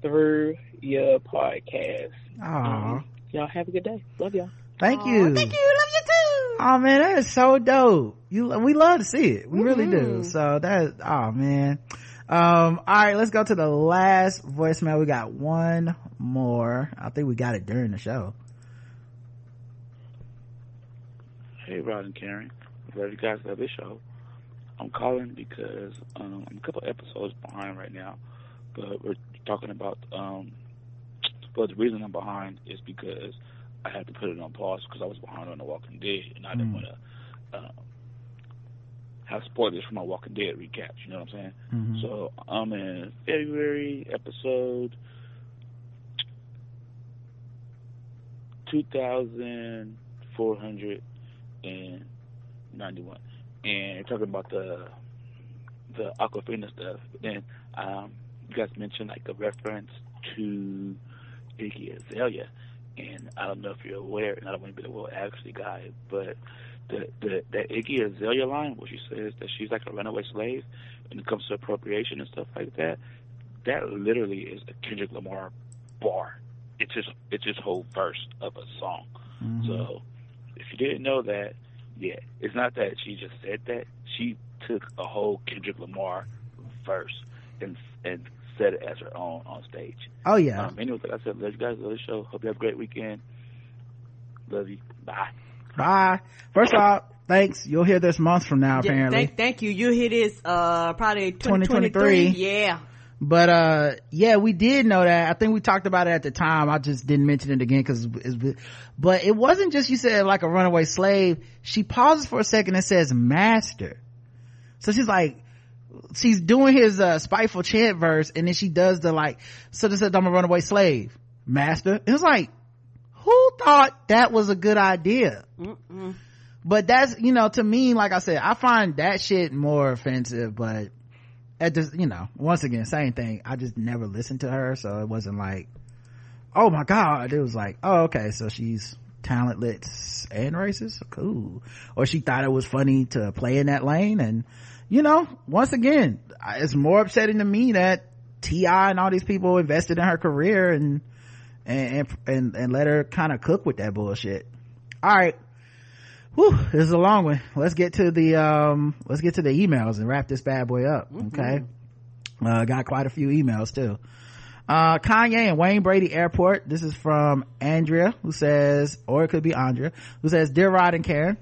through your podcast. Um, y'all have a good day. Love y'all. Thank Aww, you. Thank you. Love you too. Oh man, that is so dope. You, we love to see it. We mm-hmm. really do. Mm-hmm. So that, oh man. Um, all right, let's go to the last voicemail. We got one more. I think we got it during the show. Hey, Rod and Karen. Glad you guys love this show. I'm calling because um, I'm a couple episodes behind right now, but we're talking about um, But the reason I'm behind is because I had to put it on pause because I was behind on The Walking Dead, and I didn't Mm. want to uh, have spoilers for my Walking Dead recaps. You know what I'm saying? Mhm. So I'm in February episode 2,491, and talking about the the Aquafina stuff. Then um, you guys mentioned like a reference to Iggy Azalea, and I don't know if you're aware, and I don't want to be the Will Actually guy, but the the that Iggy Azalea line where she says that she's like a runaway slave when it comes to appropriation and stuff like that, that literally is a Kendrick Lamar bar. It's just it's just whole verse of a song. Mhm. So if you didn't know that, yeah, it's not that she just said that. She took a whole Kendrick Lamar verse and and said it as her own on stage. oh yeah Um, anyway, like I said, love you guys. Love the show. Hope you have a great weekend. Love you. Bye. bye first off thanks you'll hear this months from now Yeah, apparently thank, thank you. You hear this, uh, probably 2023. 2023. Yeah. But uh yeah, we did know that. I think we talked about it at the time. I just didn't mention it again because but it wasn't just you said like a runaway slave. She pauses for a second and says master. So she's like she's doing his uh spiteful chant verse and then she does the like so this said I'm a runaway slave. Master. It was like who thought that was a good idea? Mm-mm. But that's you know, to me, like I said, I find that shit more offensive, but at this you know once again same thing i just never listened to her so it wasn't like oh my god it was like oh okay so she's talentless and racist cool or she thought it was funny to play in that lane and you know once again it's more upsetting to me that T.I. and all these people invested in her career and and and, and let her kind of cook with that bullshit all right Whew, this is a long one. Let's get to the um let's get to the emails and wrap this bad boy up. Okay. Uh got quite a few emails too. Uh Kanye and Wayne Brady Airport. This is from Andrea who says or it could be Andrea who says, Dear Rod and Karen,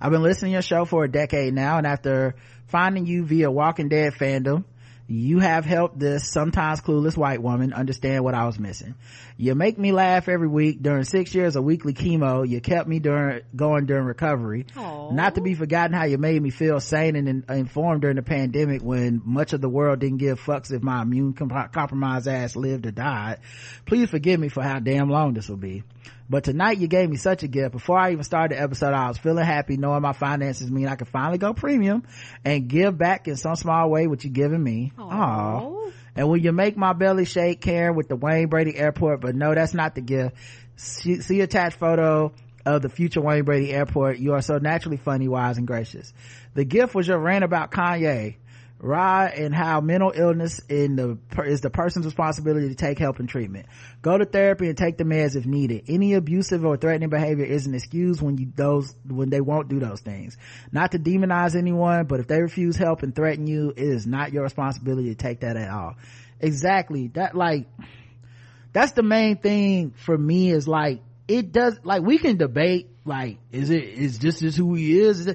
I've been listening to your show for a decade now and after finding you via Walking Dead fandom, you have helped this sometimes clueless white woman understand what I was missing. You make me laugh every week. During six years of weekly chemo, you kept me during going during recovery. Aw. Not to be forgotten how you made me feel sane and in- informed during the pandemic when much of the world didn't give fucks if my immune comp- compromised ass lived or died. Please forgive me for how damn long this will be. But tonight you gave me such a gift. Before I even started the episode, I was feeling happy knowing my finances mean I can finally go premium and give back in some small way what you're giving me. Aww. Aw. And when you make my belly shake, Karen, with the Wayne Brady Airport, but no, that's not the gift. See, see attached photo of the future Wayne Brady Airport. You are so naturally funny, wise, and gracious. The gift was your rant about Kanye. Rod and how mental illness in the is the person's responsibility to take help and treatment. Go to therapy and take the meds if needed. Any abusive or threatening behavior isn't excused when you those when they won't do those things. Not to demonize anyone, but if they refuse help and threaten you, it is not your responsibility to take that at all. Exactly. That like that's the main thing for me is like it does like we can debate like is it is this is who he is,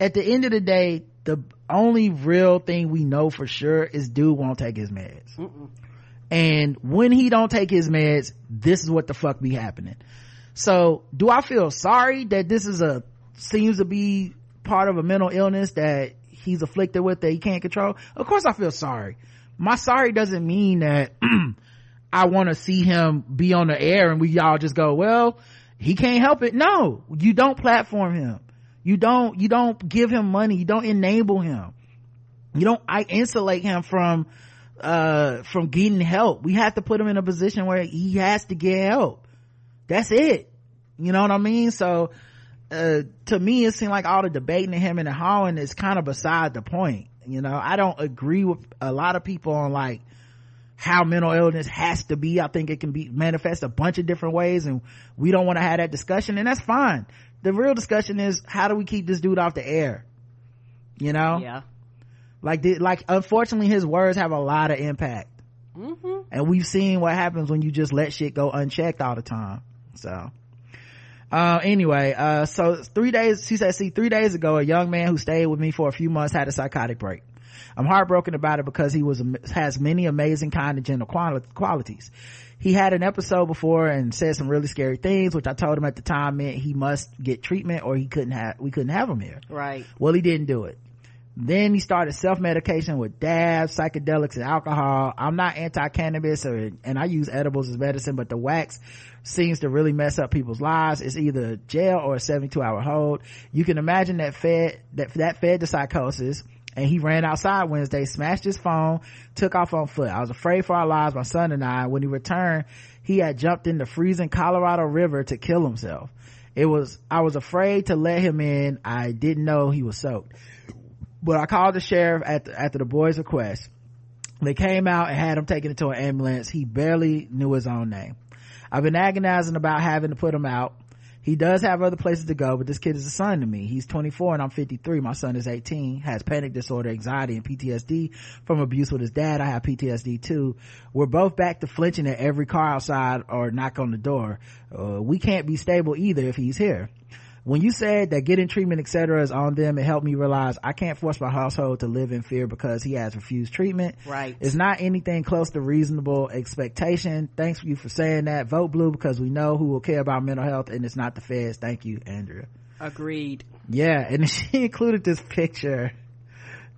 at the end of the day the only real thing we know for sure is dude won't take his meds and when he don't take his meds this is what the fuck be happening so do i feel sorry that this is a seems to be part of a mental illness that he's afflicted with that he can't control of course i feel sorry my sorry doesn't mean that *clears throat* I want to see him be on the air and we y'all just go, well, he can't help it. No, you don't platform him. You don't, you don't give him money. You don't enable him. You don't, I insulate him from, uh, from getting help. We have to put him in a position where he has to get help. That's it. You know what I mean? So, uh, to me, it seemed like all the debating of him and the hawing is kind of beside the point. You know, I don't agree with a lot of people on like, how mental illness has to be. I think it can be manifest a bunch of different ways and we don't want to have that discussion and that's fine. The real discussion is how do we keep this dude off the air? You know? Yeah. Like, the, like, unfortunately his words have a lot of impact. Mm-hmm. And we've seen what happens when you just let shit go unchecked all the time. So. Uh, anyway, uh, so three days, she said, see, three days ago, a young man who stayed with me for a few months had a psychotic break. I'm heartbroken about it because he was, has many amazing kind of gentle qualities. He had an episode before and said some really scary things, which I told him at the time meant he must get treatment or he couldn't have, we couldn't have him here. Right. Well, he didn't do it. Then he started self-medication with dabs, psychedelics, and alcohol. I'm not anti-cannabis or, and I use edibles as medicine, but the wax seems to really mess up people's lives. It's either jail or a 72 hour hold. You can imagine that fed, that, that fed to psychosis. And he ran outside Wednesday, smashed his phone, took off on foot. I was afraid for our lives, my son and I. When he returned, he had jumped in the freezing Colorado River to kill himself. It was, I was afraid to let him in. I didn't know he was soaked but I called the sheriff at the, after the boy's request. They came out and had him taken into an ambulance. He barely knew his own name. I've been agonizing about having to put him out. He does have other places to go, but this kid is a son to me. He's 24 and I'm 53. My son is 18, has panic disorder, anxiety, and PTSD from abuse with his dad. I have PTSD too. We're both back to flinching at every car outside or knock on the door. Uh, we can't be stable either if he's here when you said that getting treatment etc is on them it helped me realize i can't force my household to live in fear because he has refused treatment. Right. It's not anything close to reasonable expectation. Thanks for you for saying that. Vote blue because we know who will care about mental health and it's not the feds. Thank you andrea. Agreed. Yeah and *laughs* she included this picture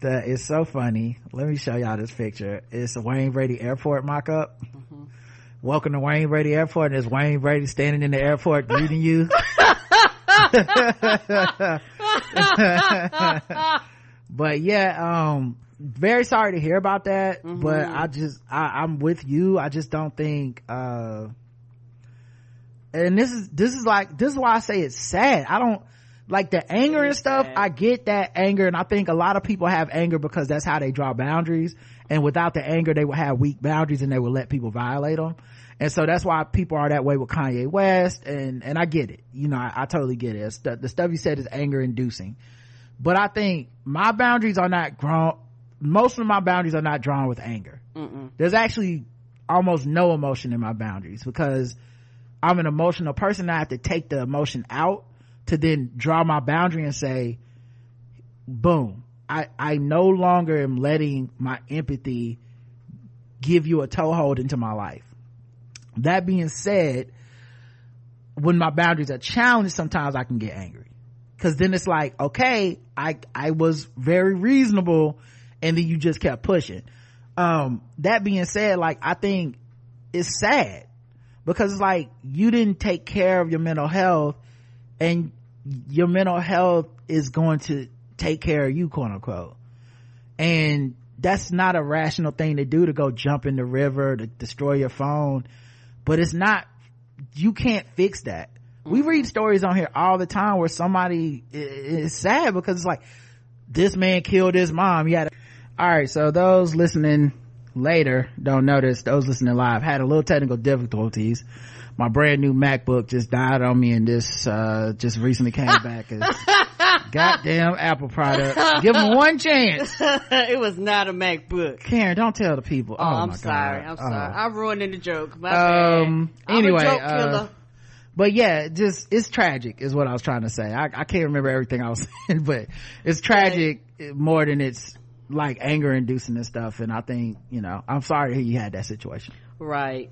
that is so funny. Let me show y'all this picture. It's a wayne brady airport mock-up. Mm-hmm. welcome to wayne brady airport. And there's wayne brady standing in the airport greeting you *laughs* *laughs* but yeah, um, very sorry to hear about that, mm-hmm. but I just, I, I'm with you. I just don't think, uh, and this is, this is like, this is why I say it's sad. I don't, like the anger and stuff. I get that anger and I think a lot of people have anger because that's how they draw boundaries. And without the anger, they would have weak boundaries and they would let people violate them and so that's why people are that way with Kanye West and and I get it. You know I, I totally get it. The, the stuff you said is anger inducing. But I think my boundaries are not grown most of my boundaries are not drawn with anger. Mm-mm. there's actually almost no emotion in my boundaries because I'm an emotional person. I have to take the emotion out to then draw my boundary and say boom I, I no longer am letting my empathy give you a toehold into my life that being said, when my boundaries are challenged, sometimes I can get angry. Cause then it's like, okay, I, I was very reasonable and then you just kept pushing. Um, that being said, like, I think it's sad because it's like you didn't take care of your mental health and your mental health is going to take care of you, quote unquote. And that's not a rational thing to do to go jump in the river, to destroy your phone but it's not you can't fix that. We read stories on here all the time where somebody is sad because it's like this man killed his mom yeah all right so those listening later don't notice those listening live had a little technical difficulties. My brand new macbook just died on me and this uh, just recently came back. *laughs* As goddamn apple product *laughs* give them one chance. *laughs* It was not a macbook. Karen don't tell the people. Oh, oh i'm sorry God. i'm sorry. Oh. i'm ruining the joke. My um bad. anyway uh, but yeah just it's tragic is what i was trying to say. I, I can't remember everything i was *laughs* saying but it's tragic right. more than it's like anger inducing and stuff. And i think you know i'm sorry you had that situation. Right.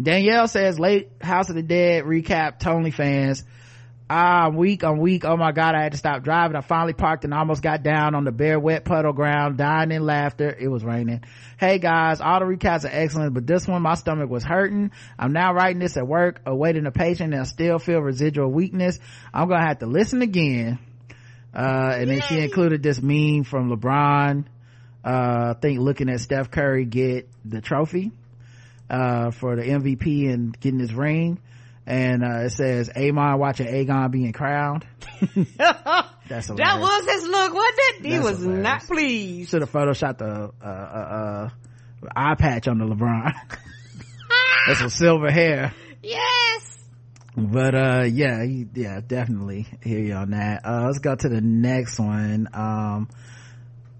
Danielle says late house of the dead recap tony fans ah, I'm weak, I'm weak. Oh my God, I had to stop driving. I finally parked and almost got down on the bare wet puddle ground, dying in laughter. It was raining. Hey guys, all the recaps are excellent, but this one, my stomach was hurting. I'm now writing this at work, awaiting a patient and I still feel residual weakness. I'm gonna have to listen again. Uh, and then she included this meme from LeBron, uh, I think looking at Steph Curry get the trophy, uh, for the MVP and getting his ring and uh, it says Aemond watching Aegon being crowned. *laughs* That's hilarious. that was his look, wasn't it? He That's was hilarious. not pleased. Should have photoshopped the uh, uh, uh, eye patch on the LeBron. *laughs* That's some silver hair. Yes. But uh, yeah, yeah, definitely hear you on that. Uh, let's go to the next one. Um,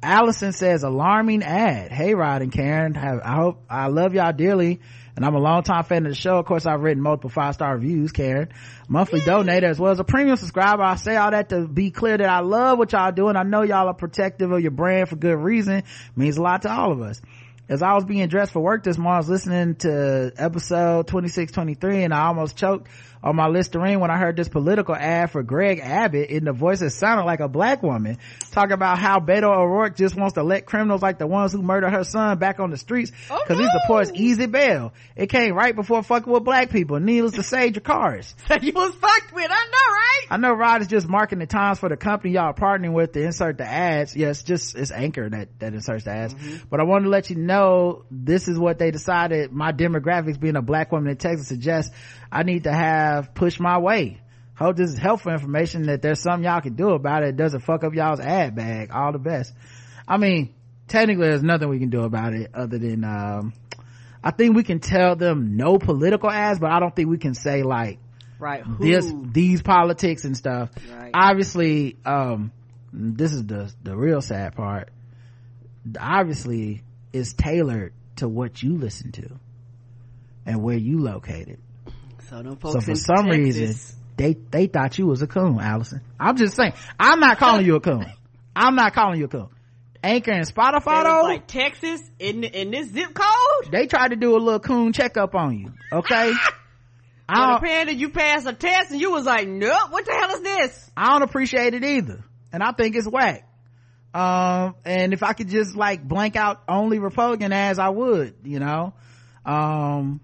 Allison says alarming ad. Hey Rod and Karen, have, I hope I love y'all dearly and I'm a long time fan of the show. Of course, I've written multiple five star reviews, Karen. Monthly donator as well as a premium subscriber. I say all that to be clear that I love what y'all do and I know y'all are protective of your brand for good reason. It means a lot to all of us as I was being dressed for work this morning, I was listening to episode 2623 and I almost choked on my Listerine when I heard this political ad for Greg Abbott in the voice that sounded like a black woman talking about how Beto O'Rourke just wants to let criminals like the ones who murdered her son back on the streets because Oh, he no. supports easy bail. It came right before fucking with black people. Needless to say, Jacars. *laughs* you was fucked with. I know, right? I know Rod is just marking the times for the company y'all are partnering with to insert the ads. Yeah, just, it's Anchor that, that inserts the ads. Mm-hmm. But I wanted to let you know this is what they decided my demographics being a black woman in Texas suggests I need to have push my way. Hope this is helpful information that there's something y'all can do about it. It doesn't fuck up y'all's ad bag. All the best. I mean, technically there's nothing we can do about it other than, um, I think we can tell them no political ads, but I don't think we can say like, Right. Who? this these politics and stuff Right. obviously um this is the the real sad part obviously it's tailored to what you listen to and where you located so them so for in some Texas, reason they they thought you was a coon allison i'm just saying i'm not calling you a coon i'm not calling you a coon anchor and spotify though like Texas in in this zip code. they tried to do a little coon checkup on you okay *laughs* I But don't, apparently you passed a test and you was like, nope. What the hell is this? I don't appreciate it either. And I think it's whack. Um, and if I could just like blank out only Republican ads, I would, you know? Um,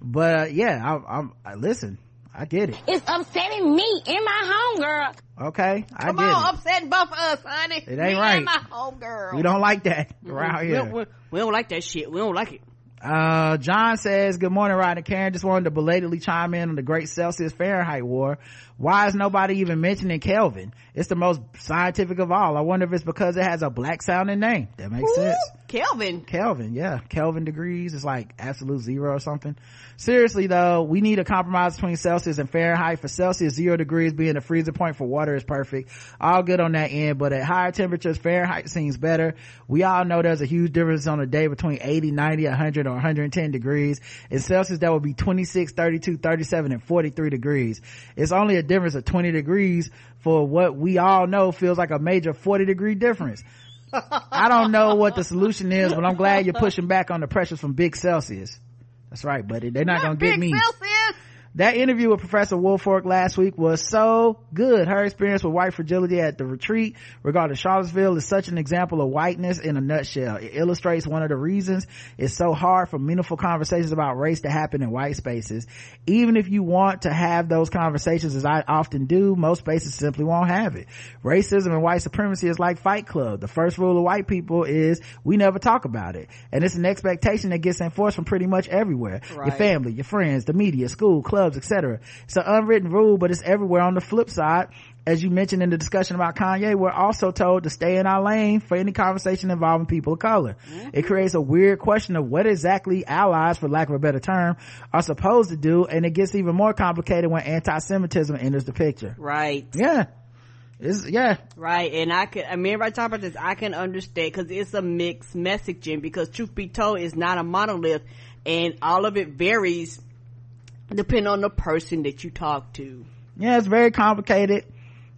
but uh, yeah, I, I'm, I, listen, I get it. It's upsetting me and my homegirl. Okay. I Come get on, it. upsetting both of us, honey. It ain't Me right. And my homegirl. We don't like that around we, here. don't, we, we don't like that shit. We don't like it. Uh, John says, good morning, Rod and Karen. Just wanted to belatedly chime in on the great Celsius Fahrenheit war. Why is nobody even mentioning Kelvin? It's the most scientific of all. I wonder if it's because it has a black sounding name. That makes sense. Kelvin. Kelvin, yeah. Kelvin degrees is like absolute zero or something. Seriously though, we need a compromise between Celsius and Fahrenheit. For Celsius, zero degrees being the freezing point for water is perfect. All good on that end, but at higher temperatures, Fahrenheit seems better. We all know there's a huge difference on a day between 80, 90, 100, or 110 degrees. In Celsius, that would be 26, 32, 37, and 43 degrees. It's only a difference of 20 degrees for what we all know feels like a major 40 degree difference. I don't know what the solution is, but I'm glad you're pushing back on the pressures from Big Celsius. That's right, buddy. They're not, gonna get me. Celsius. That interview with Professor Woolfork last week was so good. Her experience with white fragility at the retreat regarding Charlottesville is such an example of whiteness in a nutshell. It illustrates one of the reasons it's so hard for meaningful conversations about race to happen in white spaces. Even if you want to have those conversations, as I often do, most spaces simply won't have it. Racism and white supremacy is like Fight Club. The first rule of white people is we never talk about it. And it's an expectation that gets enforced from pretty much everywhere. Your family, your friends, the media, school, clubs, etc. It's an unwritten rule, but it's everywhere on the flip side. As you mentioned in the discussion about Kanye, we're also told to stay in our lane for any conversation involving people of color. Mm-hmm. It creates a weird question of what exactly allies, for lack of a better term, are supposed to do, and it gets even more complicated when anti-Semitism enters the picture. Right. Yeah. It's, yeah. Right, and I can, I mean, right talk about this, I can understand, cause it's a mixed messaging, because truth be told, it's not a monolith, and all of it varies depending on the person that you talk to. yeah it's very complicated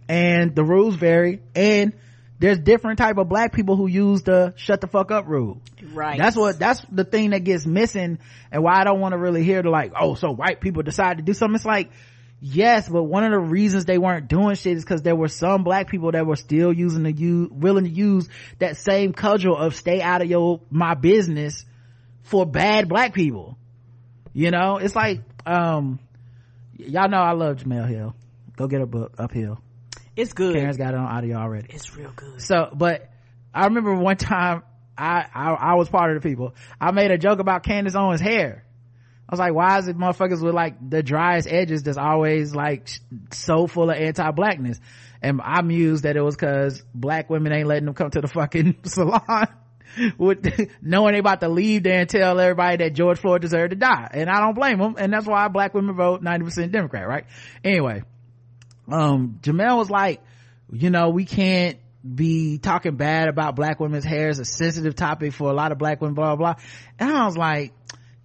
and the rules vary and there's different type of black people who use the shut the fuck up rule Right. that's what that's the thing that gets missing and why i don't want to really hear the like oh so white people decide to do something it's like yes but one of the reasons they weren't doing shit is because there were some black people that were still using the use willing to use that same cudgel of stay out of your my business for bad black people you know it's like um y'all know i love Jemele Hill. Go get a book uphill. It's good. karen's got it on audio already. It's real good. so but i remember one time I, I i was part of the people. I made a joke about candace owens hair. I was like why is it motherfuckers with like the driest edges that's always like so full of anti-blackness? And i mused that it was because black women ain't letting them come to the fucking *laughs* salon *laughs* with *laughs* knowing they about to leave there and tell everybody that George Floyd deserved to die. And I don't blame them. And that's why black women vote 90% Democrat, right? Anyway, um, Jemele was like, you know, we can't be talking bad about black women's hair is a sensitive topic for a lot of black women, blah, blah, blah. And I was like,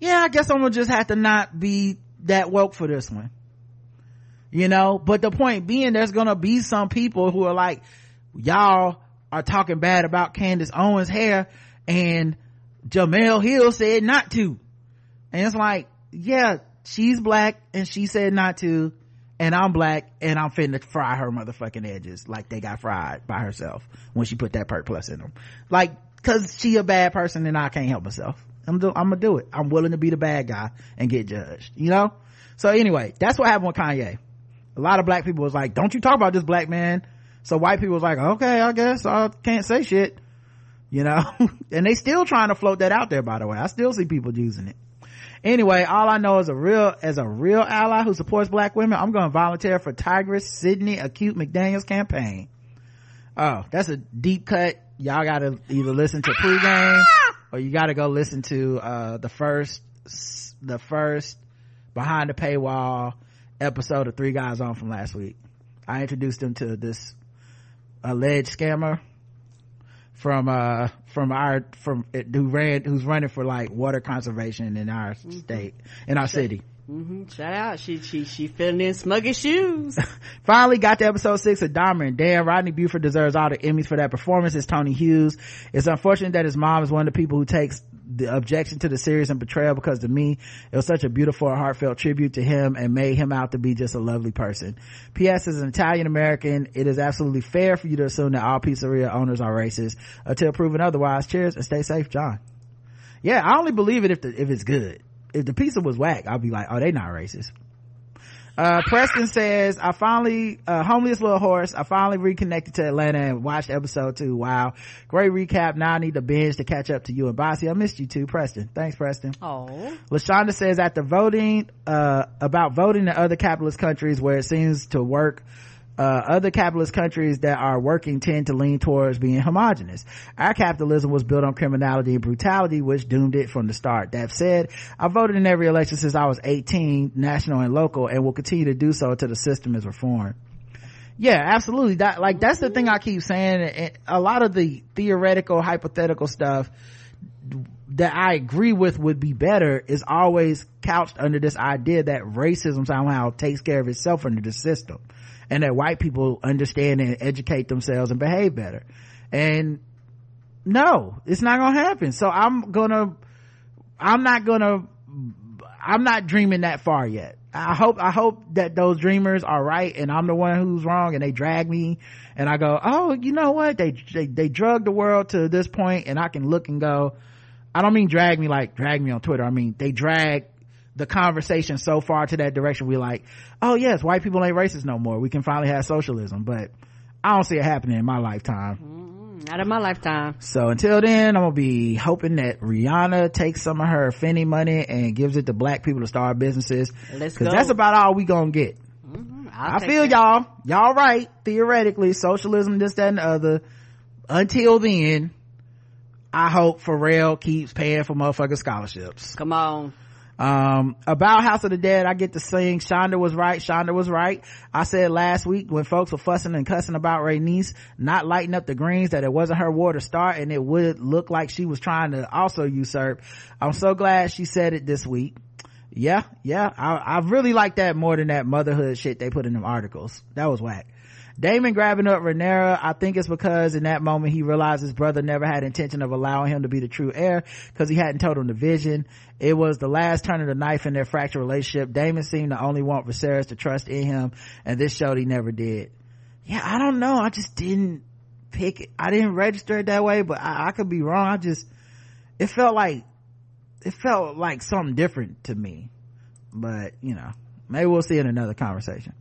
yeah, I guess I'm gonna just have to not be that woke for this one. You know, but the point being there's gonna be some people who are like, y'all are talking bad about Candace Owens' hair and Jemele Hill said not to. And it's like, yeah, she's black and she said not to and I'm black and I'm finna fry her motherfucking edges like they got fried by herself when she put that perk plus in them. Like, cause she a bad person and I can't help myself. I'm, do, I'm gonna do it. I'm willing to be the bad guy and get judged, you know? So anyway, that's what happened with Kanye. A lot of black people was like, don't you talk about this black man. So white people was like, okay, I guess I can't say shit, you know? *laughs* and they still trying to float that out there, by the way. I still see people using it. Anyway, all I know is a real, as a real ally who supports black women, I'm going to volunteer for Tigress Sydney Acute McDaniels campaign. Oh, that's a deep cut. Y'all gotta either listen to pregame or you gotta go listen to, uh, the first, the first behind the paywall episode of Three Guys On from last week. I introduced them to this alleged scammer from uh from our from who ran who's running for like water conservation in our mm-hmm. state in our city Mm-hmm. Shout out. She, she, she filling in smuggy shoes. *laughs* Finally got to episode six of Dahmer and Dan. Rodney Burford deserves all the Emmys for that performance. It's Tony Hughes. It's unfortunate that his mom is one of the people who takes the objection to the series and betrayal because to me it was such a beautiful and heartfelt tribute to him and made him out to be just a lovely person. Ps as an italian american it is absolutely fair for you to assume that all pizzeria owners are racist until proven otherwise. Cheers and stay safe john. Yeah i only believe it if the, if it's good. If the pizza was whack i'll be like oh they not racist uh, Preston says, I finally, uh, homeliest little horse, I finally reconnected to Atlanta and watched episode two. Wow. Great recap. Now I need to binge to catch up to you and Bossy. I missed you too, Preston. Thanks, Preston. Oh. LaShonda says, after voting, uh, about voting in other capitalist countries where it seems to work, uh, other capitalist countries that are working tend to lean towards being homogenous. Our capitalism was built on criminality and brutality, which doomed it from the start. That said, I voted in every election since I was 18, national and local, and will continue to do so until the system is reformed. Yeah, absolutely. That, like, that's the thing I keep saying. A lot of the theoretical, hypothetical stuff that I agree with would be better is always couched under this idea that racism somehow takes care of itself under the system and that white people understand and educate themselves and behave better. And no it's not gonna happen. So i'm gonna i'm not gonna i'm not dreaming that far yet. I hope i hope that those dreamers are right and i'm the one who's wrong and they drag me and i go oh you know what? They they, they drug the world to this point and i can look and go i don't mean drag me like drag me on twitter. I mean they drag the conversation so far to that direction we're like oh yes white people ain't racist no more. We can finally have socialism but i don't see it happening in my lifetime. Mm-hmm. not in my lifetime. So until then i'm gonna be hoping that rihanna takes some of her Fenty money and gives it to black people to start businesses. Because that's about all we gonna get. Mm-hmm. i feel that. y'all. Y'all right theoretically socialism this that and the other. Until then i hope pharrell keeps paying for motherfucking scholarships. Come on um, about House of the Dead, I get to sing Shonda was right, Shonda was right. I said last week when folks were fussing and cussing about Rhaenys not lighting up the greens that it wasn't her war to start and it would look like she was trying to also usurp. I'm so glad she said it this week. Yeah, yeah, I, I really like that more than that motherhood shit they put in them articles. That was whack. Daemon grabbing up Rhaenyra, I think it's because in that moment he realized his brother never had intention of allowing him to be the true heir because he hadn't told him the vision. It was the last turn of the knife in their fractured relationship. Daemon seemed to only want Viserys to trust in him and this showed he never did. Yeah, I don't know. I just didn't pick it. I didn't register it that way, but I, I could be wrong. I just, it felt like, it felt like something different to me. But, you know, maybe we'll see in another conversation.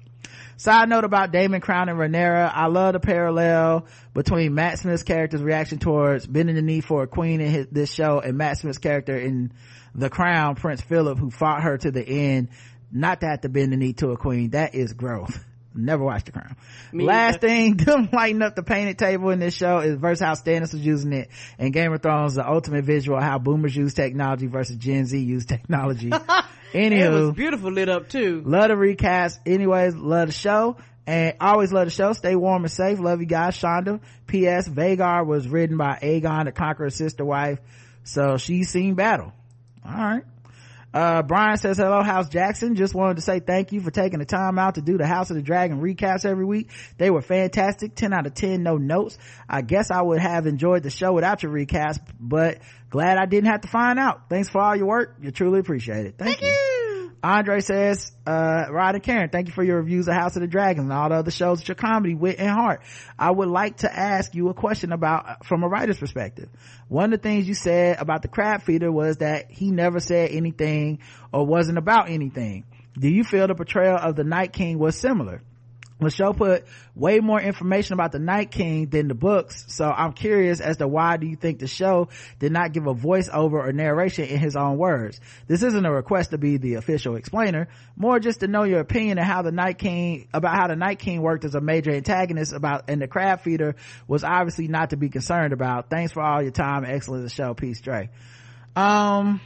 Side note about Daemon Crown and Rhaenyra. I love the parallel between Matt Smith's character's reaction towards bending the knee for a queen in his, this show and Matt Smith's character in The Crown, Prince Philip, who fought her to the end, not to have to bend the knee to a queen. That is growth. *laughs* Never watched The Crown. Me Last either. thing, *laughs* them lighting up the painted table in this show is versus how Stannis was using it. And Game of Thrones, the ultimate visual, how boomers use technology versus Gen Z use technology. *laughs* Anywho, it was beautiful lit up too. Love the recast. Anyways, love the show. And always love the show. Stay warm and safe. Love you guys. Shonda. P.S. Vhagar was written by Aegon, the Conqueror's sister wife. So she's seen battle. All right. Uh, Brian says, hello, House Jackson. Just wanted to say thank you for taking the time out to do the House of the Dragon recaps every week. They were fantastic. 10 out of 10, no notes. I guess I would have enjoyed the show without your recaps, but glad I didn't have to find out. Thanks for all your work. You truly appreciate it. Thank, Thank you. Andre says, uh, and Karen, thank you for your reviews of House of the Dragon and all the other shows with your comedy, wit, and heart. I would like to ask you a question about, from a writer's perspective. One of the things you said about the crab feeder was that he never said anything or wasn't about anything. Do you feel the portrayal of the Night King was similar? The show put way more information about the night king than the books. So i'm curious as to why do you think the show did not give a voiceover or narration in his own words? This isn't a request to be the official explainer more just to know your opinion on how the night king about how the night king worked as a major antagonist about and the crab feeder was obviously not to be concerned about. Thanks for all your time excellent the show peace Dre. um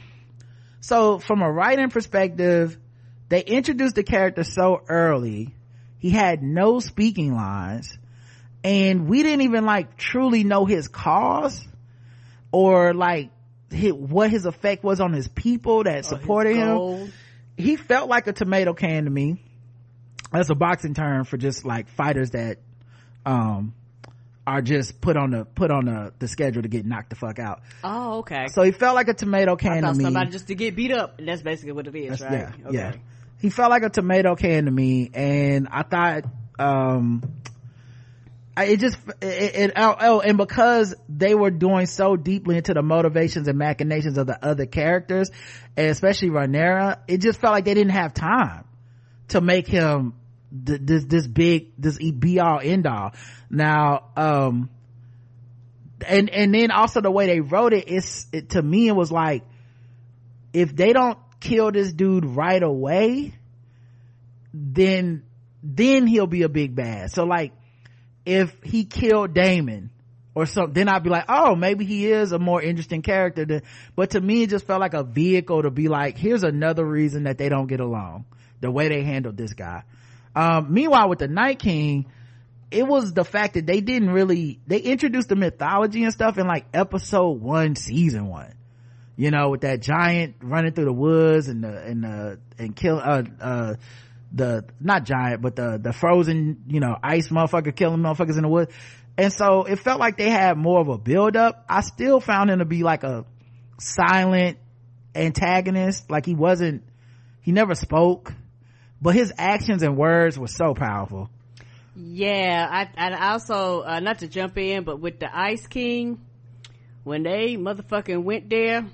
so from a writing perspective they introduced the character so early he had no speaking lines and we didn't even like truly know his cause or like his, what his effect was on his people that supported him. He felt like a tomato can to me. That's a boxing term for just like fighters that, um, are just put on the put on the, the schedule to get knocked the fuck out. Oh, okay. So he felt like a tomato can I to me. somebody just to get beat up. And that's basically what it is, That's- right? Yeah, yeah. He felt like a tomato can to me, and I thought, um, I, it just, it, it, oh, oh, and because they were doing so deeply into the motivations and machinations of the other characters, and especially Rhaenyra, it just felt like they didn't have time to make him th- this, this big, this be all end all. Now, um, and, and then also the way they wrote it, it's, it, to me, it was like, if they don't kill this dude right away, then, then he'll be a big bad. So like, if he killed Daemon or something, then I'd be like, oh, maybe he is a more interesting character than, but to me, it just felt like a vehicle to be like, here's another reason that they don't get along. The way they handled this guy. Um, meanwhile with the Night King, it was the fact that they didn't really, they introduced the mythology and stuff in like episode one, season one you know, with that giant running through the woods and the, and the, and kill, uh, uh, the, not giant, but the, the frozen, you know, ice motherfucker killing motherfuckers in the woods. And so it felt like they had more of a build up. I still found him to be like a silent antagonist. Like he wasn't, he never spoke, but his actions and words were so powerful. Yeah, I, I also, uh, not to jump in, but with the Ice King, when they motherfucking went there,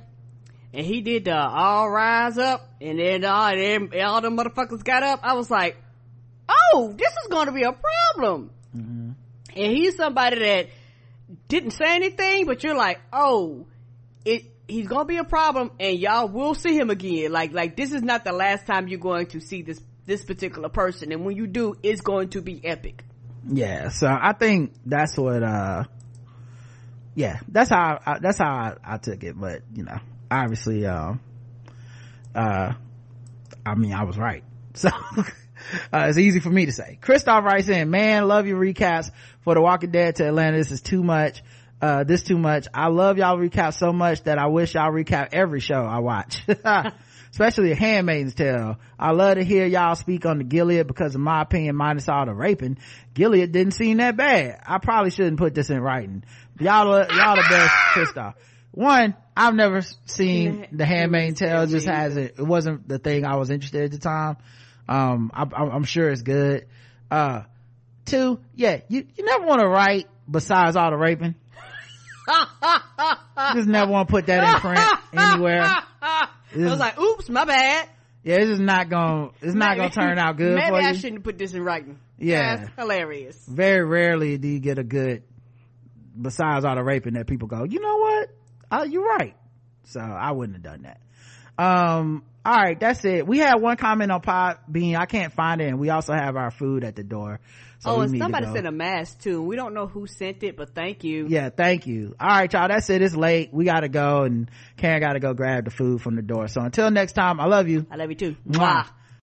and he did the all rise up, and then all, them, all the motherfuckers got up, I was like, oh, this is gonna be a problem. And he's somebody that didn't say anything, but you're like, oh, it, he's gonna be a problem, and y'all will see him again. Like, like this is not the last time you're going to see this, this particular person, and when you do, it's going to be epic. Yeah, so I think that's what, uh, yeah, that's how, I, that's how I, I took it, but, you know, obviously, um, uh, I mean, I was right. *laughs* So, uh, it's easy for me to say. Christoph writes in, man, love your recaps for The Walking Dead to Atlanta. This is too much. Uh, this too much. I love y'all recap so much that I wish y'all recap every show I watch. *laughs* Especially Handmaid's Tale. I love to hear y'all speak on the Gilead because in my opinion, minus all the raping, Gilead didn't seem that bad. I probably shouldn't put this in writing. Y'all, y'all the best, Christoph. One, I've never seen The Handmaid's Tale. Just hasn't, it wasn't the thing I was interested at the time. Um, I, I'm I'm sure it's good. Uh, two, yeah, you, you never want to write besides all the raping. just never want to put that in print anywhere. I was like, oops, my bad. Yeah, it's just not gonna, it's not gonna turn out good Maybe I you. shouldn't put this in writing. Yeah. That's hilarious. Very rarely do you get a good, besides all the raping that people go, you know what? Uh, you're right. So I wouldn't have done that. Um, all right, that's it. We had one comment on Pod Bean. I can't find it, and we also have our food at the door. So oh, and somebody sent a mask too. We don't know who sent it, but thank you. Yeah, thank you. All right, y'all. That's it. It's late. We gotta go, and Karen gotta go grab the food from the door. So until next time, I love you. I love you too. Mwah.